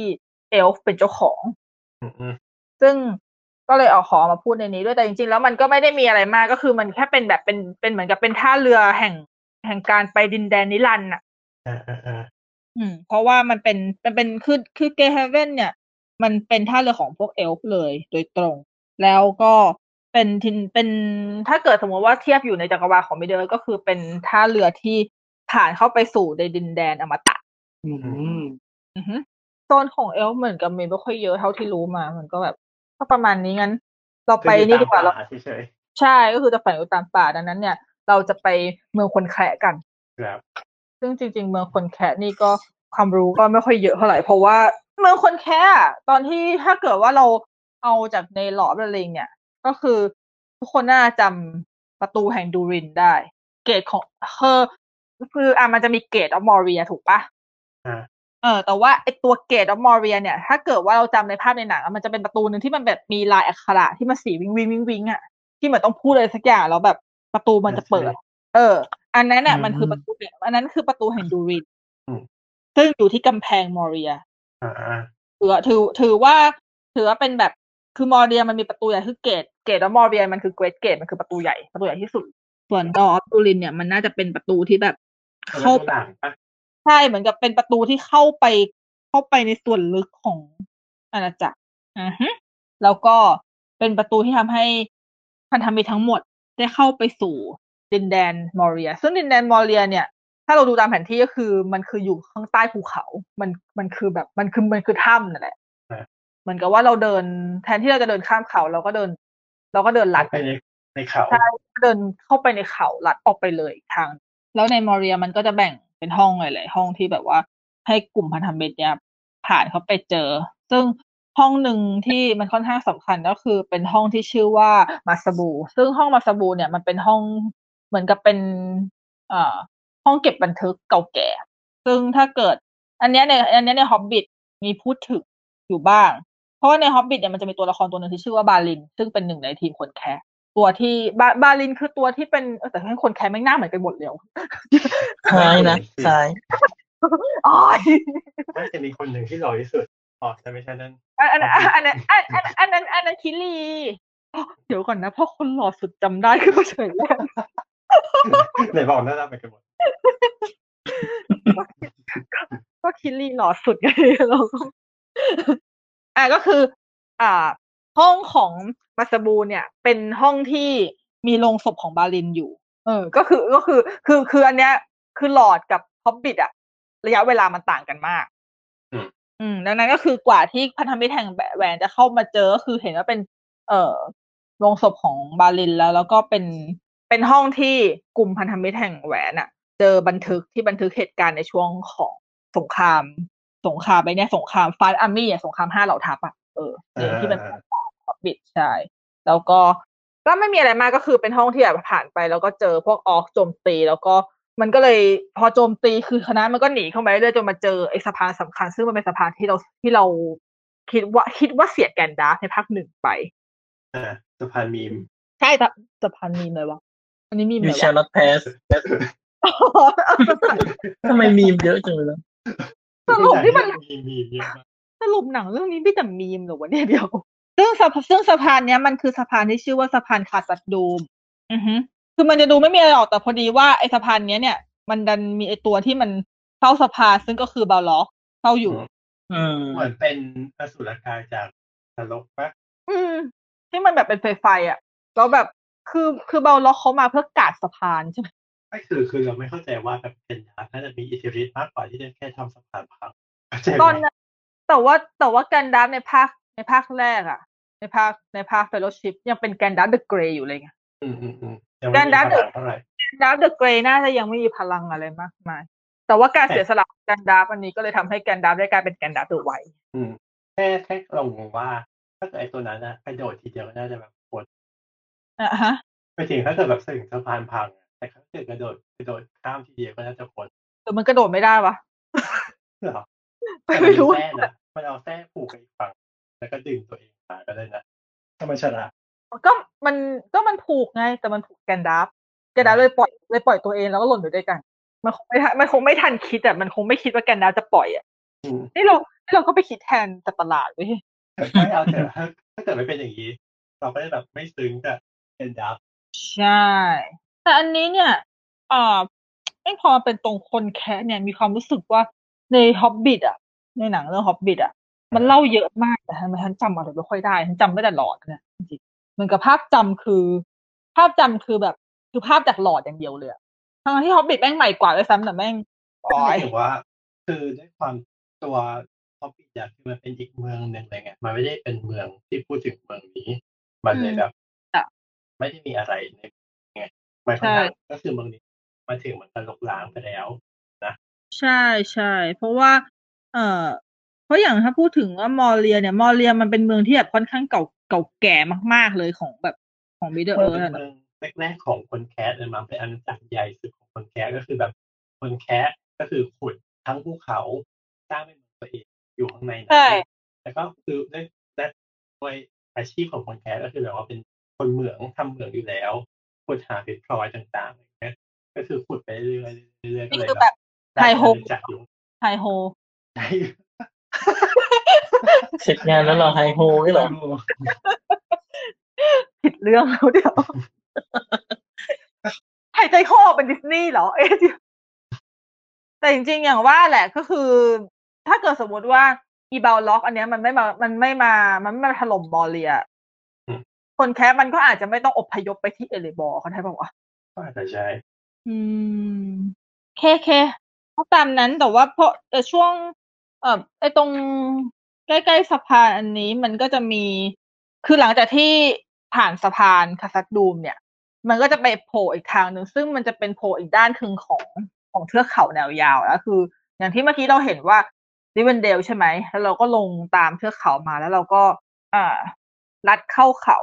เอลฟ์เป็นเจ้าของอืมอืมซึ่งก็เลยเอาขอมาพูดในนี้ด้วยแต่จริงๆ แล้วมันก็ไม่ได้มีอะไรมากก็คือมันแค่เป็นแบบเป็นเป็นเหมือนกับเป็นท่าเรือแห่งแห่งการไปดินแดนนิรันดร์อะอ่าอ่าอ่าอืม เพราะว่ามันเป็นมันเป็นคือคือ Grey Haven เนี่ย มันเป็นท่าเรือของพวกเอลฟ์เลยโดยตรง แล้วก็เป็นถิ่นเป็นถ้าเกิดสมมติว่าเทียบอยู่ในจักรวาลของ Middle Earth ก็คือเป็นท่าเรือที่ ผ่านเข้าไปสู่ในดินแดนอมตะอืมอือฮึโซนของเอลฟ์เหมือนกับมีไม่ค่อยเยอะเท่าที่รู้มา มันก็แบบก็ประมาณนี้งั้น เราไปนี่ดีกว่าเราเฉยเฉยใช่ก็คือจะแฝงอยู่ตามป่าดังนั้น เนี่ย เราจะไปเมืองคนแคะกันๆครับซึ่งจริง ๆ เมืองคนแคะนี่ก็ความรู้ก็ไม่ค่อยเยอะเท่าไหร่เพราะว่าเมืองคนแคะอะตอนที่ถ้าเกิดว่าเราเอาจากในหลอดเลงเนี่ย ก็คือทุกคนน่าจำประตูแห่งดูรินได้ เกตของเฮอ คืออะมันจะมี Gate of มอเรียถูกปะอ่าเออแต่ว่าไอตัว Gate of มอเรียเนี่ย ถ้าเกิดว่าเราจำในภาพในหนังอะมันจะเป็นประตูหนึ่งที่มันแบบมีลายอักขระที่มันสีวิงวิงวิงวิงอะที่เหมือนต้องพูดอะไรสักอย่างแล้วแบบประตูมันจะเปิด เออ อันนั้นอะอืมมันคือประตูแบบอันนั้นคือประตูแห่งดูรินอืมซึ่งอยู่ที่กำแพงมอเรียอ่าอ่าถือถือถือว่าถือว่าเป็นแบบคือมอเรียมันมีประตูใหญ่คือ gate gate แล้วมอเรียมันคือ Great Gate มันคือประตูใหญ่ประตูใหญ่ที่สุด ส่วนดออฟดูรินเนี่ยมันน่าจะเป็นประตูที่แบบ เข้าเข้าต่างปะใช่เหมือนกับเป็นประตูที่เข้าไปเข้าไปในส่วนลึกของอาณาจักรอือฮึแล้วก็เป็นประตูที่ทำให้พันธมิตรทั้งหมดได้เข้าไปสู่ดินแดนมอเรียซึ่งดินแดนมอเรียเนี่ย ถ้าเราดูตามแผนที่ก็คือ มันคืออยู่ข้างใต้ภูเขา มันมันคือแบบมันคือมันคือถ้ำนั่นแหละเหมือนกับว่าเราเดินแทนที่เราจะเดินข้ามเขา เราก็เดิน เราก็เดินลัดไปในในเขาใช่เดินเข้าไปในเขาลัดออกไปเลยอีกทาง แล้วในมอเรียมันก็จะแบ่งเป็นห้องหลายๆห้องที่แบบว่า ให้กลุ่มพันธมิตรเนี่ยผ่านเข้าไปเจอ ซึ่งห้องหนึ่งที่มันค่อนข้างสำคัญก็คือเป็นห้องที่ชื่อว่ามาสบู ซึ่งห้องมาสบูเนี่ยมันเป็นห้องเหมือนกับเป็นเอ่อห้องเก็บบันทึกเก่าแก่ ซึ่งถ้าเกิด อันเนี้ยในอันเนี้ยในฮอบบิทมีพูดถึงอยู่บ้าง เพราะว่าในฮอบบิทเนี่ยมันจะมีตัวละครตัวหนึ่งที่ชื่อว่าบาลิน ซึ่งเป็นหนึ่งในทีมคนแคระ ตัวที่บาบาลินคือตัวที่เป็นเออแต่ไอ้คนแคระแม่งหน้าเหมือนกันหมดเลยคล้ายนะคล้ายอ๋อน่าจะมีคนหนึ่งที่หล่อที่สุดอ๋อแต่ไม่ใช่นั่นอันอันอันนั้นอันอันอันนั้นอันนั้นคีลีอ๋อเดี๋ยวก่อนนะเพราะคนหล่อสุดจำได้คือเขาเฉยแล้วไหนบอกหน้าตาเหมือนกันหมดก็คิรีหล่อสุดไงเราก็อะก็คือ อ่า ห้องของมาสบูเนี่ย เป็นห้องที่มีโรงศพของบาลินอยู่ เออ ก็คือก็คือ คือคืออันเนี้ย คือหลอดกับฮอบบิทอะระยะเวลามันต่างกันมากอืมอืมดังนั้นก็คือกว่าที่พันธมิตรแห่งแหวนจะเข้ามาเจอก็คือเห็นว่าเป็น เอ่อโรงศพของบาลินแล้ว แล้วก็เป็นเป็นห้องที่กลุ่มพันธมิตรแห่งแหวนอะเจอบันทึกที่บันทึกเหตุการณ์ในช่วงของสงคราม สงครามไปเนี่ยสงครามฟาสอาร์มี่อะสงครามห้าเหล่าทัพอะเออเนี่ยที่เป็น ฮอบบิทใช่ แล้วก็ก็ไม่มีอะไรมากก็คือเป็นห้องที่แบบผ่านไป แล้วก็เจอพวกออกโจมตี แล้วก็มันก็เลยพอโจมตีคือคณะมันก็หนีเข้ามาเรื่อยๆจนมาเจอไอ้สะพานสำคัญ ซึ่งมันเป็นสะพานที่เราที่เราคิดว่าคิดว่าเสียแกนดาร์ฟในภาคหนึ่งไปอ่าสะพานมีม ใช่แต่สะพานมีมเลยวะอันนี้มีม You เลยวะ shall not pass ทำไมมีมเยอะจังเลยนะสรุปที่มันมีมีมเยอะมากสรุปหนังเรื่องนี้ไม่แต่มีมเหรอวะเนี่ยเดียว ซึ่งสะพซึ่งสะพานเนี้ยมันคือสะพานที่ชื่อว่าสะพานคาสัดดูมอือฮึคือมันจะดูไม่มีอะไรหรอกแต่พอดีว่าไอ้สะพานเนี้ยเนี่ยมันดันมีไอ้ตัวที่มันเฝ้าสะพานซึ่งก็คือบาล็อกเฝ้าอยู่อืมเหมือนเป็นอสุรกายจากนรกปะอืมที่มันแบบเป็นไฟไฟอะแล้วแบบคือคือบาล็อกเขามาเพื่อกาดสะพานใช่ไหมไม่คือคือเราไม่เข้าใจว่าแบบเป็นยาน่าจะมีอิทธิฤทธิ์มากกว่าที่จะแค่ทำสะพานพังเข้าใจไหมตอนนั้นแต่ว่าแต่ว่าแกนดับในภาค ในภาคแรกอะ ในภาคในภาคเฟลโลชิพยังเป็นแกนดับเดอะเกรย์อยู่เลยไงอืมอืมอืมยังไม่มีการพดัลับงเท่าไหร่ดับเดอะเกรย์น่าจะยังไม่มีพลังอะไรมากมาย แต่ว่าการเสียสละของแกนดับอันนี้ก็เลยทำให้แกนดับได้กลายเป็นแกนดับเดอะไวท์อืมแค่แค่เรางงว่า ถ้าเกิดไอ้ตัวนั้นนะกระโดดทีเดียวก็น่าจะแบบปวดอะฮะไปถึงถ้าเกิดแบบถึงสะพานพังอะแต่ถ้าเกิดกระโดดกระโดดข้ามทีเดียวก็น่าจะปวดหรือมันกระโดดไม่ได้วะเหรอไม่รู้แต่นแส้นะมันเอาแส้ผูกกับอีกฝั่ง แล้วก็ดึงตัวเองมาก็ได้นะ ถ้ามันฉลาดก็มันก็มันถูกไง แต่มันถูกแกนดับแกนดับเลยปล่อยเลยปล่อยตัวเองแล้วก็หล่นไปด้วยกัน มันคงไม่ทันมันคงไม่ทันคิดอะมันคงไม่คิดว่าแกนดับจะปล่อยอะอืมนี่เรานี่เราก็ไปคิดแทนแต่ประหลาดเว้ยไม่เอาเถอะถ้าถ้าเกิดไม่เป็นอย่างนี้ เราก็จะแบบไม่ซึ้งกับเอ็นดับใช่ แต่อันนี้เนี่ยอ่าไม่พอเป็นตรงคนแคะเนี่ยมีความรู้สึกว่าในฮอบบิ t อะในหนังเรื่องฮอบบิ t อะ มันเล่าเยอะมากแต่ทำไมฉันจำอะไรไม่ค่อยได้ฉันจำไม่ได้หลอดเนี่ยจริงๆเหมือนกับภาพจำคือ ภาพจำคือแบบคือภาพจากหลอดอย่างเดียวเลยอะทั้งที่ฮอบบิ t แม่งใหม่กว่าด้วยซ้ำแต่แม่งก็อ๋อยถือว่า คือด้วยความตัวฮอบบี้อะคือมันเป็นอีกเมืองหนึ่งเลยไงมันไม่ได้เป็นเมืองที่พูดถึงเมืองนี้ มันเลยแบบไม่ได้มีอะไรในไงมันค่อนข้างก็คือเมืองนี้มาถึงมันก็ลกล้างไปแล้วใช่ใช่เพราะว่า เอ่อ เพราะอย่างถ้าพูดถึงว่ามอร์เรียเนี่ยมอร์เรียมันเป็นเมืองที่แบบค่อนข้างเก่าเก่าแก่มาก ๆเลยของแบบของ Middle Earth เป็นเมืองแรกๆของคนแคระเลยมั้งเป็นอาณาจักรใหญ่สุดของคนแคระก็คือแบบคนแคระก็คือขุดทั้งภูเขาสร้างเป็นเมืองตัวเองอยู่ข้างในนั้นใช่แล้วก็คือด้วยและด้วยอาชีพของคนแคระก็คือแบบว่าเป็นคนเหมืองทำเหมืองอยู่แล้วขุดหาเพชรพลอยต่างๆอย่างเงี้ยก็คือขุดไปเรื่อยๆเรื่อยๆก็นี่เลยคือแบบแบบได้ heigh-ho อาณาจักรอยู่ heigh-hoได้ เสร็จงานแล้วเหรอ heigh-ho นี่เหรอผิดเรื่องแล้วเดี๋ยวหายใจคอเป็นดิสนีย์เหรอเอ๊ะเดี๋ยวแต่จริงๆอย่างว่าแหละก็คือ ถ้าเกิดสมมติว่าอีบัลร็อก อันเนี้ยมันไม่มา มันไม่มา มันไม่มาถล่มมอเรียคนแคระมันก็อาจจะไม่ต้องอพยพไปที่เอเลบอร์เขาได้ป่าวะก็อาจจะใช่ อืมเคเคเพราะตามนั้นแต่ว่าเพราะแต่ช่วง เอ่อไอตรง ใกล้ๆสะพานอันนี้มันก็จะมี คือหลังจากที่ผ่านสะพานคาซักดูมเนี่ย มันก็จะไปโผล่อีกทางหนึ่งซึ่งมันจะเป็นโผล่อีกด้านคึงของของเทือกเขาแนวยาวแล้วคือ อย่างที่เมื่อกี้เราเห็นว่าริเวนเดลใช่ไหมแล้วเราก็ลงตามเทือกเขามาแล้วเราก็ อ่าลัดเข้าเขา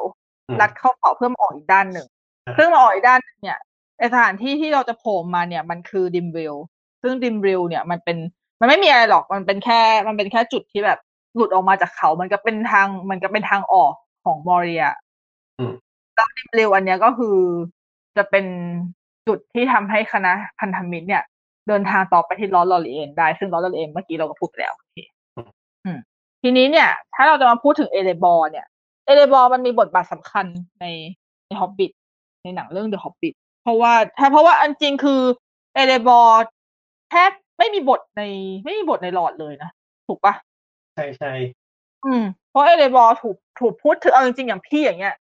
อืมลัดเข้าเขาเพื่อมาออกอีกด้านหนึ่งอ่าเพื่อมาออกอีกด้านหนึ่งเนี่ยไอสถานที่ที่เราจะโผล่มาเนี่ยมันคือดิมวิลซึ่งดิมวิลเนี่ยมันเป็น มันไม่มีอะไรหรอกมันเป็นแค่ มันเป็นแค่จุดที่แบบ หลุดออกมาจากเขา มันก็เป็นทาง มันก็เป็นทางออกของมอเรียอืมแล้วดิมวิลอันเนี้ยก็คือจะเป็นจุดที่ทำให้คณะพันธมิตรเนี่ย เดินทางต่อไปที่ลอธลอเรียนได้ ซึ่งลอธลอเรียนเมื่อกี้เราก็พูดไปแล้วโอเคอืมทีนี้เนี่ย ถ้าเราจะมาพูดถึงเอเลบอร์เนี่ย เอเลบอร์มันมีบทบาทสำคัญในในฮอบบิ t ในหนังเรื่อง The Hobbit เพราะว่าถ้าเพราะว่าอันจริงคือเอเลบอร์แทบไม่มีบทในไม่มีบทในหลอดเลยนะ ถูกปะ ใช่ใช่อืมเพราะเอเลบอร์ถูกถูกพูดถึงเอาจริงๆอย่างพี่อย่างเงี้ย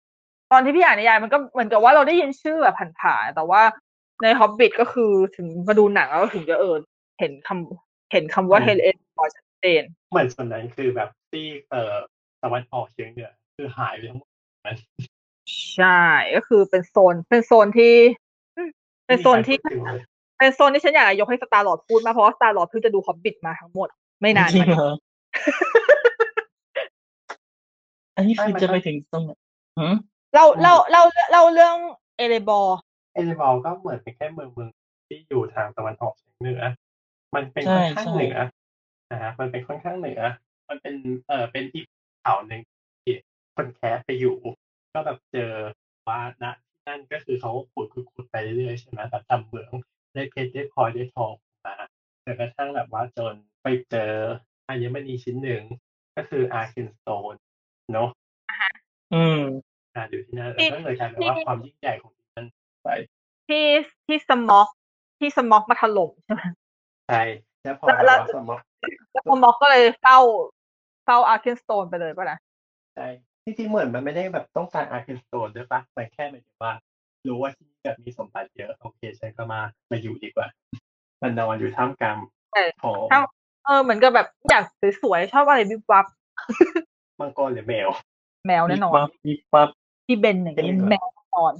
ตอนที่พี่อ่านนิยายมันก็เหมือนกับว่าเราได้ยินชื่อแบบผ่านๆแต่ว่าใน Hobbit ก็คือถึงมาดูหนังแล้วถึงจะเออเห็นคำเห็นคำว่าเอเลบอร์ชัดเจนเหมือนส่วนนั้นคือแบบที่เอ่อตะวันออกเฉียงเหนือคือหายไปทั้งหมดนั้นใช่ก็คือเป็นโซนเป็นโซนที่อืมเป็นโซนที่ไม่มีใครพูดถึงเลยเป็นโซนที่ฉันอยากจะยกให้สตาร์ลอดพูดมากเพราะว่าสตาร์ลอดเพิ่งจะดูฮอบบิ ท มาทั้งหมด ไม่นานมาจริงเหรออ อันนี้คือจะไปถึงตรงไหนหืมเล่าเล่าเล่าเล่าเรื่องเอเลบอร์เอเลบอลก็เหมือนเป็นแค่เมืองเมืองที่อยู่ทางตะวันออกเฉียงเหนือ มันเป็นค่อนข้างเหนือนะฮะมันเป็นค่อนข้างเหนือ มันเป็นเอ่อเป็นอีกเขาหนึ่งที่คนแคสไปอยู่ ก็แบบเจอว่าณที่นั่นก็คือเขาขุดขุดขุดไปเรื่อยๆใช่ไหมแบบทำเหมืองได้เพชรได้พลอยได้ทองมาจนกระทั่งแบบว่าจนไปเจอ อัญมณีชิ้นหนึ่งก็คืออาร์เคนสโตนเนาะอืมอ่าอยู่ที่นั่นแล้วก็เลยกลายเป็นว่าความยิ่งใหญ่ของที่นั่นไปที่ที่สม็อกที่สม็อกมาถล่มใช่ไหมใช่แล้วพอแล้แบบวว่าสมมติแล้วสม็อกก็เลยเฝ้าเฝ้าอาร์เคนสโตนไปเลยป่ะนะใช่ที่จริงเหมือนมันไม่ได้แบบต้องการอาร์เคนสโตนด้วยปะมันแค่หมายถึงว่า รู้ว่าที่นี่แบบมีสมบัติเยอะ โอเคฉันก็มามาอยู่ดีกว่า มันนอนอยู่ท่ามกลางใช่ของ เออเหมือนกับแบบอยากสวยๆชอบอะไรวิบวับมังกรหรือแมว แมวแน่นอนปั๊บปิ๊บปั๊บที่เบนอย่างนี้เป็นเหรอแมวแน่นอน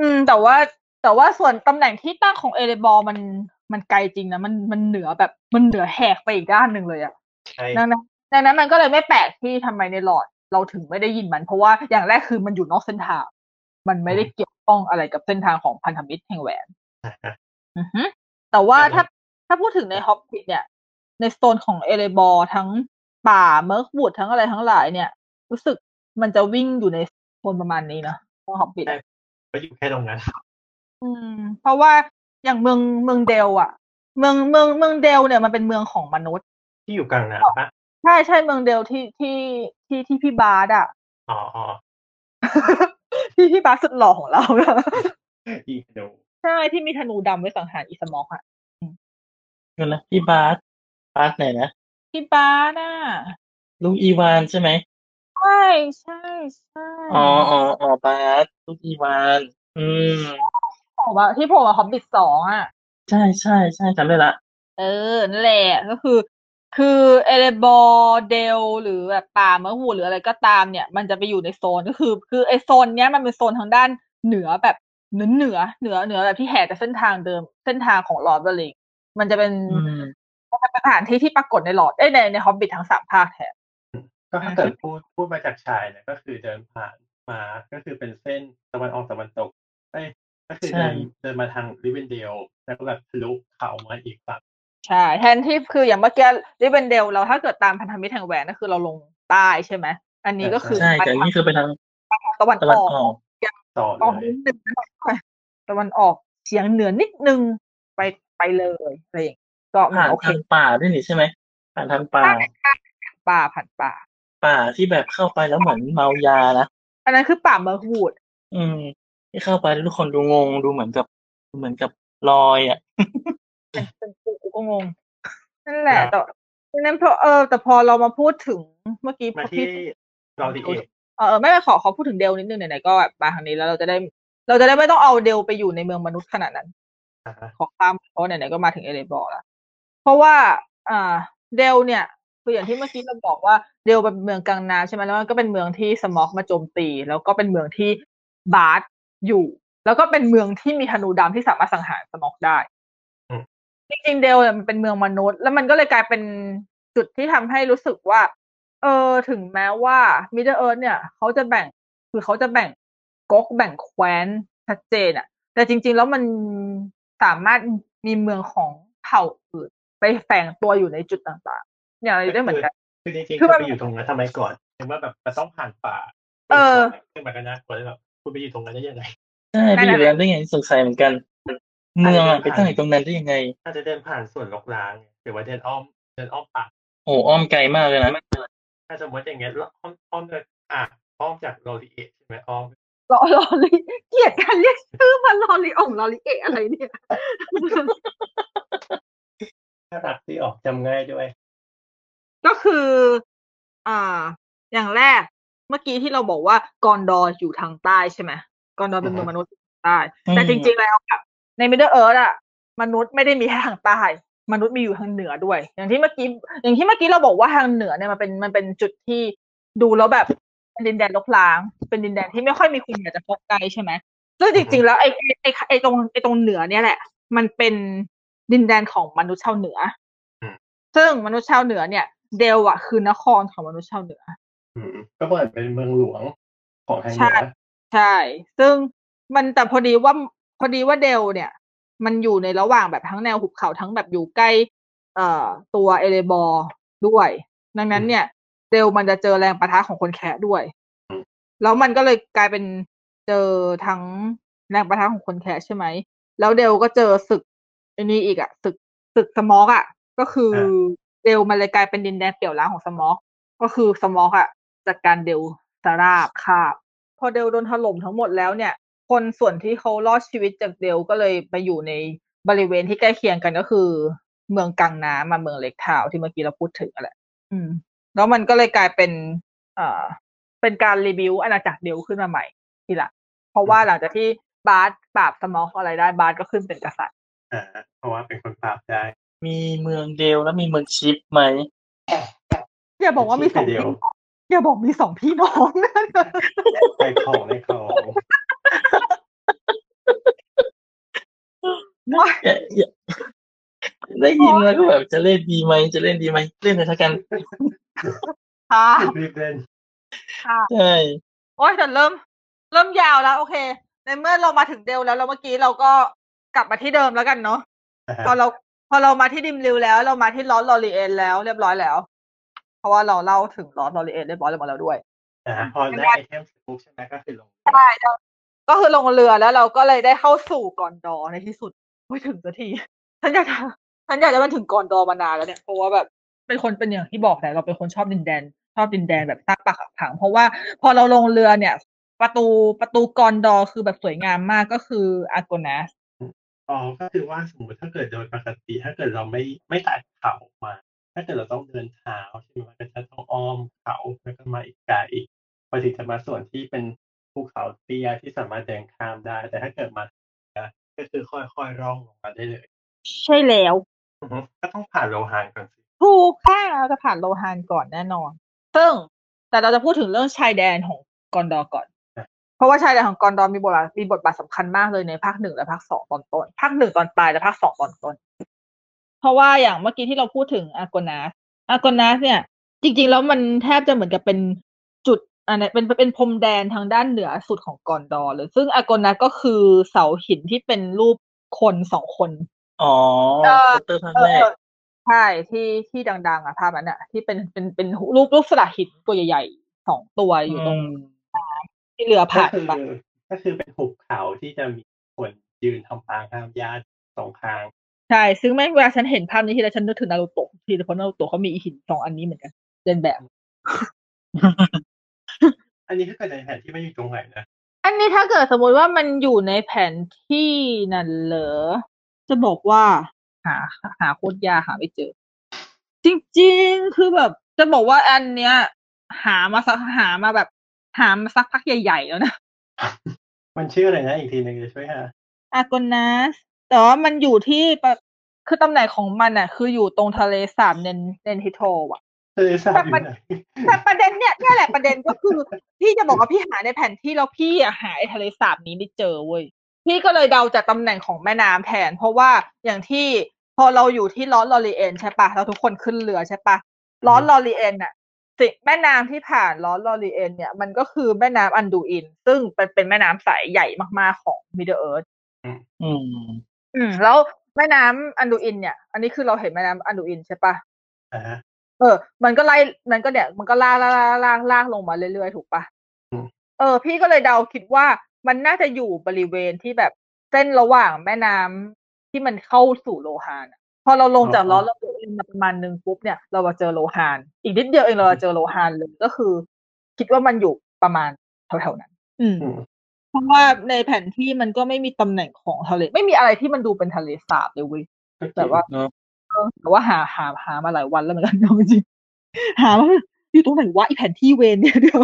อืม แต่ว่าแต่ว่าส่วนตำแหน่งที่ตั้งของเอเลบอร์มันมันไกลจริงนะมันมันเหนือแบบมันเหนือแหกไปอีกด้านหนึ่งเลยอะใช่ดังนั้นดังนั้นมันก็เลยไม่แปลกที่ทำไมในหลอดเราถึงไม่ได้ยินมัน เพราะว่าอย่างแรกคือมันอยู่นอกเส้นทาง มันไม่ได้เกี่ยวข้องอะไรกับเส้นทางของพันธมิตรแห่งแหวนอะฮะอือฮึแต่ว่าแต่ว่าถ้าถ้าพูดถึงในฮอบบิทเนี่ย ในโซนของเอเลบอร์ทั้งป่าเมิร์กวูดทั้งอะไรทั้งหลายเนี่ย รู้สึกมันจะวิ่งอยู่ในโซนประมาณนี้นะฮอบบิทก็อยู่แค่ตรงนั้นอืม เพราะว่าอย่างเมืองเมืองเดลอะเมืองเมืองเมืองเดลเนี่ยมันเป็นเมืองของมนุษย์ ที่อยู่กลางน้ำปะใช่ใช่เมืองเดลที่ที่ที่ที่พี่บาร์ดอะอ๋ออ๋อที่พี่บาร์ดสุดหล่อของเราอีกดูใช่ที่มีธนูดำไว้สังหารอีสมอกอะเดี๋ยวนะพี่บาส บาสไหนนะ พี่บาสอะลูกอีวานใช่ไหม ใช่ใช่ใช่อ๋ออ๋ออ๋อบาสลูกอีวาน อืมผมว่าที่ผมอะฮอบบิทสองอะใช่ใช่ใช่จำได้ละ เออ นั่นแหละก็คือ คือเอเลบอร์เดลหรือแบบป่าเมะหูหรืออะไรก็ตามเนี่ย มันจะไปอยู่ในโซนก็คือ คือไอโซนเนี้ยมันเป็นโซนทางด้านเหนือแบบเหนือเหนือเหนือเหนือแบบที่แหกจากเส้นทางเดิมเส้นทางของ Lord of the Rings มันจะเป็นอืมมันจะเป็น สถานที่ที่ปรากฏในหลอดเอ้ยในในฮอบบิททั้งสามภาคแทนก็ถ้าเกิดพูดพูดมาจากชายเนี่ยก็คือเดินผ่านมาก็คือเป็นเส้นตะวันออกตะวันตกเอ้ยก็คือใช่เดินเดินมาทางริเวนเดลแล้วก็แบบทะลุเขามาอีกฝั่งใช่แทนที่คืออย่างเมื่อกี้ริเวนเดลเราถ้าเกิดตามพันธมิตรแห่งแหวนก็คือเราลงใต้ใช่ไหมอันนี้ก็คือใช่แต่อันนี้คือไปทางตะวันตะอวันอกออกต่อออกเลนิยดนึงตะวันออกเฉียงเหนือนิดนึงไปไปเลยอะไรอย่าง งี้ก็ผ่านโอเค ทางป่าด้วยนี่ใช่ไหมผ่านทางป่า ป่าผ่านป่า ป่าที่แบบเข้าไปแล้วเหมือนเมายานะอันนั้นคือป่าเมอร์วูด อืม ที่เข้าไปแล้วทุกคนดูงงดูเหมือนกับดูเหมือนกับลอยอะ เป็นกูกูก็งง นั่นแหละแต่ดังนั้นพอเออ แต่พอเรามาพูดถึงเมื่อกี้พมาอที่พี่เราดีเอกเออไม่ไม่ขอขอพูดถึงเดลนิดนึงไหนๆก็แบบมาทางนี้แล้วเราจะได้ เราจะได้ไม่ต้องเอาเดลไปอยู่ในเมืองมนุษย์ขนาดนั้นอ่าฮะขอข้ามเพราะไหนๆก็มาถึงเอเรบอร์แล้ว เพราะว่าอ่าเดลเนี่ยคืออย่างที่เมื่อกี้เราบอกว่าเดลเป็นเมืองกลางน้ำใช่ไหมแล้วมันก็เป็นเมืองที่สมอกมาโจมตี แล้วก็เป็นเมืองที่บาร์ดอยู่ แล้วก็เป็นเมืองที่มีธนูดำที่สามารถสังหารสมอกได้จริงๆเดลเนี่ยมันเป็นเมืองมนุษย์ แล้วมันก็เลยกลายเป็นจุดที่ทำให้รู้สึกว่า เออถึงแม้ว่ามิดเดิลเอิร์ธเนี่ยเขาจะแบ่งคือเขาจะแบ่งก๊กแบ่งแคว้นชัดเจนอะแต่จริง ๆ แล้วมันสามารถมีเมืองของเผ่าอื่น ไปแฝงตัวอยู่ในจุดต่างๆ อย่างไรได้เหมือนกันคือจริงๆคือคือมันไปอยู่ตรงนั้นทำไมก่อนเห็นว่าแบบมันต้องผ่านป่า เออขึ้นมากันนะกว่าจะแบบคุณไปอยู่ตรงนั้นได้ยังไงใช่ไปอยู่ตรงนั้นได้ไงสงสัยเหมือนกัน เมืองอะไปตั้งอยู่ตรงนั้นได้ยังไงถ้าจะเดินผ่านสวนลกล้างหรือว่าเดินอ้อมเดินอ้อมป่าโอ้อ้อมไกลมากเลยนะถ้าสมมติอย่างเงี้ยแล้วอ้อมอ้อมเดินอะอ้อมจากโรลิเอทใช่ไหมอ้อมลอลอลิเกลียดการเรียกชื่อมันลอลิอ่องลอลิเอะอะไรเนี่ย น่ารักที่ออกจำง่ายด้วย ก็คือ อ่า อย่างแรก เมื่อกี้ที่เราบอกว่ากอนดอร์อยู่ทางใต้ใช่ไหมกอนดอร์เป็นเมืองมนุษย์อยู่ทางใต้แต่อืมจริง ๆ แล้วอะในมิดเดิลเอิร์ธอะมนุษย์ไม่ได้มีแค่ทางใต้มนุษย์มีอยู่ทางเหนือด้วย อย่างที่เมื่อกี้อย่างที่เมื่อกี้เราบอกว่าทางเหนือเนี่ยมันเป็นมันเป็นจุดที่ดูแล้วแบบเป็นดินแดนรกร้าง เป็นดินแดนที่ไม่ค่อยมีคนอยากจะเข้าใกล้ใช่ไหมซึ่งจริงๆแล้วไอ้ไอ้ไอ้ไอ้ตรงไอ้ตรงเหนือเนี่ยแหละ มันเป็น ดินแดนของมนุษย์ชาวเหนืออมซึ่งมนุษย์ชาวเหนือเนี่ย เดลอะคือนครของมนุษย์ชาวเหนืออืมก็เหมือนเป็นเมืองหลวงของทางเหใช่นือใช่ ซึ่งมันแต่พอดีว่าพอดีว่าเดลเนี่ย มันอยู่ในระหว่างแบบทั้งแนวหุบเขาทั้งแบบอยู่ใกล้ เอ่อตัวเอเลบอร์ด้วย ดังนั้นเนี่ย เดลมันจะเจอแรงประทะของคนแคะด้วย แล้วมันก็เลยกลายเป็นเจอทั้งแรงประทะของคนแคะใช่ไหม แล้วเดลก็เจอศึก อันนี้อีกอะศึกศึกสมอกอะก็คือเดลมันเลยกลายเป็นดินแดนเปี่ยวล้างของสมอกก็คือสมอกอะจัดการเดลสาราบคาบ พอเดลโดนถล่มทั้งหมดแล้วเนี่ย คนส่วนที่เขารอดชีวิตจากเดลก็เลยไปอยู่ในบริเวณที่ใกล้เคียงกันก็คือ เมืองกลางน้ำมาเมืองเล็กทาวน์ที่เมื่อกี้เราพูดถึงอะแหละอืม แล้วมันก็เลยกลายเป็นเอ่อเป็นการรีวิวอาณาจักรเดลขึ้นมาใหม่ทีหละเพราะว่าหลังจากที่บาร์สปราบสมอกอะไรได้บาร์สก็ขึ้นเป็นกษัตริย์ อ่าเพราะว่าเป็นคนปราบได้ มีเมืองเดลแล้วมีเมืองชิปไหมอย่าบอกว่ามีสองเดีพี่ยวน้องอย่าบอกมีสองพี่น้องนะในของในของว่าอย่าอย่าได้ยินแล้วก็แบบจะเล่นดีไหมจะเล่นดีไหมเล่นเลยทักันค่ะรีบเล่นค่ะใช่โอ้ยแต่เริ่ม เริ่มยาวแล้ว โอเค ในเมื่อเรามาถึงเดลแล้วแล้วเมื่อกี้เราก็ กลับมาที่เดิมแล้วกันเนาะนะฮะพอเราพอเรามาที่ดิมริลแล้ว เรามาที่ลอสลอรีเอนแล้วเรียบร้อยแล้ว เพราะว่าเราเล่าถึงลอสลอรีเอนเรียบร้อยแล้วหมดแล้วด้วยอ่าพอได้ item เสร็จปุ๊บใช่ไหมก็คือลงใช่ก็คือลงเรือแล้วเราก็เลยได้เข้าสู่กอนดอร์ในที่สุดไม่ถึงสักทีฉันอยากจะฉันอยากจะมันถึงกอนดอร์มานานแล้วเนี่ยเพราะว่าแบบเป็นคนเป็นอย่างที่บอกแหละเราเป็นคนชอบดินแดน ชอบดินแดนแบบซากปรักหักพังเพราะว่าพอเราลงเรือเนี่ย ประตูประตูกอนดอร์คือแบบสวยงามมากก็คืออาร์โกนาธ อ๋อก็คือว่าสมมติถ้าเกิดโดยปกติถ้าเกิดเราไม่ไม่ตัดเขามา ถ้าเกิดเราต้องเดินเท้าใช่ไหมมันก็จะต้องอ้อมเขาแล้วก็มาอีกไกลพอถึงจะมาส่วนที่เป็นภูเขาเตี้ยที่สามารถเดินข้ามได้ แต่ถ้าเกิดมาก็คือค่อยๆล่องลงมาได้เลย ใช่แล้วอือฮึก็ต้องผ่านโรฮันก่อนสิถูกค่ะเราจะผ่านโรฮันก่อนแน่นอน ซึ่งแต่เราจะพูดถึงเรื่องชายแดนของกอนดอร์ก่อนเพ ราะว่าชายแดนของกอนดอร์มีบทบาทมีบทบาทสำคัญมากเลยในภาคหนึ่งและภาคสองตอนต้นภาคหนึ่งตอนปลายและภาคสองตอนต้น เพราะว่าอย่างเมื่อกี้ที่เราพูดถึงอาร์โกนาธอาร์โกนาธเนี่ย จริง ๆ แล้วมันแทบจะเหมือนกับเป็นจุดอันนี้เป็นเป็นพรมแดนทางด้านเหนือสุดของกอนดอร์เลย ซึ่งอาร์โกนาธก็คือเสาหินที่เป็นรูปคนสองคน อ๋อเออโปสเตอร์ภาคเออแรกเออใช่ที่ที่ดัง ๆอะภาพนั้นอะ ที่เป็นเป็นเป็นรูปรูปสลักหินตัวใหญ่ๆสองตัวอยู่ตรงอืม ที่เรือก็ผ่านคือไปก็คือเป็นหุบเขาที่จะมีคนยืนทำปางห้ามญาติสองข้างใช่ ซึ่งแม่งเวลาฉันเห็นภาพนี้ทีไรฉันนึกถึงนารูโตะทีเพราะนารูโตะเขามีหินสองอันนี้เหมือนกันเดินแบบ อันนี้ถ้าเกิดในแผนที่ไม่อยู่ตรงไหนนะอันนี้ถ้าเกิดสมมติว่ามันอยู่ในแผนที่นั่นเหรอจะบอกว่าหา หาโคตรยากหาไม่เจอ จริง ๆ คือแบบ จะบอกว่าอันเนี้ย หามาสักหามาแบบ หามาสักพักใหญ่ๆแล้วนะ มันชื่ออะไรนะอีกทีหนึ่งจะช่วยหาอาโกนัสแต่ว่ามันอยู่ที่ปะคือตำแหน่งของมันอะ คืออยู่ตรงทะเลสาบเนนเนนฮิโธเอลทะเลสาบอยู่ไหนแต่ประเด็นเนี่ยเนี่ยแหละประเด็นก็คือพี่จะบอกว่าพี่หาในแผนที่แล้วพี่อะหาไอ้ทะเลสาบนี้ไม่เจอเว้ยพี่ก็เลยเดาจากตำแหน่งของแม่น้ำแทน เพราะว่าอย่างที่พอเราอยู่ที่ลอสลอรีเอนใช่ปะเราทุกคนขึ้นเรือใช่ปะลอสลอรีเอนอะ สิแม่น้ำที่ผ่านลอสลอรีเอนเนี่ยมันก็คือแม่น้ำอันดูอิน ซึ่งเป็นเป็นแม่น้ำสายใหญ่มากๆของมิดเดิลเอิร์ธอืม อืม แล้วแม่น้ำอันดูอิน เนี่ย อันนี้คือเราเห็นแม่น้ำอันดูอินใช่ปะอ่าฮะเออ มันก็ไล่ มันก็เนี่ย มันก็ลากลากลากลากลากลงมาเรื่อยๆ ถูกปะอืมเออ พี่ก็เลยเดาคิดว่ามันน่าจะอยู่บริเวณที่แบบเส้นระหว่างแม่น้ำที่มันเข้าสู่โลหานอะ พอเราลงจากล้อเราเองมาประมาณนึงปุ๊บเนี่ย เรามาเจอโลหาน อีกนิดเดียวเองเราจะเจอโลหานเลยก็คือ คิดว่ามันอยู่ประมาณแถวๆนั้นอืมอืมเพราะว่าในแผนที่มันก็ไม่มีตำแหน่งของทะเล ไม่มีอะไรที่มันดูเป็นทะเลสาบเลยเว้ยก็จริงแต่ว่าเนอะเออแต่ว่าหาหาหามาหลายวันแล้วเหมือนกันเอาจริงหาว่าอยู่ตรงไหนวะไอแผนที่เวนเนี่ยเดี๋ยว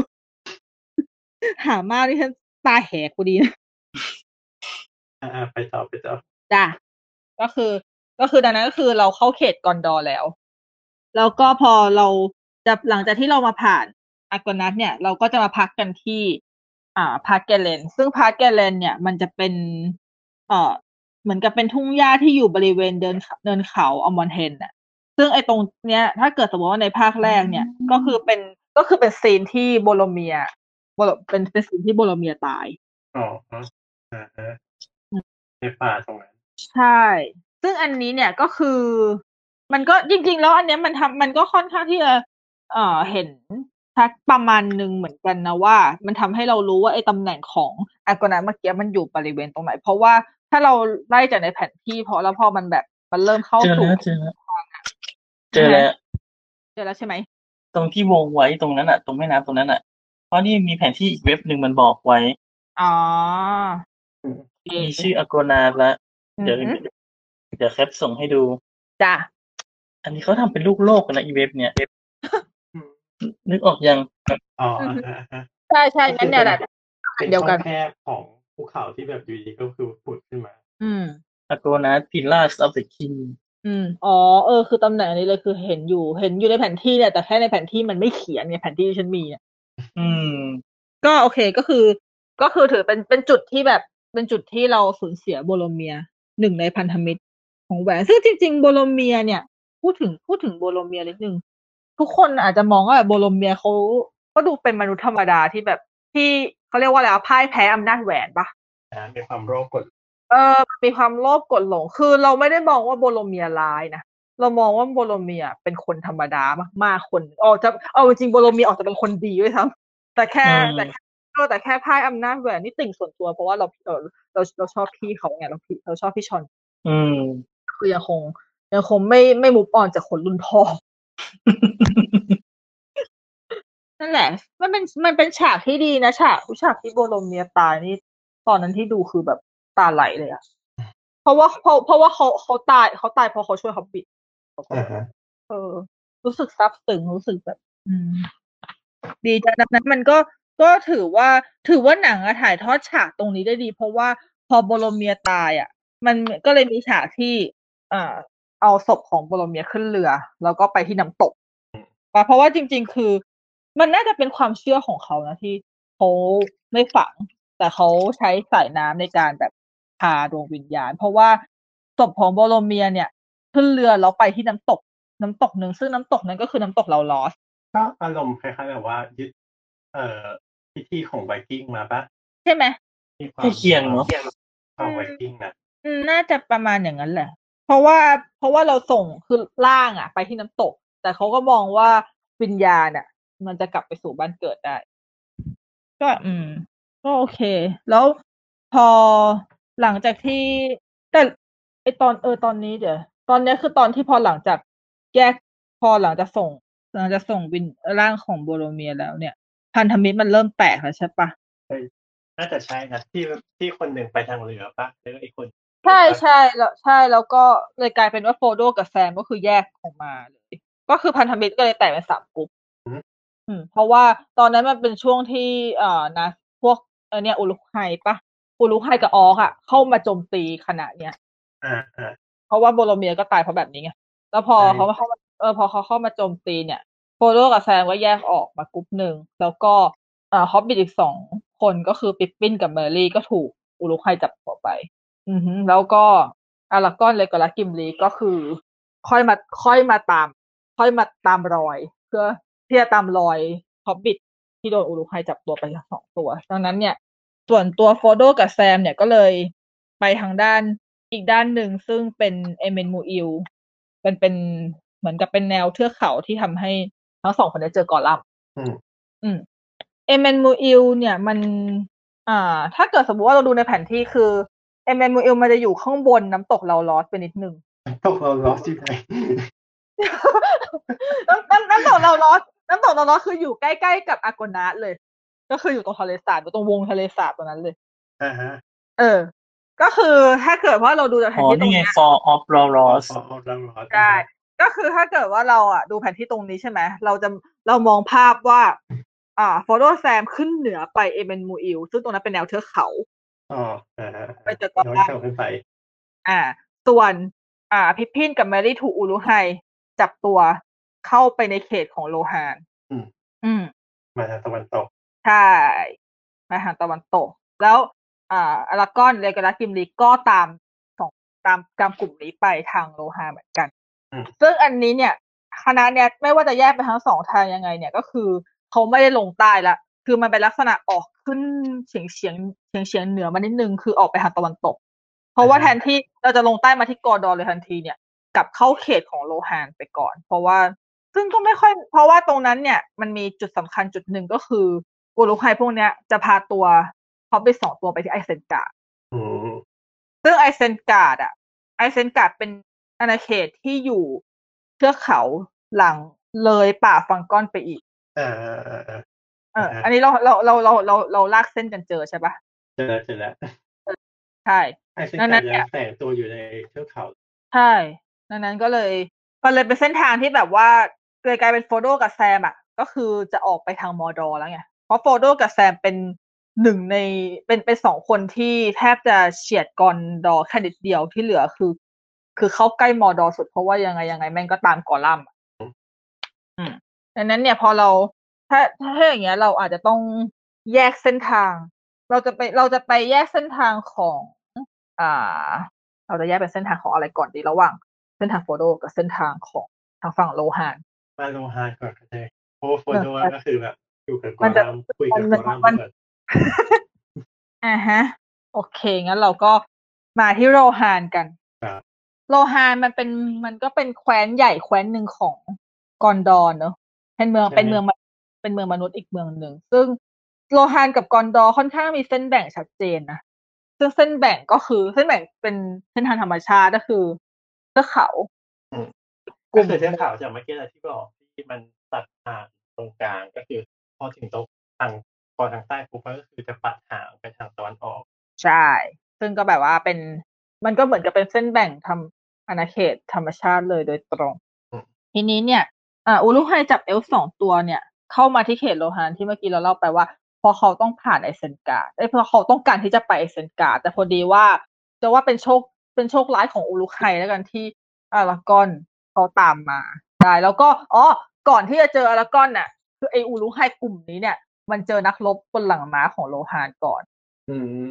หามากที่ฉันตาแหกพอดีนะอ่าๆไปต่อไปต่อจ้ะก็คือ ก็คือดังนั้นก็คือเราเข้าเขตกอนดอร์แล้ว แล้วก็พอเราจะหลังจากที่เรามาผ่านอาร์โกนาธเนี่ย เราก็จะมาพักกันที่ อ่าพาร์ธกาเลน ซึ่งพาร์ธกาเลน เนี่ย มันจะเป็นเอ่อเหมือนกับเป็นทุ่งหญ้าที่อยู่บริเวณเนินเขาเนินเขาอมอนเฮนน่ะ ซึ่งไอ้ตรงเนี้ย ถ้าเกิดสมมติว่าในภาคแรกเนี่ย ก็คือเป็นก็คือเป็น scene ที่โบโรเมียร์โบโรเป็นเป็น scene ที่โบโรเมียร์ตายอ๋ออ่าฮะในป่าตรงนั้นใช่ ซึ่งอันนี้เนี่ยก็คือ มันก็จริง ๆ แล้วอันเนี้ยมันทำมันก็ค่อนข้างที่จะเอ่อเห็นชัดประมาณหนึ่งเหมือนกันนะว่า มันทำให้เรารู้ว่าไอ้ตำแหน่งของอากนาเมื่อกี้มันอยู่บริเวณตรงไหน เพราะว่าถ้าเราไล่จากในแผนที่พอแล้วพอมันแบบมันเริ่มเข้าเจอสู่แล้วเจอแล้วเจอแล้วเจอแล้วใช่ไหมตรงที่วงไว้ตรงนั้นอะ ตรงแม่น้ำตรงนั้นอะ เพราะนี่มีแผนที่อีกเว็บหนึ่งมันบอกไว้อ๋อมีชื่ออโกนาแล้วอืเดี๋ยวม เดี๋ยวแคปส่งให้ดู จ้ะ อันนี้เขาทำเป็นลูกโลกกันนะอีเว็บเนี่ยอืมนึกออกยัง อ๋ออ่าฮะอ่าฮะใช่ใช่นั่นเนี่ยแหละเป็นเดียวช่กัอนงแคบของภูเขาที่แบบอยู่ดีก็คือผุดขึ้นมา อืมอโกนาพิลล่าสออฟเดอะคิงอืมอ๋อเออคือตำแหน่งอันนี้เลยคือเห็นอยู่เห็นอยู่ในแผนที่เนี่ยแต่แค่ในแผนที่มันไม่เขียนไงแผนที่ที่ฉันมีเนี่ยอืม ก็โอเคก็คือ ก็คือถือเป็นเป็นจุดที่แบบเป็นจุดที่เราสูญเสียโบโลเมียหนึ่งในพันธมิตร ของแหวน ซึ่งจริง ๆ โบโลเมียเนี่ย พูดถึงพูดถึงโบโลเมียนิดนึง ทุกคนอาจจะมองว่าแบบโบโลเมียเขาก็ดูเป็นมนุษย์ธรรมดาที่แบบที่เขาเรียกว่าอะไรอะพ่ายแพ้อำนาจแหวนปะอ่ามีความโรคกด เออมีความโลภกดหลง คือเราไม่ได้มองว่าโบโลเมียร้ายนะเรามองว่าโบโลเมียเป็นคนธรรมดามากๆคนออกจะเอาจริงๆโบโลเมียออกจะเป็นคนดีด้วยซ้แต่แค่อืมแต่แค่เออแต่แค่พ่ายอำนาจแหวนนี่ติ่งส่วนตัวเพราะว่าเราเออเราเราชอบพี่เขาไงเราพี่เราชอบพี่ชอน อืม คือยังคงยังคงไม่ไม่มุกออนจากคนรุ่นพ่อนั่นแหละ มันเป็นมันเป็นฉากที่ดีนะฉากฉากที่โบโลเมียตายนี่ ตอนนั้นที่ดูคือแบบตาไหลเลยอะเพราะว่าเพราะเพราะว่าเขาเขาตายเขาตายเพราะเขาช่วยเขาปิดอ่าฮะเออ รู้สึกซาบซึ้งรู้สึกแบบ อืม ดีจังดังนั้นมันก็ก็ถือว่าถือว่าหนังอะถ่ายทอดฉากตรงนี้ได้ดี เพราะว่าพอโบโลเมียตายอะมันก็เลยมีฉากที่อ่า เอาศพของโบโลเมียขึ้นเรือ แล้วก็ไปที่น้ำตกเพราะว่าจริง ๆ คือ มันน่าจะเป็นความเชื่อของเขานะที่เขาไม่ฝัง แต่เขาใช้สายน้ำในการแบบพาดวงวิญญาณ เพราะว่าศพของโบโลเมียเนี่ย ขึ้นเรือแล้วไปที่น้ำตก น้ำตกหนึ่งซึ่งน้ำตกนั้นก็คือน้ำตกเราลอสก็อารมณ์คล้ายๆแบบว่ายึดเอ่อพิธีของไวกิ้งมาปะใช่ไหมมีความใกล้เคียงเนอะความไวกิ้งนะอืมน่าจะประมาณอย่างนั้นแหละ เพราะว่าเพราะว่าเราส่งคือล่างอะไปที่น้ำตก แต่เขาก็มองว่าวิญญาณอะมันจะกลับไปสู่บ้านเกิดได้ ก็ อืม ก็โอเค แล้วพอหลังจากที่แต่ไอตอนเออตอนนี้เดี๋ยวตอนนี้คือตอนที่พอหลังจากแยกพอหลังจากส่งหลังจากส่งวินร่างของโบโลเมียแล้วเนี่ย พันธมิตรมันเริ่มแตกแล้วใช่ปะน่าจะใช่นะที่ที่คนหนึ่งไปทางเรือปะแล้วก็อีกคน ใช่ ใช่ แล้ว ใช่ แล้วก็เลยกลายเป็นว่าโฟโดกับแซมก็คือแยกออกมาเลย ก็คือพันธมิตรก็เลยแตกเป็นสามกลุ่มอืม เพราะว่าตอนนั้นมันเป็นช่วงที่ เอ่อ นะ พวกเออเนี่ยอุรุกไฮปะอุรุกไฮกับออร์คอะ เข้ามาโจมตีขณะเนี้ยอ่าอ่าเพราะว่าโบโรเมียร์ก็ตายเพราะแบบนี้ไง แล้วพอใช่ เขาเข้ามา เออ พอเขาเข้ามาโจมตีเนี่ยโฟรโดกับแซมก็แยกออกมากรุ๊ปหนึ่ง แล้วก็เอ่อฮอบบิทอีกสองคน ก็คือปิปปินกับเมอร์รี่ก็ถูกอุรุกไฮจับตัวไป อือฮึแล้วก็อารากอร์นเลยกับเลโกลัสกิมลีก็คือ ค่อยมาค่อยมาตาม ค่อยมาตามรอย เพื่อที่จะตามรอยฮอบบิทที่โดนอุรุกไฮจับตัวไปทั้งสองตัว ดังนั้นเนี่ย ส่วนตัวโฟรโดกับแซมเนี่ยก็เลยไปทางด้านอีกด้านหนึ่งซึ่งเป็นเอมินมูอิลเป็นเป็นเหมือนกับเป็นแนวเทือกเขาที่ทำให้ทั้งสองคนได้เจอกอลลัมอืมอืมเอมินมูอิลเนี่ยมัน อ่า ถ้าเกิดสมมติว่าเราดูในแผนที่คือ เอเมนมูอิลมันจะอยู่ข้างบนน้ำตกเราลอสไปนิดนึงตกเราลอสที่ไหนน้ำน้ำน้ำตกเราลอสน้ำตกเราลอสคืออยู่ใกล้ๆกับอากนาเลย ก็คืออยู่ตรงทะเลสาบอยู่ตรงวงทะเลสาบตรงนั้นเลยอ่าฮะเออ ก็คือถ้าเกิดว่าเราดูจากแผอ๋นอที่ตรนี่งไงเนี้ย for of l a w l o s อ๋ออ๋อเราลอสได้ก็คือถ้าเกิดว่าเราอะดูแผนที่ตรงนี้ใช่ไหมเราจะเรามองภาพว่า อ่า ฟอโดแซมขึ้นเหนือไปเอเมนมูอิลซึ่งตรงนั้นเป็นแนวเทือกเขา อ๋ออ่าฮะไปเจอกับน้อยบ้านเข้าขึ้นไป อ่า ส่วน อ่า พิพพินกับแมรี่ถูกอูรุไฮจับตัวเข้าไปในเขตของโลฮานอืม อืม มาทางตะวันตก ใช่มาทางตะวันตก แล้ว อ่าอารากอนเลกาลากิมลีก็ตามสองตามตามกลุ่มนี้ไปทางโลฮานเหมือนกัน อืม ซึ่งอันนี้เนี่ย คณะเนี่ยไม่ว่าจะแยกไปทั้งสองทางยังไง เนี่ยก็คือเขาไม่ได้ลงใต้ละ คือมันเป็นลักษณะออกขึ้นเฉียงเฉียงเฉียงเฉียงเหนือมานิดนึงคือออกไปทางตะวันตก เพราะว่าแทนที่เราจะลงใต้มาที่กอนดอร์เลยทันทีเนี่ยกลับเข้าเขตของโลฮานไปก่อน เพราะว่าซึ่งก็ไม่ค่อย เพราะว่าตรงนั้นเนี่ยมันมีจุดสำคัญจุดหนึ่งก็คืออุรุกไฮพวกเนี้ยจะพาตัวฮอบบิทสองตัวไปที่ไอเซนการ์ดอืมซึ่งไอเซนการ์ดอะไอเซนการ์ดเป็นอาณาเขตที่อยู่เทือกเขาหลังเลยป่าฟังก้อนไปอีก อ่าอ่าอ่าอ่าเอออ่าฮะอันนี้เราเราเราเราเราเราลากเส้นกันเจอใช่ปะเจอแล้วเจอแล้วใช่ไอ้เส้นนั่นทาน่ะงเนี่ยัยงแฝงตัวอยู่ในเทือกเขาใช่ดังนั้นก็เลยมันเลยเป็นเส้นทางที่แบบว่าเลยกลายเป็นโฟโดกับแซมอะ ก็คือจะออกไปทางมอร์ดอร์แล้วไงเพราะโฟโดกับแซมเป็นหนึ่งในเป็นเป็นสองคนที่แทบจะเฉียดกอนดอร์แค่นิดเดียวที่เหลือคือ คือเข้าใกล้มอร์ดอร์สุดเพราะว่ายังไงยังไงแม่งก็ตามกอลัมน์อะอืมดังนั้นเนี่ยพอเรา ถ้าถ้าอย่างเงี้ยเราอาจจะต้องแยกเส้นทาง เราจะไปเราจะไปแยกเส้นทางของ อ่า เราจะแยกเป็นเส้นทางของอะไรก่อนดีระหว่าง เส้นทางโฟโดกับเส้นทางของทางฝั่งโลฮานมาโลฮานก่อนก็ได้เพราะว่าโฟโดเออก็คือแบบอยู่กับกมัอนจะลัมคุยกับมักนอลัมมันก่อนอ่าฮะ โอเคงั้นเราก็มาที่โลฮานกันครับโลฮานมันเป็นมันก็เป็นแคว้นใหญ่แคว้นหนึ่งของกอนดอนเนอะเป็นเมืองเป็นเมืองมนุษย์ เป็นเมืองมนุษย์อีกเมืองหนึ่ง ซึ่งโลฮานกับกอนดอร์ค่อนข้างมีเส้นแบ่งชัดเจนนะซึ่งเส้นแบ่งก็คือเส้นแบ่งเป็นเส้นทางธรรมชาติก็คือเทือกเขาก็คือเทือกเขาจากเมื่อกี้ที่บอกที่มันตัดผ่านตรงกลางก็คือ พอถึงตรงทางพอทางใต้ปุ๊บก็คือจะปัดห่างไปทางตะวันออก ใช่ ซึ่งก็แบบว่าเป็นมันก็เหมือนกับเป็นเส้นแบ่งทำอาณาเขตธรรมชาติเลยโดยตรง ทีนี้เนี่ยอ่าอูรุไฮจับเอลฟ์สองตัวเนี่ย เข้ามาที่เขตโลฮานที่เมื่อกี้เราเล่าไปว่าพอเขาต้องผ่านไอเซนการ์ดเอ้ยเพราะเขาต้องการที่จะไปไอเซนการ์ดแต่พอดีว่าจะว่าเป็นโชคเป็นโชคร้ายของอูรุไฮแล้วกันที่อารากอนเขาตามมาได้แล้วก็อ๋อก่อนที่จะเจออารากอนน่ะ คือไออูรุไฮกลุ่มนี้เนี่ย มันเจอนักรบบนหลังม้าของโลฮานก่อนอืม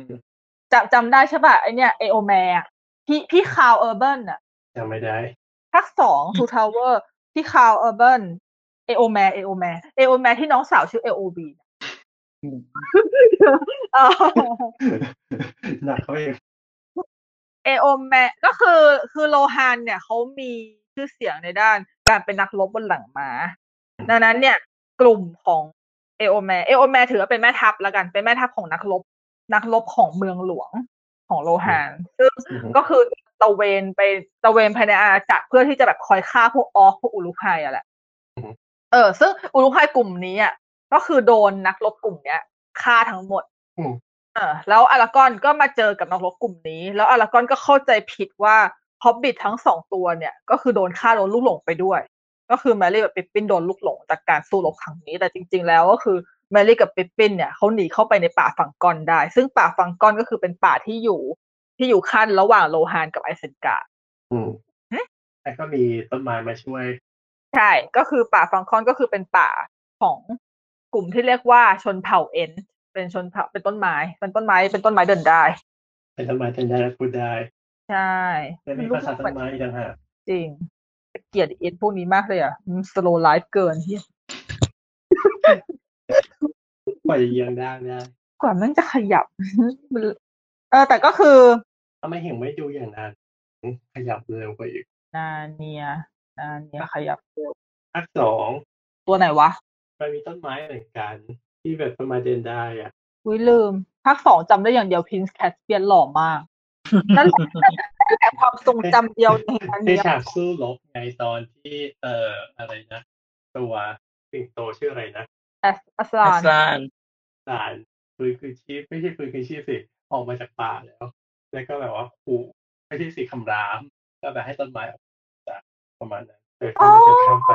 จำจำได้ใช่ป่ะไอเนี่ยเอโอแมร์พี่พี่ Karl Urban อะจำไม่ได้ภาคสอง Two Tower พี่ Karl Urban เอโอแมร์เอโอแมร์เอโอแมร์ที่น้องสาวชื่อเอโอวีนหนักเขาเองเอโอแมร์ก็คือคือโลฮานเนี่ยเขามีชื่อเสียงในด้านการเป็นนักรบบนหลังม้า ดังนั้นเนี่ย กลุ่มของเอโอแมร์เอโอแมร์ถือว่าเป็นแม่ทัพแล้วกันเป็นแม่ทัพของนักรบ นักรบของเมืองหลวงของโลฮานซึ่งก็คือตะเวนไปตะเวนภายในอาณาจักรเพื่อที่จะแบบคอยฆ่าพวกออกพวกอุลุกไฮอะแหละ เออ ซึ่งอุลุกไฮกลุ่มนี้อะก็คือโดนนักรบกลุ่มเนี้ยฆ่าทั้งหมดอืมเออ แล้วอารากอนก็มาเจอกับนักรบกลุ่มนี้ แล้วอารากอนก็เข้าใจผิดว่าฮอบบิททั้งสองตัวเนี่ย ก็คือโดนฆ่าโดนลูกหลงไปด้วย ก็คือแมรี่กับปิปปินโดนลูกหลงจากการสู้รบครั้งนี้ แต่จริง ๆ แล้วก็คือแมรี่กับปิปปินเนี่ยเขาหนีเข้าไปในป่าฝั่งกอนได้ ซึ่งป่าฝั่งกอนก็คือเป็นป่าที่อยู่ ที่อยู่ขั้นระหว่างโลฮานกับไอเซนการ์ดอืมฮะแต่ก็มีต้นไม้มาช่วย ใช่ ก็คือป่าฟังกอร์นก็คือเป็นป่าของกลุ่มที่เรียกว่าชนเผ่าเอ็นเป็นชนเผ่าเป็นต้นไม้ เป็นต้นไม้เป็นต้นไม้เดินได้ เป็นต้นไม้เป็นได้และพูดได้ใช่และมีภาษาต้นไม้อีกต่างหากจริงเกลียดเอ็นพวกนี้มากเลยอะ slow life เกินที่กว่าจะเยียงได้นะกว่ามันจะขยับมันเออแต่ก็คือถ้าไม่เห็นไม่ดูอย่างนั้นขยับเร็วกว่าอีกนาเนีย นาเนียขยับเร็วภาคสองตัวไหนวะมันมีต้นไม้เหมือนกัน ที่แบบต้นไม้เดินได้อะอุ้ยลืมภาคสองจำได้อย่างเดียวพินส์แคสเปียนหล่อมากนั่นแหละนั่นแหละนั่นแหละความทรงจำเดียวในอันในเนี้ยฉากสู้รบไงตอนที่เอ่ออะไรนะ ตัวสิงโตชื่ออะไรนะแอสอัสลาอันสลานสารปืนคือชีพไม่ใช่ปืนคือชีพสิออกมาจากป่าแล้ว แล้วก็แบบว่าขู่ไม่ใช่สีคำราม ก็แบบให้ต้นไม้ออกจาก ประมาณนั้นเอออ๋อก็เลยจะข้ามไป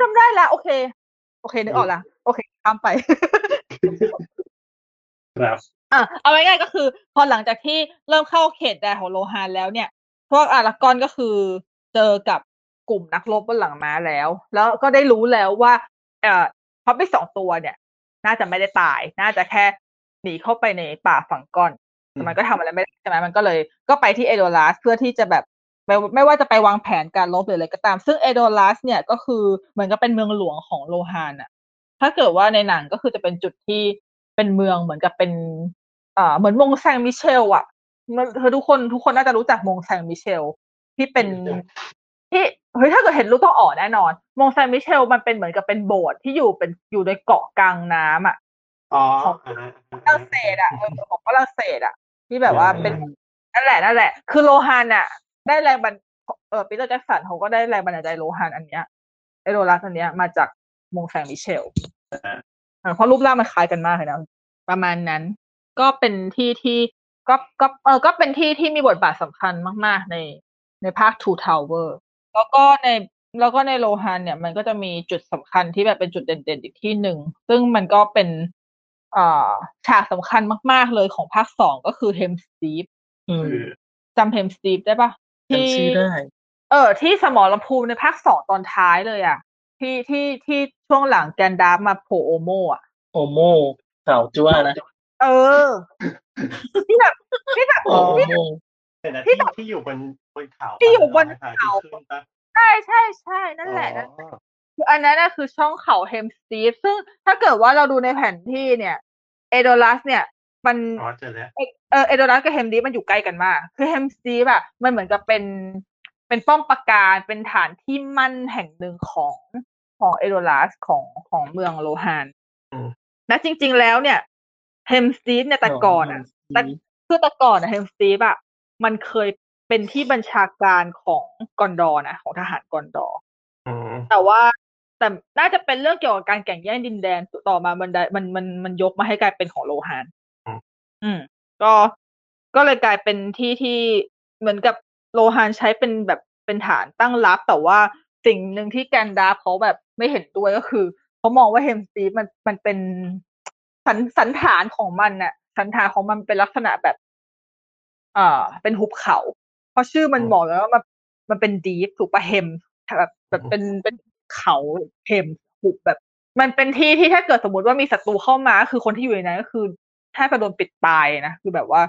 จำได้แล้วโอเค โอเคนึกออกละโอเคข้ามไป ครับอะเอาง่ายๆก็คือ พอหลังจากที่เริ่มเข้าเขตแดนของโลฮานแล้วเนี่ย พวกอารากอนก็คือเจอกับกลุ่มนักรบบนหลังม้าแล้ว แล้วก็ได้รู้แล้วว่า เอ่อพับไปสองตัวเนี่ย น่าจะไม่ได้ตาย น่าจะแค่หนีเข้าไปในป่าฝั่งก้อนอืมแต่มันก็ทำอะไรไม่ได้ใช่ไหมมันก็เลย ก็ไปที่เอโดลัสเพื่อที่จะแบบ ไม่ไม่ว่าจะไปวางแผนการลบหรืออะไรก็ตาม ซึ่งเอโดลัสเนี่ยก็คือเหมือนกับเป็นเมืองหลวงของโลฮานอะถ้าเกิดว่าในหนังก็คือจะเป็นจุดที่เป็นเมืองเหมือนกับเป็นอ่าเหมือนมงแซงมิเชลอะมันเธอทุกคนทุกคนน่าจะรู้จักมงแซงมิเชล ที่เป็นที่เฮ้ยถ้าเกิดเห็นรูปต้องอ๋อแน่นอน มงแซงมิเชลมันเป็นเหมือนกับเป็นโบสถ์ที่อยู่เป็นอยู่ในเกาะกลางน้ำอะอ๋อของอ่าอ่าฝรั่งเศสอะเออของฝรั่งเศสอะที่แบบว่าอ่าเป็นนั่นแหละนั่นแหละ คือโลฮานอะ ได้แรงบันเออปีเตอร์แจ็คสันเขาก็ได้แรงบันดาลใจโลฮานอันเนี้ยไอโดรัสอันเนี้ยมาจากมงแซงมิเชลอ่าอ่าเพราะรูปร่างมันคล้ายกันมากเลยนะประมาณนั้น ก็เป็นที่ที่ก็ก็เออก็เป็นที่ที่มีบทบาทสำคัญมาก ๆ ในในภาค Two Tower แล้วก็ในแล้วก็ในโลฮันเนี่ยมันก็จะมีจุดสำคัญที่แบบเป็นจุดเด่น ๆ อีกที่หนึ่ง ซึ่งมันก็เป็นอ่าฉากสำคัญมาก ๆ เลยของภาคสองก็คือ Helm's Deep อืมคือจำ Helm's Deep ได้ปะ ที่ จำชื่อได้ เออ ที่สมรภูมิในภาคสองตอนท้ายเลยอะ ที่ที่ที่ช่วงหลังแกนดาร์ฟมาโผล่โอโมอะ โอโมสาวจั่วนะเออ ที่แบบที่แบบโอโมแต่นะที่ที่แบบที่อยู่บนบนเขาที่อยู่บนปะเขา ที่ขึ้นปะใช่ใช่ใช่นั่นแหละนั่น อ๋อคืออันนั้นน่ะคือช่องเขาเฮมสตีฟซึ่งถ้าเกิดว่าเราดูในแผนที่เนี่ย เอโดลัสเนี่ย มันอ๋อเจอแล้วเอเออเอโดลัสกับเฮมดีฟมันอยู่ใกล้กันมาก คือเฮมสตีฟอะมันเหมือนกับเป็นเป็นป้อมปราการเป็นฐานที่มั่นแห่งหนึ่งของของเอโดลัสของของเมืองโลฮานอืมและจริง ๆ แล้วเนี่ย Helm's Deep เนี่ยแต่ก่อนอะแต่คือแต่ก่อนอะ Helm's Deep อะมันเคยเป็นที่บัญชาการของกอนดอร์นะของทหารกอนดอร์อืมแต่ว่าแต่น่าจะเป็นเรื่องเกี่ยวกับการแข่งแย่งดินแดนต่อมามันได้มันมันมันยกมาให้กลายเป็นของโลฮาน อืม ก็ ก็เลยกลายเป็นที่ที่เหมือนกับโลฮานใช้เป็นแบบเป็นฐานตั้งรับ แต่ว่าสิ่งหนึ่งที่แกนดาฟเขาแบบไม่เห็นด้วยก็คือเขามองว่าเฮมสตีฟมันมันเป็นสันสันฐานของมันน่ะ สันฐานของมันเป็นลักษณะแบบอ่าเป็นหุบเขา เพราะชื่อมันบอกแล้วว่ามันมันเป็นดีฟถูกปะเฮมแบบแบบเป็นเป็นเขาเฮมหุบแบบ มันเป็นที่ที่ถ้าเกิดสมมติว่ามีศัตรูเข้ามา คือคนที่อยู่ในนั้นก็คือ แทบจะโดนปิดตายนะคือแบบว่า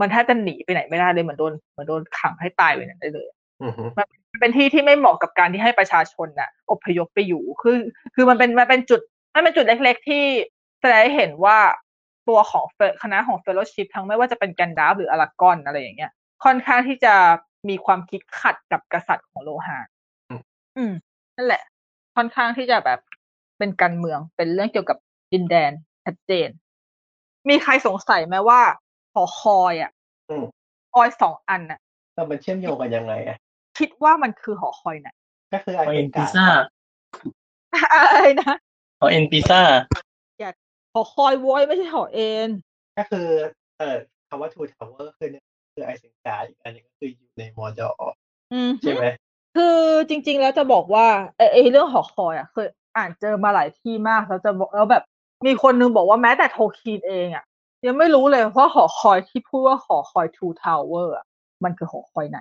มันแทบจะหนีไปไหนไม่ได้เลยเหมือนโดนเหมือนโดนขังให้ตายไปนั้นได้เลยอืมมันเป็นที่ที่ไม่เหมาะกับการที่ให้ประชาชนน่ะ อพยพไปอยู่คือ คือมันเป็นมันเป็นจุดมันเป็นจุดเล็ก ๆ ที่แสดงให้เห็นว่าตัวของเฟคณะของเฟลโลชิพทั้งไม่ว่าจะเป็นแกันดาฟหรืออารากอนอะไรอย่างเงี้ย ค่อนข้างที่จะมีความคิดขัดกับกษัตริย์ของโลหะอืมนั่นแหละ ค่อนข้างที่จะแบบเป็นการเมืองเป็นเรื่องเกี่ยวกับดินแดนชัดเจน มีใครสงสัยไหมว่าหอคอยอะอืมคอยสองอันน่ะแล้วมันเชื่อมโยงกันยังไงอะ คิดว่ามันคือหอคอยไหนก็คือขอไอเอ็นเกพินซซ่าอะไรนะขอเอ็นพิซซ่าหอคอยโว้ยไม่ใช่หอเอ็นก็คือ เอ่อคำว่า Two Tower คือเนี่ยคือไอเซนการ์อีกอันหนึงก็คืออยู่ในมอดออืมใช่ไหมคือจริง ๆ แล้วจะบอกว่าไอ้ไอ้เรื่องหอคอยอะเคยอ่านเจอมาหลายที่มากแล้วจะบอกแล้วแบบ มีคนนึงบอกว่าแม้แต่โทคีนเองอะยังไม่รู้เลยว่าหอคอยที่พูดว่าหอคอย Two Tower อะมันคือหอคอยไหน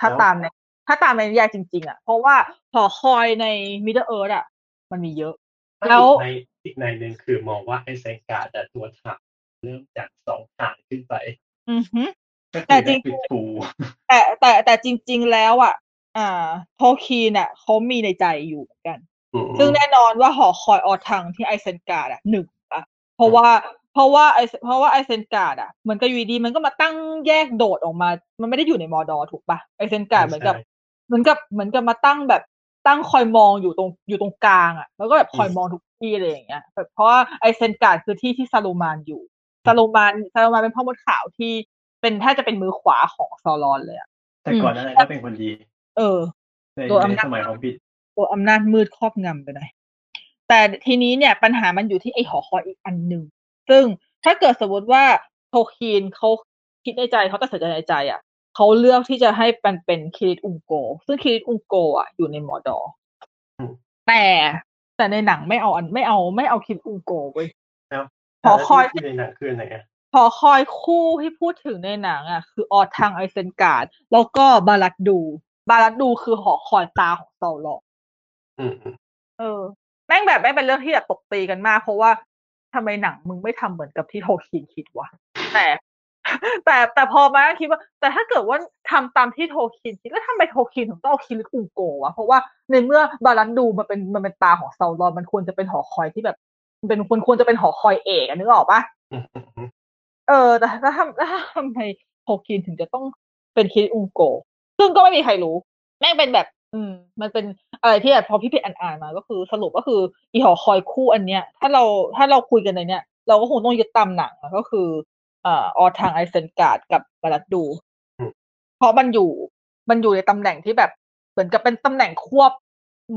ถ้าตามในถ้าตามในนิยายจริง ๆอะเพราะว่าหอคอยใน Middle Earth อะมันมีเยอะ แล้วในอีกในหนึ่งคือมองว่าไอเซนการ์ดตัวถักเริ่มจากสองฐานขึ้นไปอือฮึก็คือแต่จริงได้ปิดฟูแต่แต่แต่จริง ๆ แล้วอะ อ่าโทคีนอะเขามีในใจอยู่เหมือนกันอืม ซึ่งแน่นอนว่าหอคอยออทังที่ไอเซนการ์ดอะหนึ่งอะเพราะว่าเพราะว่าไอเพราะว่าไอเซนการ์ดอะเหมือนกับอยู่ดีมันก็มาตั้งแยกโดดออกมา มันไม่ได้อยู่ในมอร์ดอร์ถูกปะไอเซนการ์ดเหมือนกับเหมือนกับเหมือนกับมาตั้งแบบตั้งคอยมองอยู่ตรงอยู่ตรงกลางอะแล้วก็แบบคอยมองทุกที่อะไรอย่างเงี้ยแบบเพราะว่าไอเซนการ์ดคือที่ที่ซาลูมานอยู่ซาลูมานซาลูมานเป็นพ่อมดขาวที่เป็นแทบจะเป็นมือขวาของซอรอนเลยอะแต่ก่อนหนานั้นก็เป็นคนดี เออในตัวในอำนาจสมัยของบิด ตัวอำนาจมืดครอบงำไปหน่อยแต่ทีนี้เนี่ยปัญหามันอยู่ที่ไอหอคอยอีกอันหนึ่งซึ่งถ้าเกิดสมมติว่าโทคีนเขาคิดในใจเขาตัดสินใจในใจอะเขาเลือกที่จะให้มันเป็นคิริตอุงโก ซึ่งคิริตอุงโกอะอยู่ในมอดอ แต่แต่ในหนังไม่เอาอันไม่เอาไม่เอาคิริตอุงโกเว้ยแล้วหอคอยที่ในหนังคืออันไหนอะหอคอยคู่ที่พูดถึงในหนังอะ คือออทังไอเซนการ์ดแล้วก็บาลัดดู บาลัดดูคือหอคอยตาของเซาลอน อืมอืม เออ แม่งแบบแม่งเป็นเรื่องที่แบบตบตีกันมาก เพราะว่าทำไมหนังมึงไม่ทำเหมือนกับที่โทคินคิดวะแต่ แต่แต่พอมาคิดว่า แต่ถ้าเกิดว่าทำตามที่โทคินคิดแล้วทำไมโทคินถึงต้องเอาคิริตอุงโกวะเพราะว่าในเมื่อบาลันดูมันเป็นมันเป็นตาของเซาลอนมันควรจะเป็นหอคอยที่แบบมันเป็นควรควรจะเป็นหอคอยเอกอะนึกออกปะอืมอืมอืมเออ แต่ถ้าทำถ้าทำไมโทคินถึงจะต้องเป็นคิริอุงโกซึ่งก็ไม่มีใครรู้ แม่งเป็นแบบ อืมมันเป็นอะไรที่แบบพอพี่เพชรอ่านๆมา ก็คือสรุปก็คือ อีหอคอยคู่อันเนี้ย ถ้าเราถ้าเราคุยกันในเนี้ยเราก็คงต้องยึดตามหนังอะก็คือเอ่อออทางไอเซนการ์ดกับบารัดดู เพราะมันอยู่มันอยู่ในตำแหน่งที่แบบเหมือนกับเป็นตำแหน่งควบ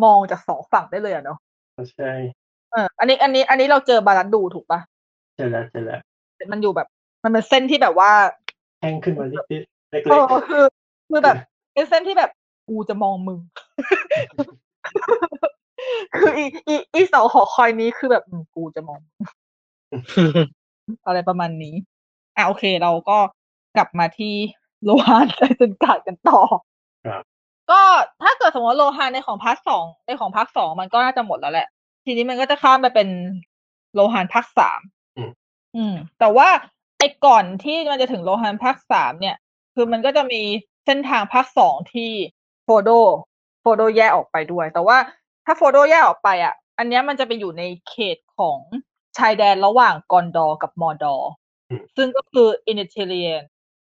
มองจากสองฝั่งได้เลยอะเนาะใช่เอออันนี้อันนี้ อันนี้เราเจอบารัดดูถูกปะใช่แล้วใช่แล้วมันอยู่แบบ มันเป็นเส้นที่แบบว่าแห้งขึ้นมานิดๆเล็กเออคือคือแบบเป็นเส้นที่แบบ กูจะมองมึง คืออีอีอีเสาหอคอยนี้คือแบบอืมกูจะมองมึงอะไรประมาณนี้อะโอเค เราก็กลับมาที่โลหานไอเซนการ์ดกันต่อครับก็ถ้าเกิดสมมติว่าโลหานในของ part สองในของ part สองมันก็น่าจะหมดแล้วแหละ ทีนี้มันก็จะข้ามไปเป็นโลหานภาคสามอืมอืม แต่ว่าไอ้ก่อนที่มันจะถึงโลหานภาคสามเนี่ย คือมันก็จะมีเส้นทางภาคสองที่ โฟโดโฟโดแยกออกไปด้วย แต่ว่าถ้าโฟโดแยกออกไปอะ อันเนี้ยมันจะไปอยู่ในเขตของชายแดนระหว่างกอนดอร์กับมอร์ดอร์อืมซึ่งก็คืออิทิเลียน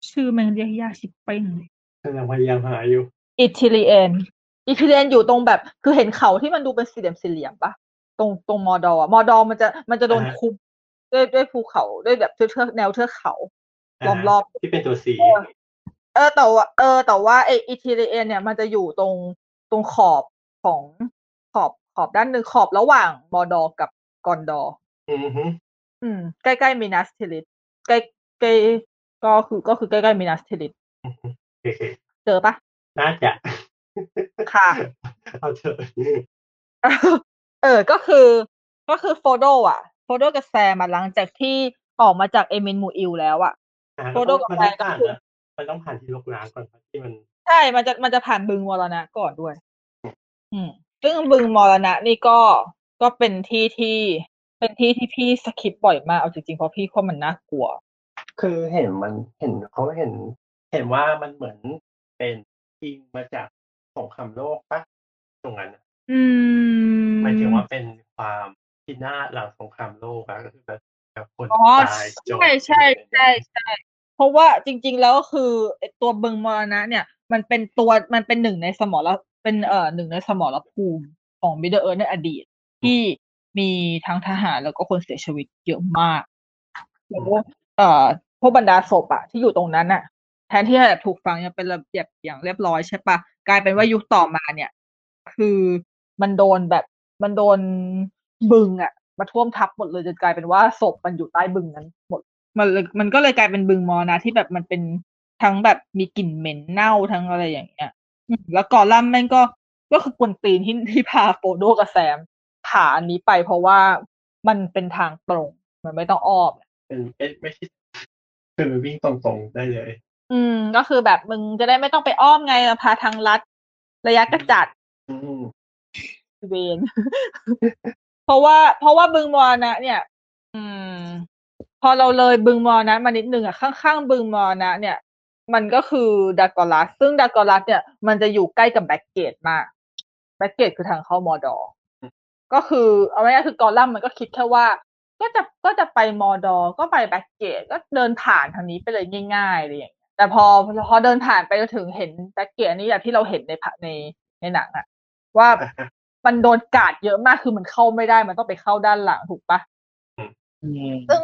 ชื่อมันเรียกยากชิบเป้งเลยกำลังพยายามหาอยู่อิทิเลียนอิทิเลียนอยู่ตรงแบบ คือเห็นเขาที่มันดูเป็นสี่เหลี่ยมสี่เหลี่ยมปะตรงตรงมอร์ดอร์อะมอร์ดอร์มันจะมันจะโดนอ่าฮะคุมด้วยด้วยภูเขาด้วยแบบเทือกแนวเทือกเขาล้อมรอบที่เป็นตัวสี เออแต่ว่าเออ แต่ว่าไออิทิเลียนเนี่ยมันจะอยู่ตรงตรงขอบของขอบขอบด้านหนึ่งขอบระหว่างมอดอร์กับกอนดอร์อือฮึอืม ใกล้ๆมินัสเทลิสใกล้ใกล้ก็คือก็คือใกล้ๆมินัสเทลิสอือฮึโอเคเจอปะน่าจะค่ะเอาเถอะเออ ก็คือ ก็คือโฟโดอะ โฟโดกับแซมมาหลังจากที่ออกมาจากเอมินมูอิลแล้วอะอ่าโฟโต้กับมันแฟต้อนงก็ผ่านคือนะ มันต้องผ่านที่ลกล้างก่อนครับที่มัน ใช่ มันจะมันจะผ่านบึงมรณะก่อนด้วย อืม ซึ่งบึงมรณะนี่ก็ก็เป็นที่ที่เป็นที่ที่พี่สคิปบ่อยมากเอาจริงๆเพราะพี่ว่ามันน่ากลัว คือเห็นมันเห็นเขาเห็น เห็นว่ามันเหมือนเป็นอิงมาจากสงครามโลกปะตรงนั้นน่ะอืมหมายถึงว่าเป็นความพินาศหลังสงครามโลกอะก็คือแบบแบบคนอ๋อตายจบใช่ใช่ใช่ใช่เพ ราะว่าจริง ๆ แล้วก็คือไอ้ตัวบึงมรณะ เนี่ย มันเป็นตัวมันเป็นหนึ่งในสมรเป็นเอ่อหนึ่งในสมรภูมิของมิดเดิลเอิร์ในอดีต ที่มีทั้งทหารแล้วก็คนเสียชีวิตเยอะมากแล้วเอ่อพวกบรรดาศพอะที่อยู่ตรงนั้นอะแทนที่จะแบบถูกฝังอย่างเป็นระเบียบอย่างเรียบร้อยใช่ปะกลายเป็นว่ายุคต่อมาเนี่ย คือมันโดนแบบมันโดนบึงอะมาท่วมทับหมดเลยจนกลายเป็นว่าศพมันอยู่ใต้บึงนั้นหมด มันเลยมันก็เลยกลายเป็นบึงมอนะที่แบบมันเป็นทั้งแบบมีกลิ่นเหม็นเน่าทั้งอะไรอย่างเงี้ยอืมแล้วกอลัมน์แม่งก็ก็คือกวนตีนที่ที่พาโฟโดกับแซมผ่าอันนี้ไปเพราะว่ามันเป็นทางตรง มันไม่ต้องอ้อมเป็นไม่ไม่ใช่คือวิ่งตรงๆได้เลย อืม ก็คือแบบมึงจะได้ไม่ต้องไปอ้อมไงพาทางลัด ระยะกระจัดอืมเวนเพราะว่า เพราะว่าบึงมอนะเนี่ย อืม พอเราเลยบึงมอนะมานิดนึงอะข้างๆบึงมอนะ เนี่ย มันก็คือดากอร์ลัดซึ่งดากอร์ลัดเนี่ยมันจะอยู่ใกล้กับ Black Gate มาก Black Gate คือทางเข้ามอร์ดอร์ก็คือเอาไว้ง่ายๆคือกอลลัมมันก็คิดแค่ว่า ก็จะก็จะไปมอร์ดอร์ก็ไป Black Gate ก็เดินผ่านทางนี้ไปเลยง่ายๆอะไรอย่างเงี้ยแต่พอพอเดินผ่านไปจนถึงเห็น Black Gate อันนี้อย่างที่เราเห็นในพะในในหนังอะว่ามันโดนกาดเยอะมากคือมันเข้าไม่ได้มันต้องไปเข้าด้านหลังถูกปะอืมซึ่ง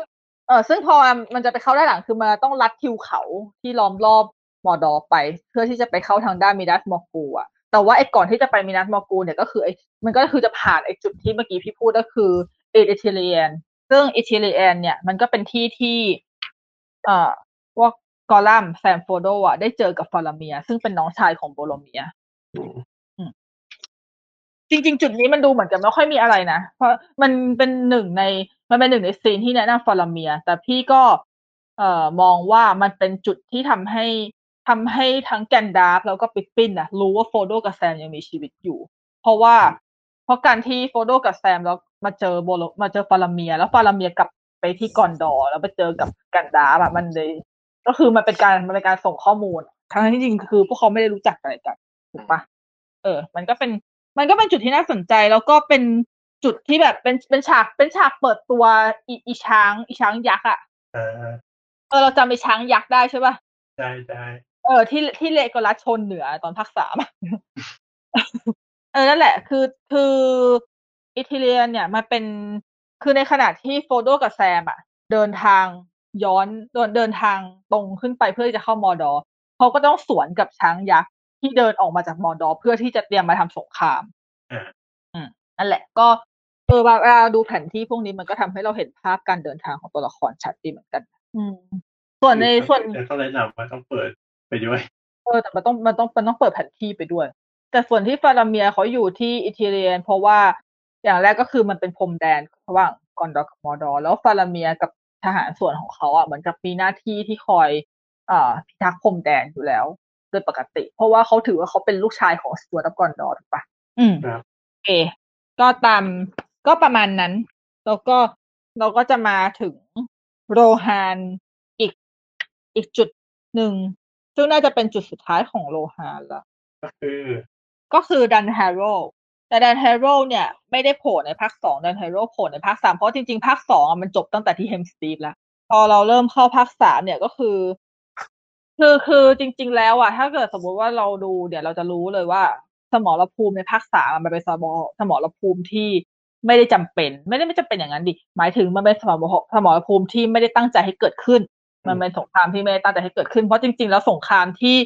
เออซึ่งพอมันจะไปเข้าด้านหลังคือมันต้องลัดทิวเขาที่ล้อมรอบมอร์ดอร์ไป เพื่อที่จะไปเข้าทางด้านมินัสมอร์กูลอะแต่ว่าไอ้ก่อนที่จะไปมินัสมอร์กูลเนี่ยก็คือไอ้มันก็คือจะผ่านไอ้จุดที่เมื่อกี้พี่พูดก็คืออิธิเลียนซึ่งอิธิเลียนเนี่ยมันก็เป็นที่ที่ เอ่อพวกกอลลัมแซมโฟรโดอะได้เจอกับฟาราเมียร์ ซึ่งเป็นน้องชายของโบโรเมียร์อืมจริง ๆ จุดนี้มันดูเหมือนจะไม่ค่อยมีอะไรนะ เพราะมันเป็นหนึ่งใน มันเป็นหนึ่งใน scene ที่แนะนำฟาราเมียร์ แต่พี่ก็เอ่อมองว่ามันเป็นจุดที่ทำให้ทำให้ทั้งแกนดัล์ฟแล้วก็ปิ๊ปปิ้นอะรู้ว่าโฟรโดกับแซมยังมีชีวิตอยู่ เพราะว่า เพราะการที่โฟรโดกับแซมแล้วมาเจอโบโรมาเจอฟาราเมียร์ แล้วฟาราเมียร์กลับไปที่กอนดอร์แล้วไปเจอกับแกนดัล์ฟอะมันเลย ก็คือมันเป็นการมันเป็นการส่งข้อมูลทั้งที่จริงคือพวกเขาไม่ได้รู้จักอะไรกันถูกปะเออ มันก็เป็น มันก็เป็นจุดที่น่าสนใจแล้วก็เป็น จุดที่แบบเป็นเป็นฉากเป็นฉากเปิดตัวอีอีช้างอีช้างยักษ์อะอ่าเออเราจำไอ้ช้างยักษ์ได้ใช่ป่ะได้ได้เออที่ที่เลโกรัสชนเหนือตอนภาคสามอะเออนั่นแหละ คือคืออิตาเลียนเนี่ยมันเป็นคือในขณะที่โฟโดกับแซมอะ เดินทางย้อนเดินเดินทางตรงขึ้นไปเพื่อที่จะเข้ามอดอเขาก็ต้องสวนกับช้างยักษ์ที่เดินออกมาจากมอดอเพื่อที่จะเตรียมมาทำสงครามอ่าอืมนั่นแหละ ก็ เออเวลาดูแผนที่พวกนี้มันก็ทำให้เราเห็นภาพการเดินทางของตัวละครชัดดีเหมือนกัน อืม ส่วนในส่วนแต่ต้องแนะนำว่าต้องเปิดไปด้วยเออแต่มันต้องมันต้องมันต้องเปิดแผนที่ไปด้วย แต่ส่วนที่ฟาราเมียร์เขาอยู่ที่อิธิเลียน เพราะว่าอย่างแรกก็คือมันเป็นพรมแดนระหว่างกอนดอร์กับมอร์ดอร์แล้วฟาราเมียร์กับทหารส่วนของเขาอะเหมือนกับมีหน้าที่ที่คอยเอ่อพิทักษ์พรมแดนอยู่แล้ว โดยปกติ เพราะว่าเขาถือว่าเขาเป็นลูกชายของสต w ว r ตกอนดอร์ถูกปะอืมครับโอเคก็ตาม ก็ประมาณนั้น แล้วก็เราก็จะมาถึงโรฮานอีกอีกจุดหนึ่ง ซึ่งน่าจะเป็นจุดสุดท้ายของโรฮานละก็คือก็คือดันแฮร์โรแต่ดันแฮร์โรเนี่ย ไม่ได้โผล่ในภาคสองดันแฮร์โรโผล่ในภาคสามเพราะจริงๆภาคสองอะมันจบตั้งแต่ที่ Helm's Deep แล้ว พอเราเริ่มเข้าภาคสามเนี่ยก็คือ คือคือจริง ๆ แล้วอะถ้าเกิดสมมุติว่าเราดูเดี๋ยวเราจะรู้เลยว่า สมรภูมิในภาคสามอะมันเป็นสมรสมรภูมิที่ ไม่ได้จำเป็น ไม่ได้ไม่จำเป็นอย่างนั้นดิหมายถึงมันเป็นสมรภูมิสมรภูมิที่ไม่ได้ตั้งใจให้เกิดขึ้น มันเป็นสงครามที่ไม่ได้ตั้งใจให้เกิดขึ้นเพราะจริง ๆ แล้วสงครามที่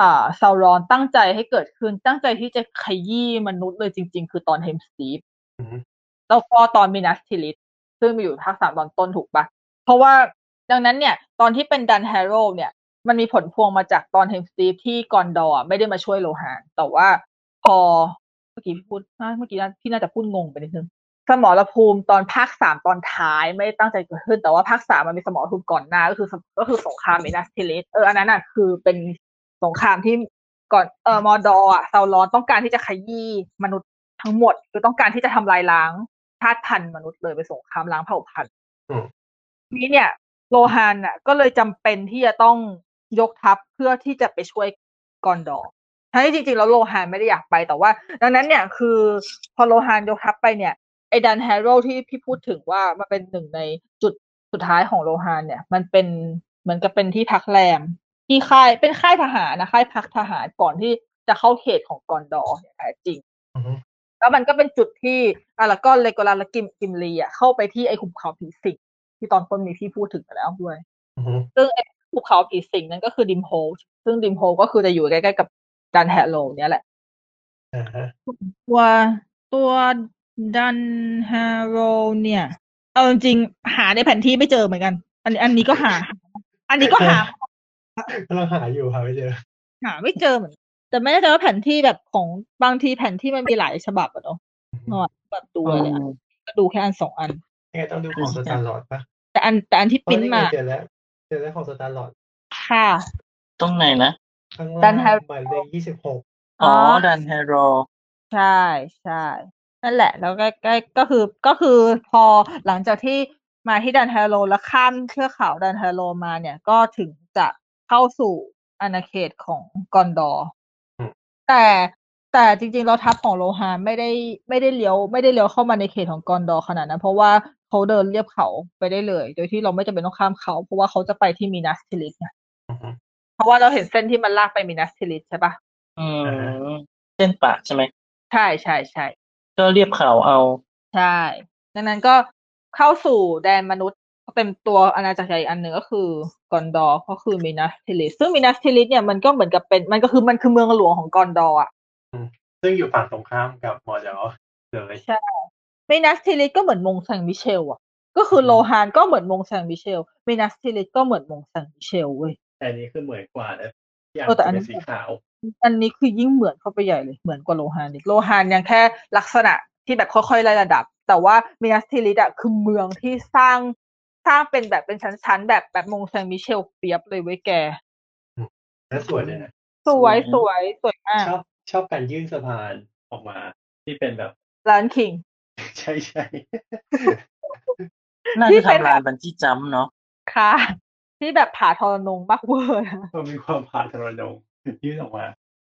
อ่าซาวรอนตั้งใจให้เกิดขึ้น ตั้งใจที่จะขยี้มนุษย์เลยจริง ๆ คือตอน Helm's Deep อืมแล้วก็ตอนมินัสทิริธซึ่งมีอยู่ภาคสามตอนต้นถูกปะเพราะว่าดังนั้นเนี่ย ตอนที่เป็นดันแฮร์โรเนี่ย มันมีผลพวงมาจากตอน Helm's Deep ที่กอนดอร์อะไม่ได้มาช่วยโรฮานแต่ว่าพอเมื่อกี้พูดอะเมื่อกี้พี่น่าจะพูดงงไปนิดนึง สมรภูมิตอนภาคสามตอนท้ายไม่ได้ตั้งใจเกิดขึ้น แต่ว่าภาคสามมันมีสมรภูมิก่อนหน้า ก็คือก็คือสงครามมินัสทิริธเอออันนั้นอะคือเป็นสงครามที่ก่อนเออมอร์ดอร์อะซาวรอนต้องการที่จะขยี้มนุษย์ทั้งหมดคือต้องการที่จะทำลายล้างชาติพันธุ์มนุษย์เลยเป็นสงครามล้างเผ่าพันธุ์อืมนี้เนี่ย โรฮานอะ ก็เลยจำเป็นที่จะต้องยกทัพเพื่อที่จะไปช่วยกอนดอร์ทั้งที่จริงๆแล้วโรฮานไม่ได้อยากไปแต่ว่า ดังนั้นเนี่ยคือ พอโรฮานยกทัพไปเนี่ยไอ้ดันแฮร์โรที่พี่พูดถึงว่ามันเป็นหนึ่งในจุดสุดท้ายของโรฮานเนี่ย มันเป็นเหมือนกับเป็นที่พักแรม ที่ค่ายเป็นค่ายทหารนะค่ายพักทหารก่อนที่จะเข้าเขตของกอนดอร์อย่างแท้จริงอืมแล้วมันก็เป็นจุดที่อะแล้วก็เลโกลาและกิมกิมลีอะเข้าไปที่ไอ้หุบเขาผีสิงที่ตอนต้นมีพี่พูดถึงไปแล้วด้วยอืมซึ่งไอ้หุบเขาผีสิงนั่นก็คือดิมโฮลซึ่งดิมโฮลก็คือจะอยู่ใกล้ๆกับดันแฮโลเนี่ยแหละอ่าฮะตัวตัว ดันฮาโรเนี่ย เอาจริงๆหาในแผนที่ไม่เจอเหมือนกัน อันอันนี้ก็หา อันนี้ก็หากำลังหาอยู่หาไม่เจอ หาไม่เจอเหมือนกันแต่ไม่แน่ใจว่าแผนที่แบบของบางทีแผนที่มันมีหลายฉบับอะเนาะเนาะแบบดูเลยอะก็ดูแค่อันสองอันยังไงต้องดูของสตาร์ลอดปะแต่อันแต่อันที่อ๋อปริ้นนี่ไงมาเจอแล้วเจอแล้วของสตาร์ลอดค่ะตรงไหนนะข้างดัล่างนแฮร์หมายเลขยี่สิบหกอ๋ออ๋อดันแฮโรใช่ใช่ นั่นแหละ แล้วก็ใกล้ก็คือก็คือพอหลังจากที่มาที่ดันแฮโลแล้วข้ามเทือกเขาดันแฮโลมาเนี่ยก็ถึงจะเข้าสู่อาณาเขตของกอนดอร์แต่แต่จริงๆเราทัพของโรฮานไม่ได้ไม่ได้เลี้ยวไม่ได้เลี้ยวเข้ามาในเขตของกอนดอร์ขนาดนั้น เพราะว่าเขาเดินเลียบเขาไปได้เลย โดยที่เราไม่จำเป็นต้องข้ามเขา เพราะว่าเขาจะไปที่มินัสทิริธไงอืมเพราะว่าเราเห็นเส้นที่มันลากไปมินัสทิริธใช่ปะอืมอ่าฮะเส้นปากใช่ไหมใช่ใช่ใช่ ก็เลียบเขาเอา ใช่ ดังนั้นก็เข้าสู่แดนมนุษย์เป็นตัวอาณาจักรใหญ่อีกอันหนึ่งก็คือกอนดอร์ก็คือมินัสทิลิสซึ่งมินัสทิลิสเนี่ยมันก็เหมือนกับเป็นมันก็คือมันคือเมืองหลวงของกอนดอร์อะซึ่งอยู่ฝั่งตรงข้ามกับมอร์ดอร์เลยใช่มินัสทิลิสก็เหมือนมงแซงมิเชลอะ ก็คือโลฮานก็เหมือนมงแซงมิเชลมินัสทิลิสก็เหมือนมงแซงมิเชลเว้ยแต่อันนี้คือเหมือนกว่านะ อย่างเออแต่อันเป็นี้นสีขาว อันนี้คือยิ่งเหมือนเข้าไปใหญ่เลยเหมือนกว่าโลฮานอีกโลฮานยังแค่ลักษณะที่แบบค่อยๆไล่ระดับ แต่ว่ามินัสทิลิสอะคือเมืองที่สร้างสร้างเป็นแบบเป็นชั้นๆ แบบแบบมงแซงมิเชลเปี๊ยบเลยเว้ยแกและสวยเลยนะสวยสสวยวยสวยมากชอบชอบการยื่นสะพานออกมาที่เป็นแบบร้านคิง ใช่ใช่น่าที่จะเป็นทำลานบันจี้จัมป์เนาะค่ะ ที่แบบผาทรนงมากเวอร์นะมันมีความผ่านทรนงยื่นออกมา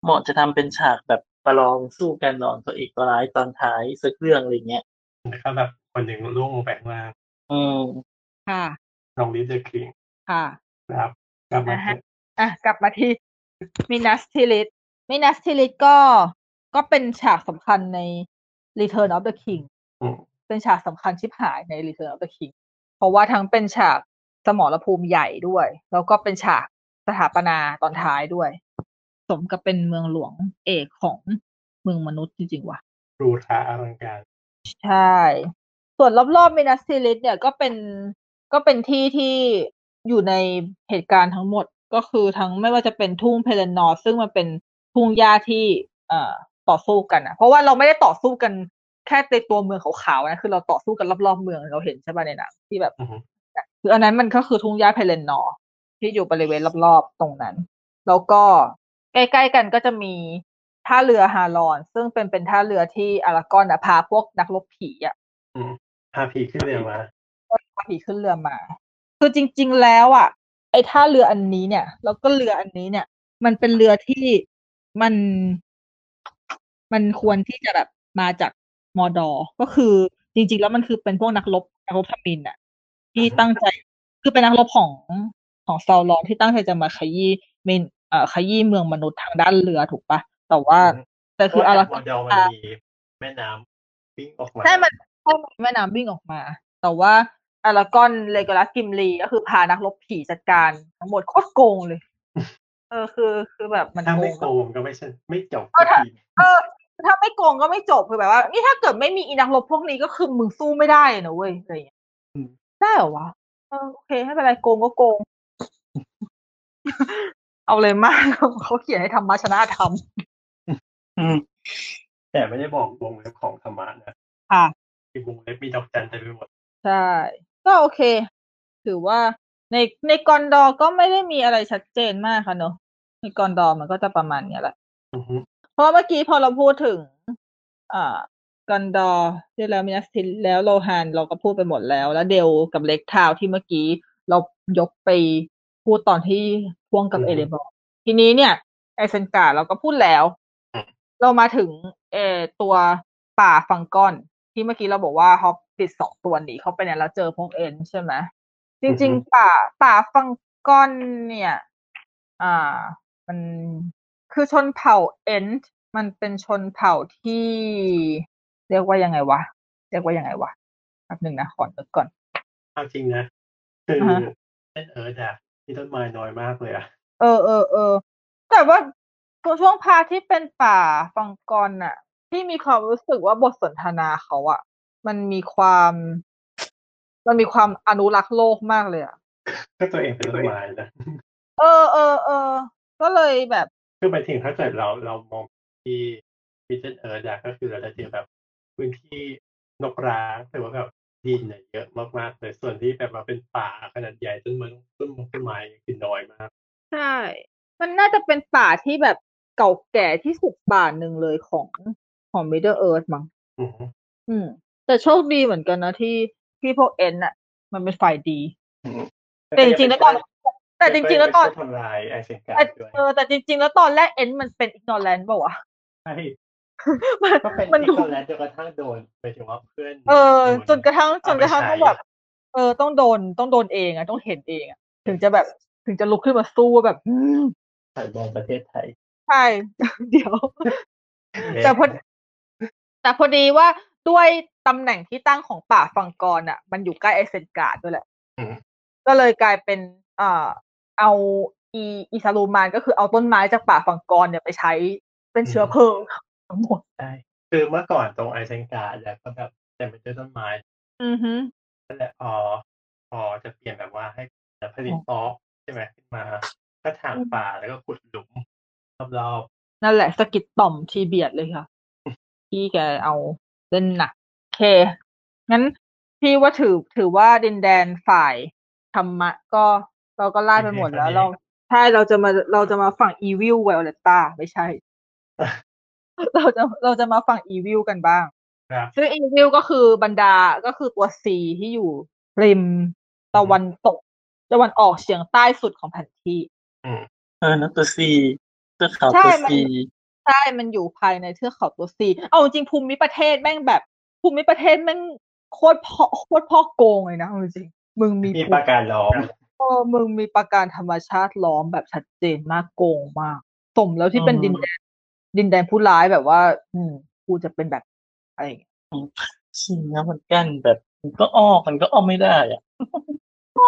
เหมาะจะทำเป็นฉากแบบประลองสู้กันระหว่างตัวเอกตัวร้ายตอนท้ายสักเรื่องอะไรเงี้ยแล้วก็แบบคนหนึ่งร่วงลงไปข้างล่างอืมค่ะ Long live the king ค่ะนะครับกลับมาอ่าฮะเถอะอะกลับมาที่มินัสทิลิสมินัสทิลิสก็ก็เป็นฉากสำคัญใน Return of the King อืมเป็นฉากสำคัญชิบหายใน Return of the King เพราะว่าทั้งเป็นฉาก สมรภูมิใหญ่ด้วย แล้วก็เป็นฉากสถาปนาตอนท้ายด้วย สมกับเป็นเมืองหลวงเอกของเมืองมนุษย์จริงๆว่ะหรูหราอลังการ ใช่ ส่วนรอบๆมินัสทิลิสเนี่ยก็เป็นก็เป็นที่ที่อยู่ในเหตุการณ์ทั้งหมดก็คือทั้งไม่ว่าจะเป็นทุ่งเพเลนนอร์ซึ่งมันเป็นทุ่งหญ้าที่เอ่อต่อสู้กันอะเพราะว่าเราไม่ได้ต่อสู้กันแค่ในตัวเมืองขาวๆนะคือเราต่อสู้กันรอบๆเมืองเราเห็นใช่ป่ะในหนังที่แบบอือฮึ คืออันนั้นมันก็คือทุ่งหญ้าเพลนนอร์ที่อยู่บริเวณรอบๆตรงนั้น แล้วก็ใกล้ๆกันก็จะมีท่าเรือฮารอน ซึ่งเป็นเป็นท่าเรือที่อารากอนอะพาพวกนักรบผีอะอืมพาผีขึ้นเรือมาพาผีขึ้นเรือมา คือจริง ๆ แล้วอะไอ้ท่าเรืออันนี้เนี่ย แล้วก็เรืออันนี้เนี่ย มันเป็นเรือที่มันมันควรที่จะแบบมาจากมอดอ ก็คือจริง ๆ แล้วมันคือเป็นพวกนักรบนักรบทมินอะ ที่ตั้งใจ คือเป็นนักรบของของซาวลอนที่ตั้งใจจะมาขยี้เมนเอ่อขยี้เมืองมนุษย์ทางด้านเรือถูกปะแต่ว่าอืมแต่คืออาเพราราะว่าแถบมอดอมันมีแม่น้ำวิ่งออกมาใช่มันเข้าในแม่น้ำวิ่งออกมา แต่ว่าอารากอนเลโกลัสกิมลีก็คือพานักรบผีจัดการทั้งหมดโคตรโกงเลย เออคือ คือแบบมันถ้าโกไม่งโกงก็ไม่ใช่ไม่จบเออถ้าทีเออถ้าไม่โกงก็ไม่จบคือแบบว่า นี่ถ้าเกิดไม่มีอีนักรบพวกนี้ก็คือมึงสู้ไม่ได้นะเว้ยอะไรอย่างเงี้ย ได้เหรอวะ เออ โอเค ไม่เป็นไร โกงก็โกง เอาเลยมาก เขาเขียนให้ธรรมะชนะธรรมอืมแต่ไม่ได้บอกวงเล็บของธรรมะนะค่ะที่วงเล็บมีดอกจันเต็มไปหมด ใช่ ก็โอเค ถือว่าในในกอนดอร์ก็ไม่ได้มีอะไรชัดเจนมากค่ะเนอะในกอนดอร์มันก็จะประมาณเนี้ยแหละอือฮึเพราะเมื่อกี้พอเราพูดถึง อ่าก อนดอร์ที่แล้วมินัสทิลิสแล้วโลฮานเราก็พูดไปหมดแล้ว แล้วเดลกับ Lake-town ที่เมื่อกี้ เรายกไปพูดตอนที่พ่วงกับเอเรบอร์ทีนี้เนี่ย ไอเซนการ์เราก็พูดแล้ว เรามาถึงเออตัวป่าฟังกอร์น ที่เมื่อกี้เราบอกว่าฮอปปิดสองตัวหนีเข้าไปเนี่ยแล้วเจอพวกเอ็นใช่ไหมจริง ๆ ป่าป่าฟังก้อนเนี่ย อ่า มันคือชนเผ่าเอ็นมันเป็นชนเผ่าที่ เรียกว่ายังไงวะ เรียกว่ายังไงวะแป๊บหนึ่งนะขอนึกก่อนเอาจริงนะคืออ่าฮะเล่นเอิร์ธอะมีต้นไม้น้อยมากเลยอะเออเออเออแต่ว่าช่วงพาร์ทที่เป็นป่าฟังกอนน่ะ ที่มีความรู้สึกว่าบทสนทนาเขาอะมันมีความ มันมีความอนุรักษ์โลกมากเลยอะก็ตัวเองเป็นต้นไม้นะเออเออเออก็เลยแบบ คือหมายถึงถ้าเกิดเราเรามองที่พิเศษเอิร์ธอะก็คือเราจะเจอแบบ พื้นที่นกร้างหรือว่าแบบดินเนี่ยเยอะมากๆเลยส่วนที่แบบว่าเป็นป่าขนาดใหญ่ต้นไม้ต้นมงต้นไม้คือน้อยมาก ใช่ มันน่าจะเป็นป่าที่แบบเก่าแก่ที่สุดป่าหนึ่งเลยของของ Middle Earth มั้งอือฮึอืม แต่โชคดีเหมือนกันนะที่ที่พวกเอ็นน่ะมันเป็นฝ่ายดี แต่จริงๆแล้วตอนแต่จริงๆแล้วตอนไม่ใช่ทำลายไอเซนการ์แต่ดด้วยเออแต่จริงๆแล้วตอนแรกเอ็นมันเป็นอิกนอแลนด์ป่าวะใช่มัน ก็เป็นมันที่ดูตอนแรกจนกระทั่งโดนไปถึงว่าเพื่อน เออ จนกระทั่งจเอานไปกระทั่งใช้ต้องแบบเออต้องโดนต้องโดนเองอะต้องเห็นเองอะถึงจะแบบถึงจะลุกขึ้นมาสู้ว่าแบบอืมถ่ายมองประเทศไทย ใช่ เดี๋ยว แต่พอแต่พอดีว่าด้วยตำแหน่งที่ตั้งของป่าฟังกรอะ มันอยู่ใกล้ไอเซนการ์ดด้วยแหละอืมก็เลยกลายเป็นเอ่อเอาอีอีซาลูมานก็คือเอาต้นไม้จากป่าฟังกรเนี่ยไปใช้เป็นเชื้อเพลิง ทั้งหมดใช่คือเมื่อก่อนตรงไอเซนการ์ดแล้วก็แบบเต็มไปด้วยต้นไม้อือฮึนั่นแหละพอพอจะเปลี่ยนแบบว่าให้จะผลิตป๊อกใช่ไหมขึ้นมา ก็ถางป่าแล้วก็ขุดหลุมรอบนั่นแหละสะกิดต่อมทีเบียดเลยค่ะพี่แกเอาเล่นหนักโอเค งั้นพี่ว่าถือถือว่าดินแดนฝ่ายธรรมะ ก็เราก็ไล่ไปหมดแล้วเราใช่เราจะมาเราจะมาฝั่งอีวิลไวโอเลต้าไม่ใช่ เราจะเราจะมาฝั่งอีวิลกันบ้างๆครับ ซึ่งอีวิลก็คือบรรดาก็คือตัว C ที่อยู่ริมตะวันตก ตะวันออกเฉียงใต้สุดของแผนที่เออนะตัวซีตัวขาวใช่ตัวมัน ซีใช่มันอยู่ภายในเทือกเขาตัว C เอาจริงๆภูมิประเทศแม่งแบบ ภูมิประเทศแม่งโคตรพ่อโคตรพ่อโกงเลยนะเอาจริงๆมึงมีมีภูประการล้อมเออมึงมีประการธรรมชาติล้อมแบบชัดเจนมากโกงมากสมแล้วที่เป็นดินแดน ดินแดนผู้ร้ายแบบว่า อืมกูจะเป็นแบบอะไรอย่างเงี้ยจริงนะมันกั้นแบบมันก็อ้อมันก็อ้อมไม่ได้อะ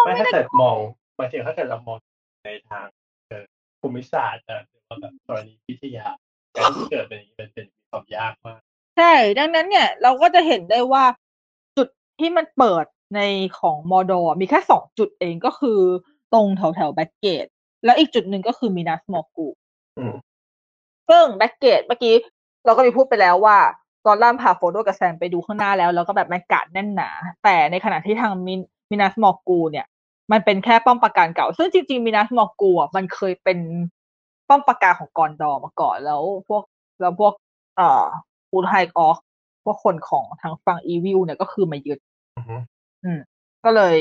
ไม่ถ้าเกิดมองหมายถึงถ้าเกิดเรามองในทางเอ่อภูมิศาสตร์นะหรือว่าแบบกรณีวิทยาการที่เกิดเป็นอย่างนี้มันเป็นมีความยากมากใช่ดังนั้นเนี่ย เราก็จะเห็นได้ว่าจุดที่มันเปิดในของมอร์ดอร์มีแค่สองจุดเองก็คือตรงแถวแถว Black Gate แล้วอีกจุดหนึ่งก็คือมินัสมอร์กูล อืมซึ่ง Black Gate เมื่อกี้เราก็มีพูดไปแล้วว่าตอนกอลลัมพาโฟรโดกับแซมไปดูข้างหน้าแล้ว แล้วก็แบบมันกัดแน่นหนา แต่ในขณะที่ทางมินมินัสมอร์กูลเนี่ย มันเป็นแค่ป้อมปราการเก่า ซึ่งจริงๆมินัสมอร์กูลอะมันเคยเป็นป้อมปราการของกอนดอร์มาก่อนแล้ว พวกแล้วพวก เอ่ออุรุกไฮออร์คพวกคนของทางฝั่ง evil เนี่ยก็คือมายึดอือฮึอืม ก็เลย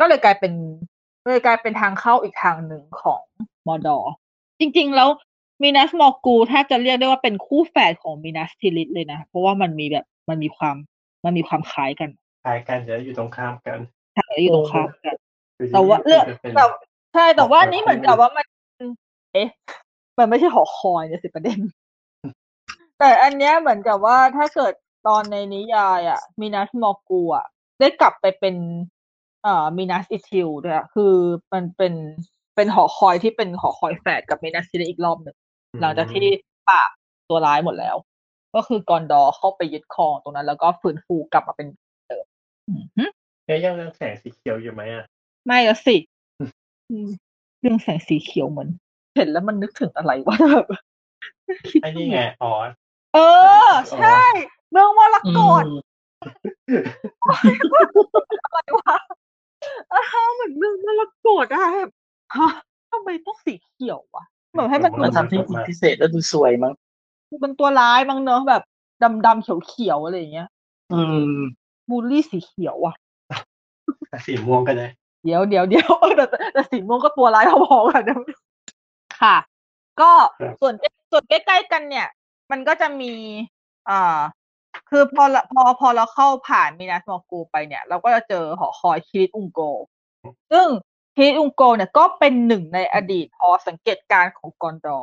ก็เลยกลายเป็นก็เลยกลายเป็นทางเข้าอีกทางหนึ่งของมอร์ดอร์จริง ๆ แล้ว มินัสมอร์กูลแทบจะเรียกได้ว่าเป็นคู่แฝดของมินัสทิลิสเลยนะ เพราะว่ามันมีแบบมันมีความมันมีความคล้ายกันคล้ายกันจะอยู่ตรงข้ามกันใช่อยู่ตรงข้ามกันคือแต่ว่าเลือกจะเป็นแต่ใช่แต่ว่าหอคอยนี้เหมือนกับว่ามัน เอ๊ะ มันไม่ใช่หอคอยเนี่ยสิประเด็น แต่อันเนี้ยเหมือนกับว่าถ้าเกิดตอนในนิยายอะมินัสมอร์กูลอะได้กลับไปเป็นเอ่อมินัสอิทิลด้วยอะคือมันเป็นเป็นหอคอยที่เป็นหอคอยแฝดกับมินัสทิลิสอีกรอบหนึ่ง หลังจากที่ปราบตัวร้ายหมดแล้ว ก็คือกอนดอร์เข้าไปยึดครองตรงนั้น แล้วก็ฟื้นฟูกลับมาเป็นเดิมอือหือแล้วยังเรื่องแสงสีเขียวอยู่ไหมอะไม่แล้วสิอืมเรื่องแสงสีเขียวเหมือน เห็นแล้วมันนึกถึงอะไรวะแบบคิดไอ้นี่ไงอ๋อเออ ใช่เมืองมรอืกตมอะไรวะเออเหมือนเมืองมรกตอะแบบฮะทำไมต้องสีเขียววะ เหมือนให้มันดูมันทำที่พิเศษแล้วดูสวยมั้งเป็นตัวร้ายมั้งเนอะแบบดำดำๆเขียวเขียวๆอะไรอย่างเงี้ย อืมบูลลี่สีเขียวอะสีม่วงก็ได้ เดี๋ยวเดี๋ยวเดี๋ยวเออแต่แต่แต่สีม่วงก็ตัวร้ายพอๆกันนะค่ะ ก็ครับส่วนใกล้ส่วนใกล้ๆกันเนี่ย มันก็จะมีอ่าคือพอละพอพอเราเข้าผ่านมินาสมอร์กูไปเนี่ย เราก็จะเจอหอคอยคิริตอุงโก ซึ่ง คิริตอุงโกเนี่ยก็เป็นหนึ่งในอดีตหอสังเกตการของกอนดอ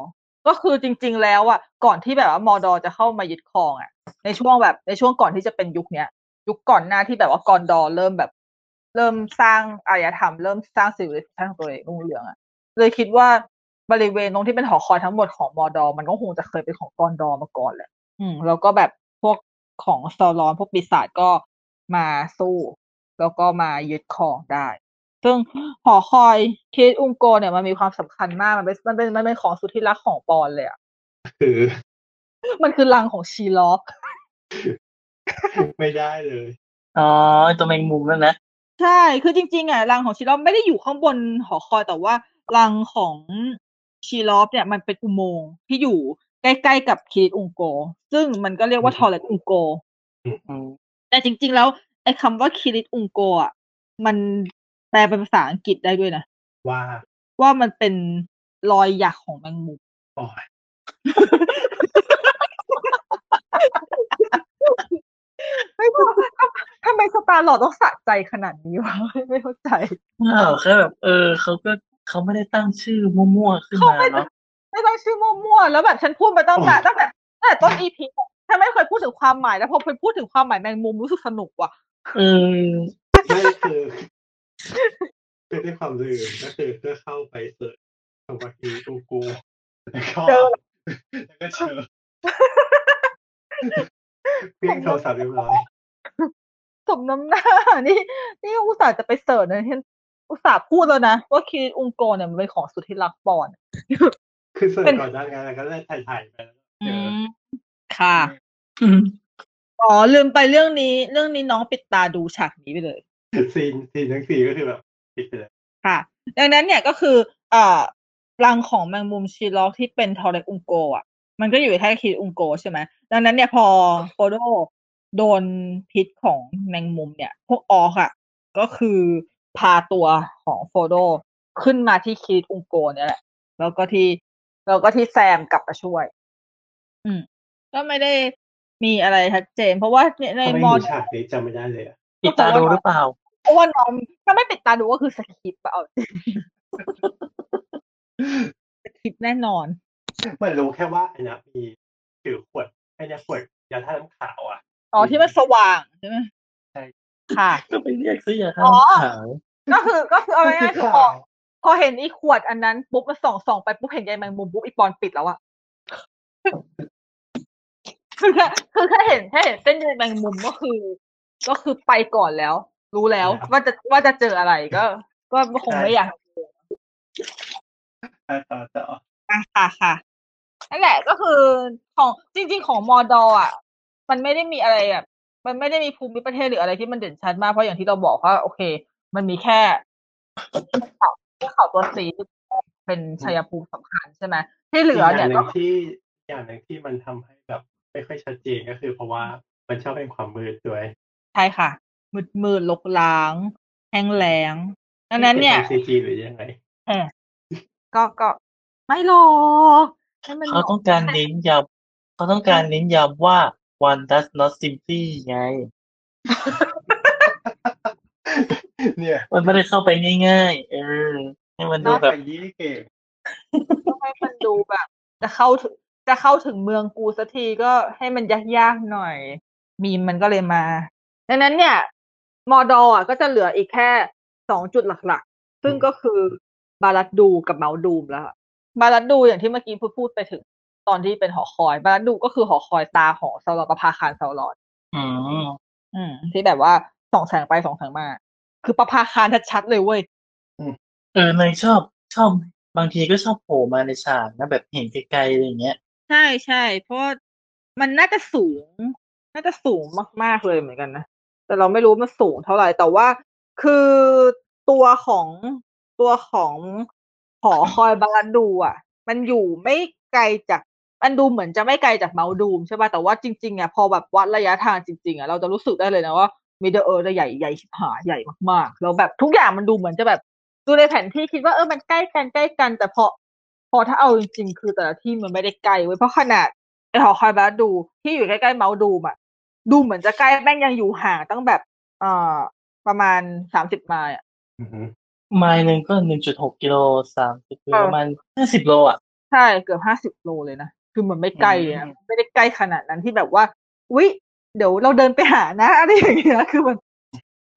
ก็คือจริง ๆ แล้วอะก่อนที่แบบว่ามอร์ดอร์จะเข้ามายึดครองอะ ในช่วงแบบในช่วงก่อนที่จะเป็นยุคเนี้ยยุคก่อนหน้าที่แบบว่ากอนดอร์เริ่มแบบ เริ่มสร้างอารยธรรม เริ่มสร้าง civilization ของตัวเองรุ่งเรืองอะเลยคิดว่าบริเวณตรงที่เป็นหอคอยทั้งหมดของมอร์ดอร์มันก็คงจะเคยเป็นของกอนดอร์มาก่อนแหละ อืม แล้วก็แบบพวกของเซารอนพวกปีศาจก็มาสู้ แล้วก็มายึดครองได้ ซึ่งหอคอยคิริธอุงโกลเนี่ยมันมีความสำคัญมาก มันเป็นมันเป็นมันเป็นของสุดที่รักของปอนเลยอะคือมันคือรังของชีล็อบ ไม่ได้เลย อ๋อไอ้ตัวแมงมุมนั่นนะใช่ คือจริง ๆ อะรังของชีล็อบไม่ได้อยู่ข้างบนหอคอยแต่ว่ารังของชีล็อบเนี่ยมันเป็นอุโมงค์ที่อยู่ใกล้ๆกับคิริธอุงโกล ซึ่งมันก็เรียกว่าทอเร็คอุงโกลอืมแต่จริง ๆ แล้วไอ้คำว่าคิริตอุงโกอะมัน แปลเป็นภาษาอังกฤษได้ด้วยนะ ว่าว่ามันเป็นรอยหยักของแมงมุมโอ้ยไม่รู้ทำไมสตาร์หลอดต้องสะใจขนาดนี้วะไม่เข้าใจอ้าวแค่แบบเออเขาก็เขาไม่ได้ตั้งชื่อมั่วๆขึ้นเขามาไม่เนาะไม่ต้องชื่อมั่วๆแล้วแบบฉันพูดมาตั้งแต่ตั้งแต่ตั้งแต่ต้นอีพีฉันไม่เคยพูดถึงความหมายแล้วพอไปพูดถึงความหมายแมงมุมรู้สึกสนุกว่ะเออไม่คือ คือด้วยความลืมก็คือเพื่อเข้าไปเสิร์ชคำว่าคีกูกูแล้วก็เจอแล้วก็เจอเพียงโทรศัพท์เรียบร้อยสมน้ำหน้า นี่ นี่อุตส่าห์จะไปเสิร์ชนะที่อุตส่าห์พูดแล้วนะ ว่าคิริตอุงโกเนี่ยมันเป็นของสุดที่รักปอน คือเสิร์เป็ชนก่อนหน้างานแล้วก็ได้ถ่ายถ่ายๆไปแล้วเจอค่ะอืมอ๋อลืมไปเรื่องนี้ เรื่องนี้น้องปิดตาดูฉากนี้ไปเลย ซีนซีนทั้งสี่ก็คือแบบปิดไปเลยค่ะ ดังนั้นเนี่ยก็คือเอ่อรังของแมงมุมชีล็อกที่เป็นทอร์เรตอุงโกอะ มันก็อยู่ในแค่คิดอุงโกใช่ไหมดังนั้นเนี่ยพอโฟโดโดนพิษของแมงมุมเนี่ย พวกออกอะ ก็คือพาตัวของโฟโดขึ้นมาที่คิดอุงโกเนี่ยแหละ แล้วก็ที่แล้วก็ที่แซมกลับมาช่วย อืม ก็ไม่ได้มีอะไรชัดเจน เพราะว่าในในทำไมมอดูฉากนี้จำไม่ได้เลยอะปิดตาดูหรือเปล่า เพราะว่าน้องถ้าไม่ปิดตาดูก็คือสคริปต์อะเอาจริงสคริปต์แน่นอนเหมันรู้แค่ว่าอันเนี้ยมีถือขวดไอ้เนี้ยขวดยาท่าน้ำขาวอะอ๋อที่มันสว่างใช่ไหมใช่ค่ะก็ไปเรียกซื้อยาทาอ๋อขาวก็คือก็คือเอาง่ายๆคือพอข่าวพอเห็นอีขวดอันนั้นปุ๊บมาส่องส่องไปปุ๊บเห็นใยแมงมุมปุ๊บอีปอนปิดแล้วอะคือแค่คือแค่เห็นแค่เห็นเส้นใยแมงมุมก็คือ ก็คือไปก่อนแล้ว รู้แล้ว ว่าจะว่าจะเจออะไรก็ ก็คงไม่อยากเจออะต่อต่ออะค่ะค่ะนั่นแหละก็คือของจริง ๆ ของมอดออะ มันไม่ได้มีอะไรแบบมันไม่ได้มีภูมิประเทศหรืออะไรที่มันเด่นชัดมากเพราะอย่างที่เราบอกว่า โอเค มันมีแค่เขาที่เขาตัวสีที่เป็นชัยภูมิสำคัญใช่ไหมที่เหลือเนี่ยกอย่างหก็นึ่งที่อย่างหนึ่งที่มันทำให้แบบ ไม่ค่อยชัดเจนก็คือเพราะว่ามันชอบเป็นความมืดด้วย ใช่ค่ะ มืดมืดลกล้างแห้งแล้งดังนั้นเนี่ยซีจีหรือยังไงเออก็ก็ไม่หรอกให้มันเขาต้องการเน้นย้ำเขาต้องการเน้นย้ำว่า one does not simply ไง เนี่ย มันไม่ได้เข้าไปง่ายๆ เออ ให้มันดูนอกแบบจากยี่เก่งต้องให้มันดูแบบ จะเข้าถึงจะเข้าถึงเมืองกูสักทีก็ให้มันยากๆหน่อย มีมมันก็เลยมา ดังนั้นเนี่ย มอดออะก็จะเหลืออีกแค่สองจุดหลักๆ ซึ่งก็คือบาลัดดูกับเมาดูมแล้วอะบาลัดดูอย่างที่เมื่อกี้พูดพูดไปถึงตอนที่เป็นหอคอยบาลัดดูก็คือหอคอยตาของซาลอนกับพาคารซาลอนอืมอืม ที่แบบว่าส่องแสงไปส่องแสงมา คือประภาคารชัดๆเลยเว้ยเออเนยชอบชอบบางทีก็ชอบโผล่มาในฉากนะแบบเห็นไกลๆอะไรอย่างเงี้ย ใช่ใช่เพราะว่ามันน่าจะสูง น่าจะสูงมากๆเลยเหมือนกันนะ แต่เราไม่รู้มันสูงเท่าไหร่ แต่ว่าคือตัวของตัวของหอคอยบาลันดูอะ มันอยู่ไม่ไกลจากมันดูเหมือนจะไม่ไกลจากเมาดูมใช่ป่ะแต่ว่าจริงๆอะพอแบบวัดระยะทางจริงๆอะเราจะรู้สึกได้เลยนะว่ามิดเดิลเอิร์ธใหญ่ใหญ่ชิบหายใหญ่มากๆ แล้วแบบทุกอย่างมันดูเหมือนจะแบบดูในแผนที่คิดว่าเออมันใกล้กันใกล้กัน แต่พอพอถ้าเอาจริงๆ คือแต่ละที่มันไม่ได้ใกลเว้ยเพราะขนาดไอหอคอยบาสดูที่อยู่ใกล้ๆเมาดูมอะ ดูเหมือนจะใกล้แม่งยังอยู่ห่างตั้งแบบ เอ่อ ประมาณสามสิบไมล์อะอือฮึไมล์หนึ่งก็หนึ่งจุดหกกิโลสามสิบเออประมาณห้าสิบโลอะ ใช่เกือบห้าสิบโลเลยนะ คือมันไม่ใกล้อะอืมไม่ได้ใกล้ขนาดนั้นที่แบบว่าอุ๊ยเดี๋ยวเราเดินไปหานะอะไรอย่างเงี้ยคือมัน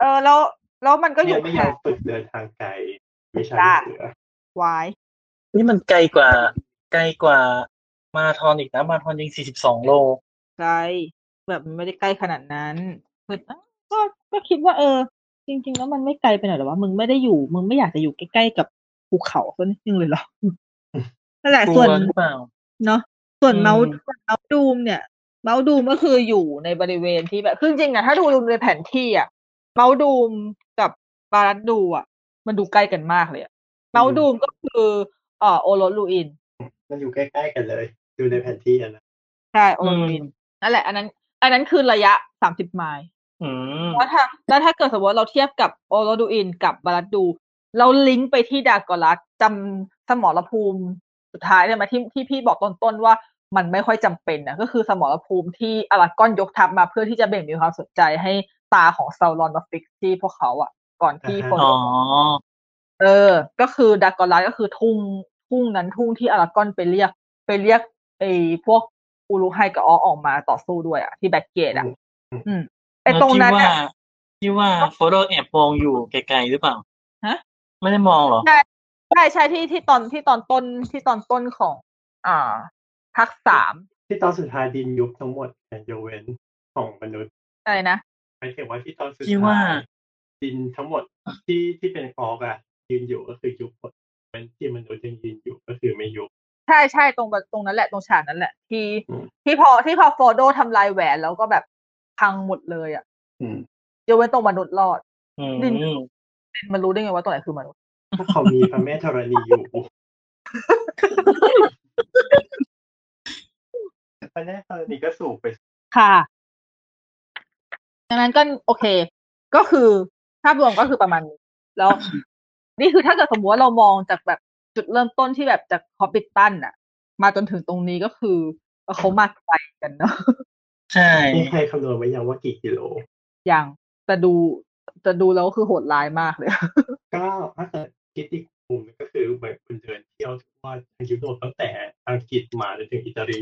เออแล้วแล้วมันก็อเนี่ยู่ยไม่ยอห่างมฝึกเดินทางไกลวิชาจ้าลูกเสือวายนี่มันไกลกว่า ไกลกว่ามาราธอนอีกนะ มาราธอนยังสี่สิบสองโลไกล แบบมันไม่ได้ใกล้ขนาดนั้นคืออะก็ก็คิดว่า เออ จริง ๆ แล้วมันไม่ไกลไปหน่อยหรอวะมึงไม่ได้อยู่มึงไม่อยากจะอยู่ใกล้ๆกับภูเขาสักนิดนึงเลยเหรอนั่นแหละกลัส่วนวหรือเปล่าเนาะส่วนอืมเมาส์เมาส์ดูมเนี่ย เมาส์ดูมก็คืออยู่ในบริเวณที่แบบคือจริงๆอะถ้าดูในแผนที่อะMount Doom กับบารัดดูอะมันดูใกล้กันมากเลยอะ Mount Doom ก็คือเอ่อโอโรดรูอิน มันอยู่ใกล้ๆกันเลย ดูในแผนที่อะนะใช่โอโรดรูอินนั่นแหละ อันนั้น อันนั้นคือระยะสามสิบไมล์อืมแล้วถ้าแล้วถ้าเกิดสมมติว่าเราเทียบกับโอโรดรูอินกับบารัดดู เราลิงก์ไปที่ดากอร์ลัดจำสมรภูมิสุดท้ายได้ไหมที่ที่พี่บอกต้นๆว่ามันไม่ค่อยจำเป็นนะก็คือสมรภูมิที่อารากอนยกทัพมาเพื่อที่จะเบี่ยงเบนความสนใจให้ตาของซาลอนมาฟิกที่พวกเขาอะ ก่อนที่คนอ๋อเออ ก็คือดากอรัสก็คือทุ่งทุ่งนั้นทุ่งที่อารากอนไปเรียก ไปเรียกไอ้พวก อูรุไฮกับออออกมาต่อสู้ด้วยอะที่ Black Gate อะ อืมไอ้ตรงนั้นที่อะว่าที่ว่าโฟรโดแอบมองอยู่ไกลๆหรือเปล่าฮะไม่ได้มองเหรอใช่ใช่ใช่ที่ที่ตอนที่ตอนต้นที่ตอนต้นของ อ่าภาคสามที่ตอนสุดท้ายดินยุบทั้งหมดแต่ยกเว้นของมนุษย์อะไรนะหมายถึงว่าที่ตอนสุดที่ว่าท้ายดินทั้งหมดที่ที่เป็นฟอกอะยืนอยู่ก็คือยุบหมดเป็นที่มนุษย์ยังยืนอยู่ก็คือไม่ยุบ ใช่ใช่ตรงแบบตรงนั้นแหละตรงฉากนั้นแหละ ที่อืมที่พอที่พอโฟโดทำลายแหวนแล้วก็แบบพังหมดเลยอะอืมยกเว้นตรงมนุษย์รอดอืมดินมันรู้ได้ไงว่าตรงไหนคือมนุษย์พวกเขามีพระแม่ธรณีอยู่พระแม่ธรณีก็สูบไป ค่ะดังนั้นก็โอเค ก็คือภาพรวมก็คือประมาณนี้แล้ว นี่คือถ้าเกิดสมมติว่าเรามองจากแบบ จุดเริ่มต้นที่แบบจากฮอบบิทตันอะมาจนถึงตรงนี้ก็คือเออเขามาไกลกันเนาะใช่มีใครคำนวณไว้ยังว่ากี่กิโลอย่างแต่ดูแต่ดูแล้วคือโหดร้ายมากเลย ก็ถ้าเกิดคิดอีกมุมหนึ่งก็คือเหมือนคุณเดินเที่ยวทั่วทางยุโรปตั้งแต่อังกฤษมาจนถึงอิตาลี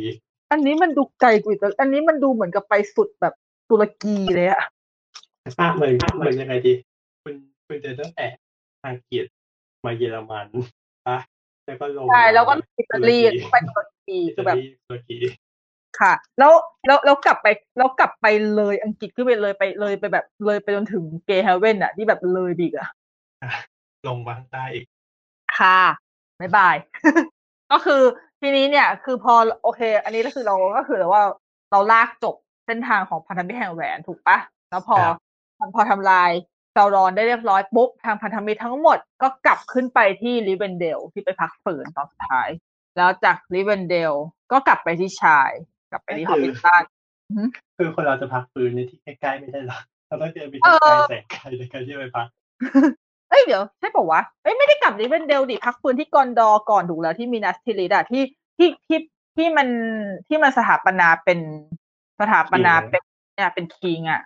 อันนี้มันดูไกลกว่าอีกแล้วอันนี้มันดูเหมือนกับไปสุดแบบตุรกีเลยอะอะเหมือนเหมือนยังไงดี คุณคุณเดินตั้งแต่อังกฤษมาเยอรมันปะ แล้วก็ลงใช่แล้วก็มาอิตาลีไปตุรกีอิคืตาอแบบลีตุรกีค่ะ แล้วแล้วแล้วกลับไปแล้วกลับไปเลยอังกฤษขึ้นไปเลยไปเลยไปแบบเลยไปจนถึงเกย์เฮเว่นอะที่แบบเลยบีกอะอะลงมาข้างใต้อีก ค่ะบ๊ายบาย ก็คือทีนี้เนี่ย คือพอโอเค อันนี้ก็คือเราก็คือว่าเราลากจบเส้นทางของพันธมิตรแห่งแหวนถูกปะแล้วพอครับพอทำลาย ซารอนได้เรียบร้อยปุ๊บทางพันธมิตรทั้งหมดก็กลับขึ้นไปที่ลิเวนเดลที่ไปพักฝืนตอนสุดท้าย แล้วจากลิเวนเดลก็กลับไปที่ชาย กลับไปที่ฮอก็บคือบิทตันคือคนเราจะพักฟื้นในที่ใกล้ๆไม่ได้หรอกเราต้องเดินไปเอที่อไกลแสนไกลในการที่จะไปพักเอ้ยเดี๋ยวใช่ปะวะเอ้ยไม่ได้กลับริเวนเดลดิพักฟื้นที่กอนดอร์ก่อนถูกแล้วที่มินัสทิริธอะที่ที่ที่ที่มันที่มันสถาปนาเป็นสถาปนาเป็นเนี่ยเป็น king อะ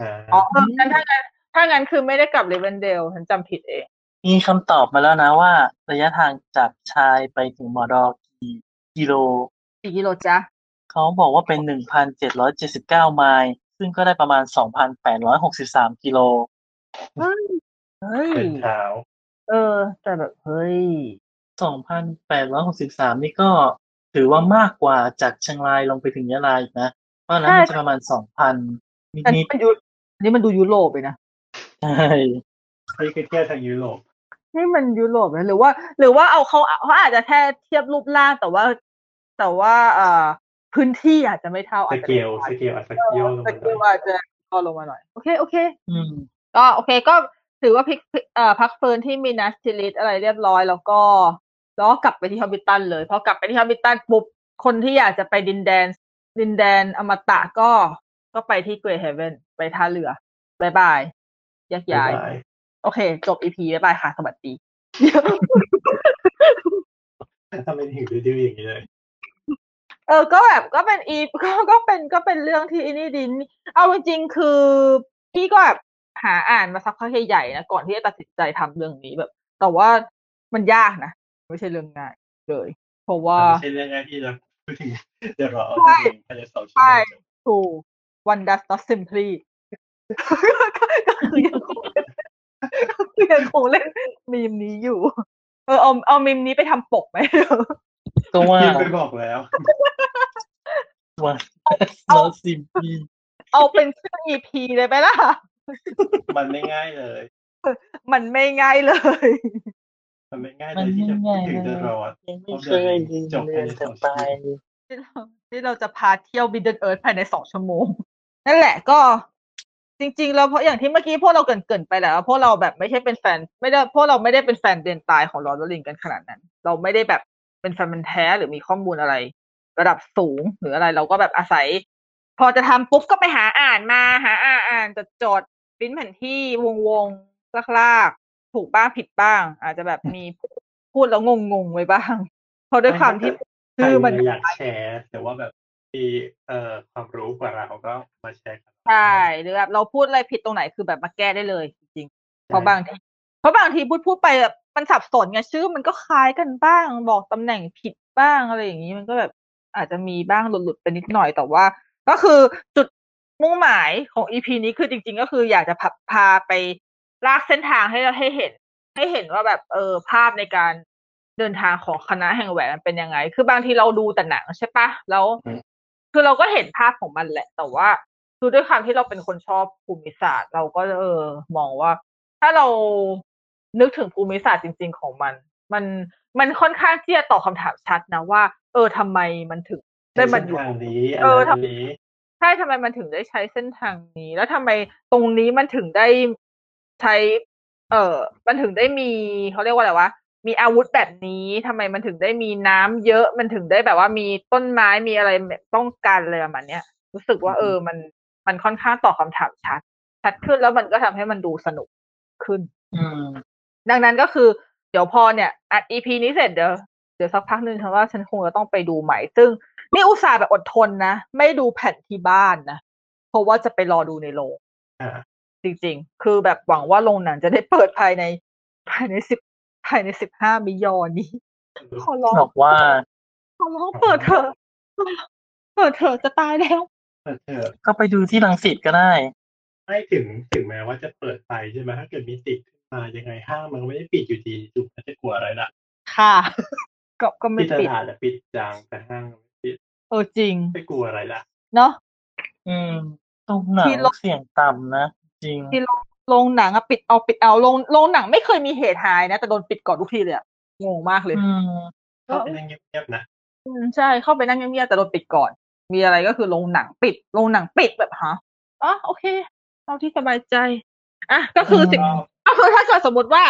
อ่าอ๋อเอองั้นถ้างั้น ถ้างั้นคือไม่ได้กลับริเวนเดลฉันจำผิดเอง มีคำตอบมาแล้วนะว่า ระยะทางจากไชร์ไปถึงมอร์ดอร์กี่กิโลกี่กิโลจ๊ะเขาบอกว่าเป็นหนึ่งพันเจ็ดร้อยเจ็ดสิบเก้าไมล์ซึ่งก็ได้ประมาณ2,863กิโลเฮ้ยเฮ้ยเดินเท้าเออ แต่แบบเฮ้ย2,863นี่ก็ถือว่ามากกว่าจากเชียงรายลงไปถึงยะลาอีกนะเพราะฉะนั้นมันจะประมาณ2,000นิดอันนินี้ดมันยุอันนี้มันดูยุโรปเลยนะ ใช่นี่คือเที่ยวทางยุโรปนี่มันยุโรปนะหรือว่า หรือว่าเอาเขาเขาอาจจะแค่เทียบรูปร่างแต่ว่า แต่ว่าเอ่อพื้นที่อาจจะไม่เท่าสอาจจะเกลสเกลอาจจะย่อลงสมาหเกน่อยลอาจจะย่อลงมาหน่อย โอเคโอเค อืมก็โอเคก็ถือว่าพิกเอ่อพักฟื้นที่มินัสทิริธอะไรเรียบร้อยแล้วก็แล้วก็กลับไปที่ฮอบบิตันเลยพอกลับไปที่ฮอบบิตันปุ๊บคนที่อยากจะไปดินแดน ดินแดนอมตะก็ก็ไปที่ Grey Havens ไปท่าเรือ bye bye แยกย้ายบ๊ายบาย โอเค จบ EP bye bye ค่ะ สวัสดีทำไมถึงดื้อๆอย่างนี้เลยเออ ก็แบบก็เป็นอีก็ก็เป็นก็เป็นเรื่องที่อันนี่ดิน เอาจริงๆคือพี่ก็แบบหาอ่านมาสักพักใหญ่ๆนะก่อนที่จะตัดสินใจทำเรื่องนี้แบบ แต่ว่ามันยากนะไม่ใช่เรื่องง่ายเลย เพราะว่าไม่ใช่เรื่องง่ายที่จะพูดถึงเดี๋ยวรอเอาตัวเองภายในสองชั่วโมใช่งถูก one does not simply ก็คือยังคงก็คือยังคงเล่นมีมนี้อยู่ เออเอาเอามีมนี้ไปทำปกไหมก็ว่าพี่ไปบอกแล้วว่า not simply เอาเป็นชื่อ EP เลยไหมล่ะ มันไม่ง่ายเลย มันไม่ง่ายเลย มันไม่ง่ายเลยที่จะพูดถึงเดอะรอดยังไม่เคยยืนเดินจะไปที่เราที่เราจะพาเที่ยวบิดเดิลเอิร์ธภายในสองชั่วโมง นั่นแหละก็ จริงๆ แล้วเพราะอย่างที่เมื่อกี้พวกเราเกรินๆไปแล้วว่าพวกเราแบบไม่ใช่เป็นแฟน ไม่ได้พวกเราไม่ได้เป็นแฟนเดนตายของลอร์ดลิงกันขนาดนั้น เราไม่ได้แบบเป็นแฟนมันธุ์แท้หรือมีข้อมูลอะไร ระดับสูงหรืออะไรเราก็แบบอาศัย พอจะทำปุ๊บก็ไปหาอ่านมาหาอ่านอ่านจดจดปริ้นแผนที่วงวงลากๆถูกบ้างผิดบ้าง อาจจะแบบมีพูดแล้วงงๆไว้บ้างเพราะด้วยความที่ใครคือมันอยากแชร์ แต่ว่าแบบ มีเอ่อความรู้กว่าเราก็มาแชร์กันใช่ หรือแบบเราพูดอะไรผิดตรงไหนคือแบบมาแก้ได้เลยจริงๆเพราะบางทีเพราะบางทีพูดพูดไปแบบมันสับสนไงชื่อมันก็คล้ายกันบ้าง บอกตำแหน่งผิดบ้างอะไรอย่างนี้มันก็แบบอาจจะมีบ้างหลุดๆไปนิดหน่อยแต่ว่า ก็คือจุดมุ่งหมายของอีพีนี้คือจริง ๆ ก็คืออยากจะพาพาไปลากเส้นทางให้เราให้เห็น ให้เห็นว่าแบบเออภาพในการเดินทางของคณะแห่งแหวนมันเป็นยังไง คือบางทีเราดูแต่หนังใช่ปะแล้ว คือเราก็เห็นภาพของมันแหละ แต่ว่า คือด้วยความที่เราเป็นคนชอบภูมิศาสตร์ เราก็เออมองว่า ถ้าเรานึกถึงภูมิศาสตร์จริง ๆ ของมัน มันมันค่อนข้างที่จะตอบคำถามชัดนะว่า เออทำไมมันถึงได้มาอยู่เส้นทางนี้เอออันนี้ใช่ทำไมมันถึงได้ใช้เส้นทางนี้ แล้วทำไมตรงนี้มันถึงได้ใช้ เออมันถึงได้มีเขาเรียกว่าอะไรวะ มีอาวุธแบบนี้ทำไมมันถึงได้มีน้ำเยอะมันถึงได้แบบว่ามีต้นไม้มีอะไรแบบป้องกันอะไรประมาณเนี้ยรู้สึกว่าเออมันมันค่อนข้างตอบคำถามชัดชัดขึ้นแล้วมันก็ทำให้มันดูสนุกขึ้น อืมดังนั้นก็คือ เดี๋ยวพอเนี่ยอัด EP นี้เสร็จเดี๋ยวเดี๋ยวสักพักหนึ่งฉันว่าฉันคงจะต้องไปดูใหม่ ซึ่งนี่อุตส่าห์แบบอดทนนะ ไม่ดูแผ่นที่บ้านนะ เพราะว่าจะไปรอดูในโรงอ่าจริง ๆ คือแบบหวังว่าโรงหนังจะได้เปิดภายในภายในสิบ ภายในสิบห้ามิยอนนี้ขอร้องบอกว่าขอร้องเปิดเถอะเปิดเถอะจะตายแล้วเปิดเถอะก็ไปดูที่ลังสิตก็ได้ไม่ถึงถึงแม้ว่าจะเปิดไปใช่ไหมถ้าเกิดมีติดขึ้นมายังไงห้างมันก็ไม่ได้ปิดอยู่ดีจุกมันจะกลัวอะไรล่ะ ค่ะ ก็ก็ไม่ที่ตปิดลาดอะปิดจังแต่ห้างไม่ปิดเออจริงไม่กลัวอะไรล่ะ เนาะอืมตรงหนังที่โรงเสียงต่ำนะจริงที่โรงหนังอะปิดเอาปิดเอาโรงโรงหนังไม่เคยมีเหตุหายนะ แต่โดนปิดก่อนทุกทีเลยอะงงมากเลยอืมเข้าไปนั่งเงียบๆนะอืมใช่เข้าไปนั่งเงียบๆแต่โดนปิดก่อน มีอะไรก็คือโรงหนังปิดโรงหนังปิดแบบฮะอ๋อโอเคเอาที่สบายใจอะก็คือสิบก็คือถ้าเกิดสมมติว่า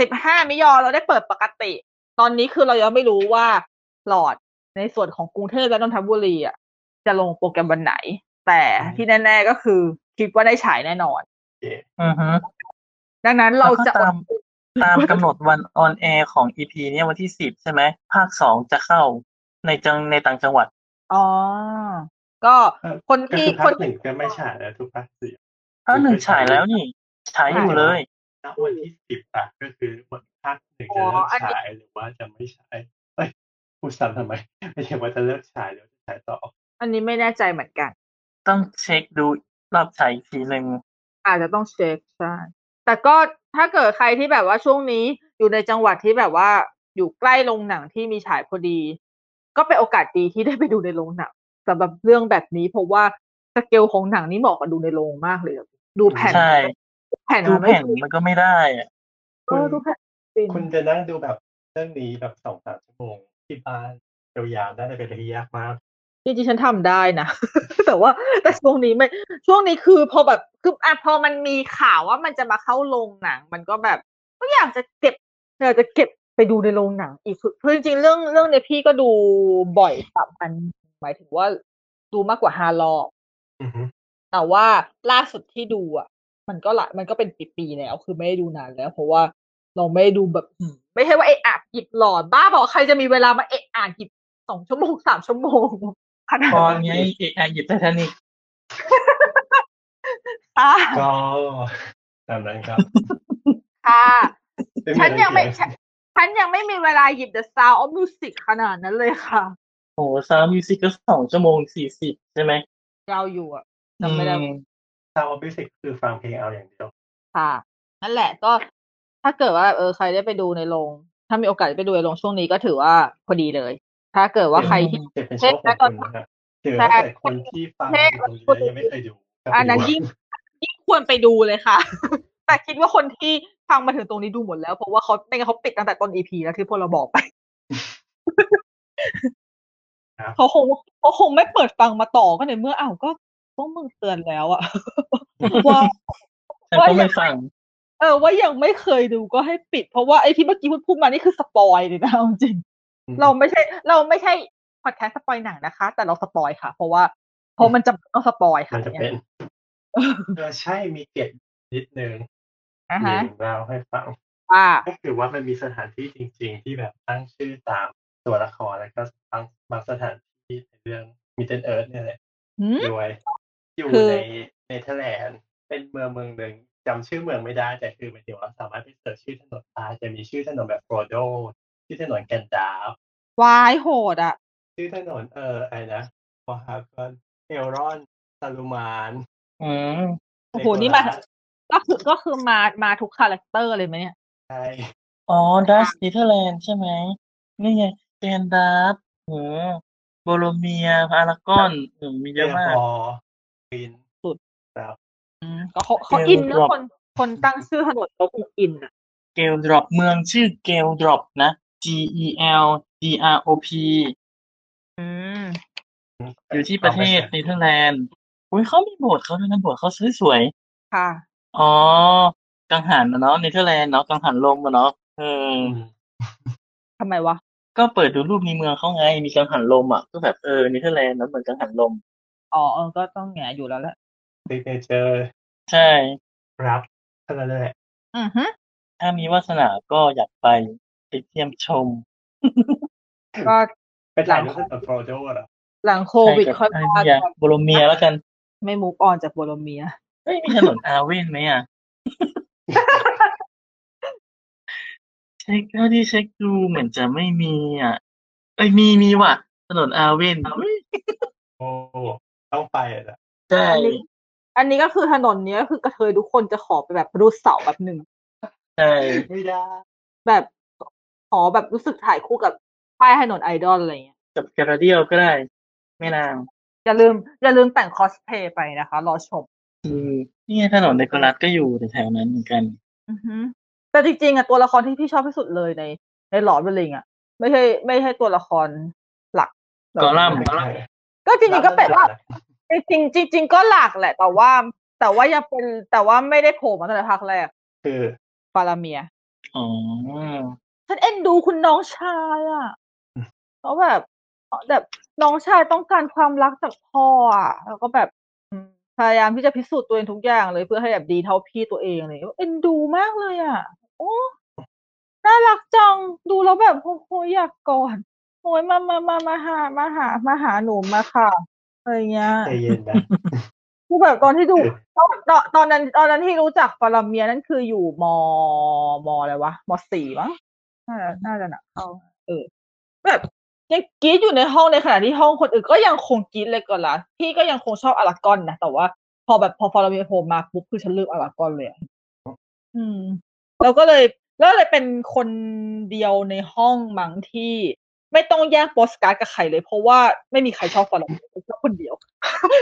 สิบห้ามิยอเราได้เปิดปกติ ตอนนี้คือเรายังไม่รู้ว่าหลอดในส่วนของกรุงเทพและนนทบุรีอะจะลงโปรแกรมวันไหน แต่ที่แน่ ๆก็คือคิดว่าได้ฉายแน่นอน อือฮึดังนั้นเราจะแล้วก็ตามตามกำหนดวันออนแอร์ของ EP เนี่ยวันที่สิบใช่ไหมภาคสองจะเข้าในจังในต่างจังหวัด อ๋อ ก็คนก็ที่คือคภาคนหนึ่งก็ไม่ฉายแล้วทุกภาคสี่ภาคหนึ่งฉายแล้วนี่ฉายอยู่เลยณวันที่สิบอะก็คือวันภาคหนึ่งจะเลิกฉายหรือว่าจะไม่ฉายเอ้ยพูดซ้ำทำไม ไม่ใช่ว่าจะเลิกฉายหรือจะฉายต่อ อันนี้ไม่แน่ใจเหมือนกัน ต้องเช็คดูรอบฉายอีกทีหนึ่ง อาจจะต้องเช็คใช่ แต่ก็ถ้าเกิดใครที่แบบว่าช่วงนี้อยู่ในจังหวัดที่แบบว่าอยู่ใกล้โรงหนังที่มีฉายพอดี ก็เป็นโอกาสดีที่ได้ไปดูในโรงหนังสำหรับเรื่องแบบนี้เพราะว่าสเกลของหนังนี่เหมาะกับดูในโรงมากเลยอะดูแผ่นใช่แผ่นดูมันไม่แผ่นมันก็ไม่ได้อะเออดูแผ่นฟินคุณจะนั่งดูแบบเรื่องนี้แบบสองสามชั่วโมงที่บ้านยาวๆน่าจะเป็นอะไรที่ยากมาก จริงๆฉันทำได้นะแต่ว่าแต่ช่วงนี้ไม่ช่วงนี้คือพอแบบคืออะพอมันมีข่าวว่ามันจะมาเข้าโรงหนัง มันก็แบบก็อยากจะเก็บอยากจะเก็บไปดูในโรงหนัง อีกคือคือจริงๆเรื่องเรื่องเนี้ยพี่ก็ดูบ่อยสามพันหมายถึงว่าดูมากกว่าห้ารอบอือฮึแต่ว่าล่าสุดที่ดูอะ มันก็หละมันก็เป็นปีๆแล้ว คือไม่ได้ดูนานแล้ว เพราะว่าเราไม่ได้ดูแบบอืมไม่ใช่ว่าเอะอะหยิบหลอดบ้าบอกใครจะมีเวลามาเอะอ่านหยิบสองชั่วโมงสามชั่วโมง ขนาดพอนั้นไงเอกไอหยิบไททานิกค่ะก็ตามนั้นครับค่ะไม่ฉันอะยังไม่เกี่ยวฉันฉันยังไม่มีเวลาหยิบ The Sound of Music ขนาดนั้นเลยค่ะโอ้ Sound Music ก็สองชั่วโมงสี่สิบใช่ไหมยาวอยู่อะจำไม่ได้อืม Sound Music คือฟังเพลงเอาอย่างเดียว ค่ะ นั่นแหละก็ถ้าเกิดว่าเออใครได้ไปดูในโรง ถ้ามีโอกาสไปดูในโรงช่วงนี้ก็ถือว่าพอดีเลย ถ้าเกิดว่าใครที่เจ็บเป็นโชคของคุณนะครับเจอตั้งแต่คนที่ฟังอยู่ตรงนี้แล้วยังไม่เคยดูก็ไปดู อันนั้นยิ่งยิ่งควรไปดูเลยค่ะ แต่คิดว่าคนที่ฟังมาถึงตรงนี้ดูหมดแล้ว เพราะว่าเขาไม่งั้นเขาปิดตั้งแต่ต้น EP แล้วที่พวกเราบอกไปครับเขาคงเขาคงไม่เปิดฟังมาต่อก็ในเมื่ออ้าวก็พวกมึงเตือนแล้วอะว่าฉันก็ไม่ฟังเออว่ายังไม่เคยดูก็ให้ปิด เพราะว่าไอ้ที่เมื่อกี้พูดพูดมานี่คือ spoil เลยนะเอาจริงอืม เราไม่ใช่ เราไม่ใช่พอดแคสต์ spoil หนังนะคะ แต่เรา spoil ค่ะ เพราะว่า เพราะมันจะต้อง spoil ค่ะมันจะเป็นเออใช่มีเกร็ดนิดนึงนะมีฮะเล่าให้ฟังว่าก็คือว่ามันมีสถานที่จริง ๆ ที่แบบตั้งชื่อตามตัวละครแล้วก็บางบางสถานที่ในเรื่อง Middle-earth เนี่ยแหละหืมด้วยอยู่คือในเนเธอร์แลนด์เป็นเมืองเมืองหนึ่งจำชื่อเมืองไม่ได้แต่คือหมายถึงว่าสามารถไป search ชื่อถนนได้จะมีชื่อถนนแบบโฟรโด ชื่อถนนแกนดาล์ฟวายโหดอะ ชื่อถนนเอออะไรนะพอฮาร์กอนเอลรอนซาลูมานอืมโอ้โหนี่มาก็คือก็คือมามาทุกคาแรคเตอร์เลยไหมเนี่ยใช่อ๋อดัสเนเธอร์แลนด์ใช่ไหม นี่ไงเกนดัสโหโบโลเมียพารากอนอืมมีเยเออะลมากพอวินสุดครับอืมก็เขาเขาเกลอินนะดรอปคนคนตั้งชื่อถนนเขาคงอินอะเกลดรอปเมืองชื่อเกลดรอปนะ G E L D R O P อืมอยู่ที่ประเทศเนเธอร์แลนด์อุ้ยเขามีโบสถ์เขาด้วยนะโบสถ์เขาสวยค่ะๆอ๋อ กังหันนะเนาะเนเธอร์แลนด์เนาะกังหันลมอะเนาะเอออืมทำไมวะ ก็เปิดดูรูปในเมืองเขาไง มีกังหันลมอะ ก็แบบเออเนเธอร์แลนด์นั้นเหมือนกังหันลม อ๋อเออก็ต้องแหงอยู่แล้วแหละsignature ใช่รับเท่านั้นแหละอือฮึถ้ามีวาสนาก็อยากไป ไปเยี่ยมชม ก็ไปถ่ายรูปกับโฟรโดเหรอหลังโควิดใช่กับค่อยไอ้ว่าเนี่ยกันโบโรเมียร์แล้วกัน ไม่ move on จากโบโรเมียร์เฮ้ยมีถนนอาเว่นไหมอะเช็คเท่าที่เช็คดูเหมือนจะไม่มีอะเอ้ยมีมีว่ะ ถนนอาเว่นอุ๊ยโอ้ต้องไปอะใช่อันนี้อันนี้ก็คือถนนเนี้ยก็คือกระเทยทุกคนจะขอไปแบบรูดเสาแบบหนึ่งใช่ไม่ได้แบบ ขอแบบรู้สึกถ่ายคู่กับป้ายถนนไอดอลอะไรเงี้ยกับกระเดียวก็ได้แม่นางอย่าลืมอย่าลืมแต่งคอสเพย์ไปนะคะ รอชมอืมนี่ไงถนนเดโกรัสก็อยู่แถวๆนั้นเหมือนกันอือฮึแต่จริงๆอะตัวละครที่พี่ชอบที่สุดเลยใน ในหลอดเวลิงอะ ไม่ใช่ไม่ใช่ตัวละครหลักกอลัมน์ไม่ใช่ก็จริงๆก็เป็นว่าจริงๆจริง ๆ ก็หลักแหละ แต่ว่า แต่ว่ายังเป็นแต่ว่าไม่ได้โผล่มาตั้งแต่ภาคแรก คือฟาราเมียอ๋อ ฉันเอ็นดูคุณน้องชายอะเขาแบบแบบน้องชายต้องการความรักจากพ่ออะ แล้วก็แบบอืมพยายามที่จะพิสูจน์ตัวเองทุกอย่างเลยเพื่อให้แบบดีเท่าพี่ตัวเองเลยเอ็นดูมากเลยอะ โอ้น่ารักจังดูแล้วแบบโอ้โหอยากกอดโอ้ยมามามามาหามาหามาหาหนูมาค่ะอะไรเงี้ยใจเย็นนะคือแบบตอนที่ดูคือตอนตอนตอนนั้น ตอนนั้นที่รู้จักฟาราเมียนั่นคืออยู่มมอะไรวะมสี่มั้ง น่าจะน่าจะหนักเข้า เออ แบบยังกรีดอยู่ในห้องในขณะที่ห้องคนอื่นก็ยังคงกรีดเลยก่อนละพี่ก็ยังคงชอบอารากอนนะแต่ว่า พอแบบพอฟาราเมียร์โผล่มาปุ๊บคือฉันเลือกอารากอนเลยอะอืมแล้วก็เลยแล้วเลยเป็นคนเดียวในห้องมั้งที่ไม่ต้องแย่งโปสการ์ดกับใครเลย เพราะว่าไม่มีใครชอบฟาราเมียร์ชอบคนเดียว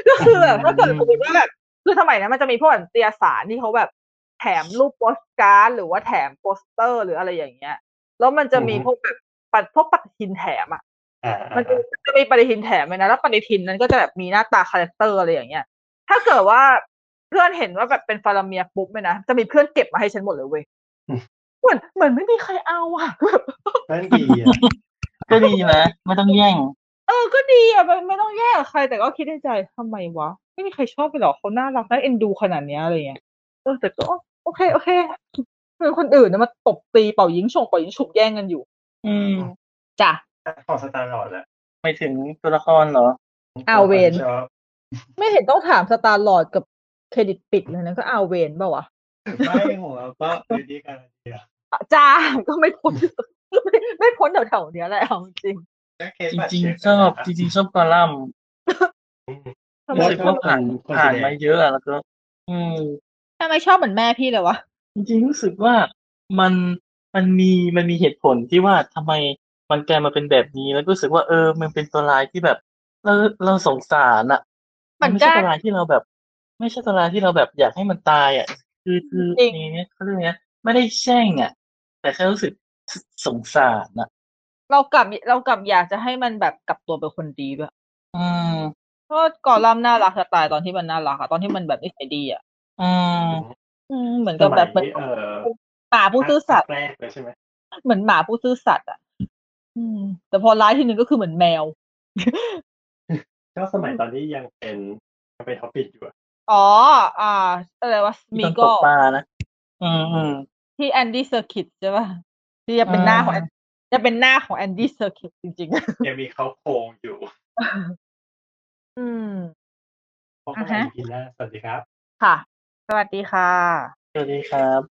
ก็คือแบบถ้าเกิดสมมติว่าแบบคือสมัยนั้นมันจะมีพวกแบบนิตยสารที่เขาแบบแถมรูปโปสการ์ดหรือว่าแถมโปสเตอร์หรืออะไรอย่างเงี้ย แล้วมันจะมีพวกแบบปัดพวกปฏิทินแถมอะอ่ามันจะจะมีปฏิทินแถมเลยนะแล้วปฏิทินนั้นก็จะแบบมีหน้าตา character อะไรอย่างเงี้ย ถ้าเกิดว่าเพื่อนเห็นว่าแบบเป็นฟาราเมียร์ปุ๊บเลยนะจะมีเพื่อนเก็บมาให้ฉันหมดเลยเว้ยเหมือนเหมือนไม่มีใครเอาอะนั่นดีอะก็ดีนะไม่ต้องแย่ง เออ ก็ดีอะไม่ไม่ต้องแย่งกับใคร แต่ก็คิดในใจทำไมวะไม่มีใครชอบไปหรอกเขาน่ารักน่าเอ็นดูขนาดเนี้ยอะไรเงี้ยเออแต่ก็โอเคโอเค คือคนอื่นนะมาตบตีเป่ายิงฉงเป่ายิงฉุบแย่งกันอยู่ อืมจ้ะของสตาร์ลอร์ดแหละไม่ถึงตัวละครเหรอเอาเวนชอบไม่เห็นต้องถามสตาร์ลอร์ดกับเครดิตปิดเลยนะก็เอาเวนเปล่าวะไม่หัวก็เรดี้กันเดียวจ้าก็ไม่พ้นไม่ไม่พ้นแถวๆเนี้ยแหละเอาจริงแล้วเคจสบัตริงเช็คๆชอบจริงๆชอบกอลัมน์อืมทำไมรู้สึกว่าผ่านผ่านมาเยอะอะแล้วก็ อืมทำไมชอบเหมือนแม่พี่เลยวะ จริงๆรู้สึกว่ามัน มันมี มันมีเหตุผลที่ว่าทำไมมันกลายมาเป็นแบบนี้ แล้วก็รู้สึกว่า เออ มันเป็นตัวร้ายที่แบบ เรา เราสงสารอะมันไม่ใช่กล้าตัวร้ายที่เราแบบ ไม่ใช่ตัวร้ายที่เราแบบอยากให้มันตายอะคือ คือจริง ในเนี้ย เขาเรียกไงไม่ได้แช่งอะแต่แค่รู้สึกสงสารอะ เรากลับ เรากลับอยากจะให้มันแบบกลับตัวเป็นคนดีด้วย อืม เพราะว่ากอลัมน์น่ารักจะตายตอนที่มันน่ารักอะ ตอนที่มันแบบนิสัยดีอะ อืม อืมเหมือนสกับมัแบยบเหมือนเอ่อหมาผู้ซื่อสัตย์แรกเลยใช่ไหมเหมือนหมาผู้ซื่อสัตย์อะอืม แต่พอร้ายทีนึงก็คือเหมือนแมวก็สมัยตอนที่ยังเป็นยังเป็นท็อปิกอยู่อะอ๋อ อ่า อะไรวะที่มีต้องตก็กปลานะอืมอืมที่แอนดี้เซอร์คิตใช่ป่ะที่จะเป็นหน้าของอ่าจะเป็นหน้าของแอนดี้เซอร์คิตจริงยังมีเขาโครงอยู่ๆอืมพบกันอ่าใหม่ฮะอีพีหน้าสวัสดีครับ ค่ะ สวัสดีค่ะ สวัสดีครับ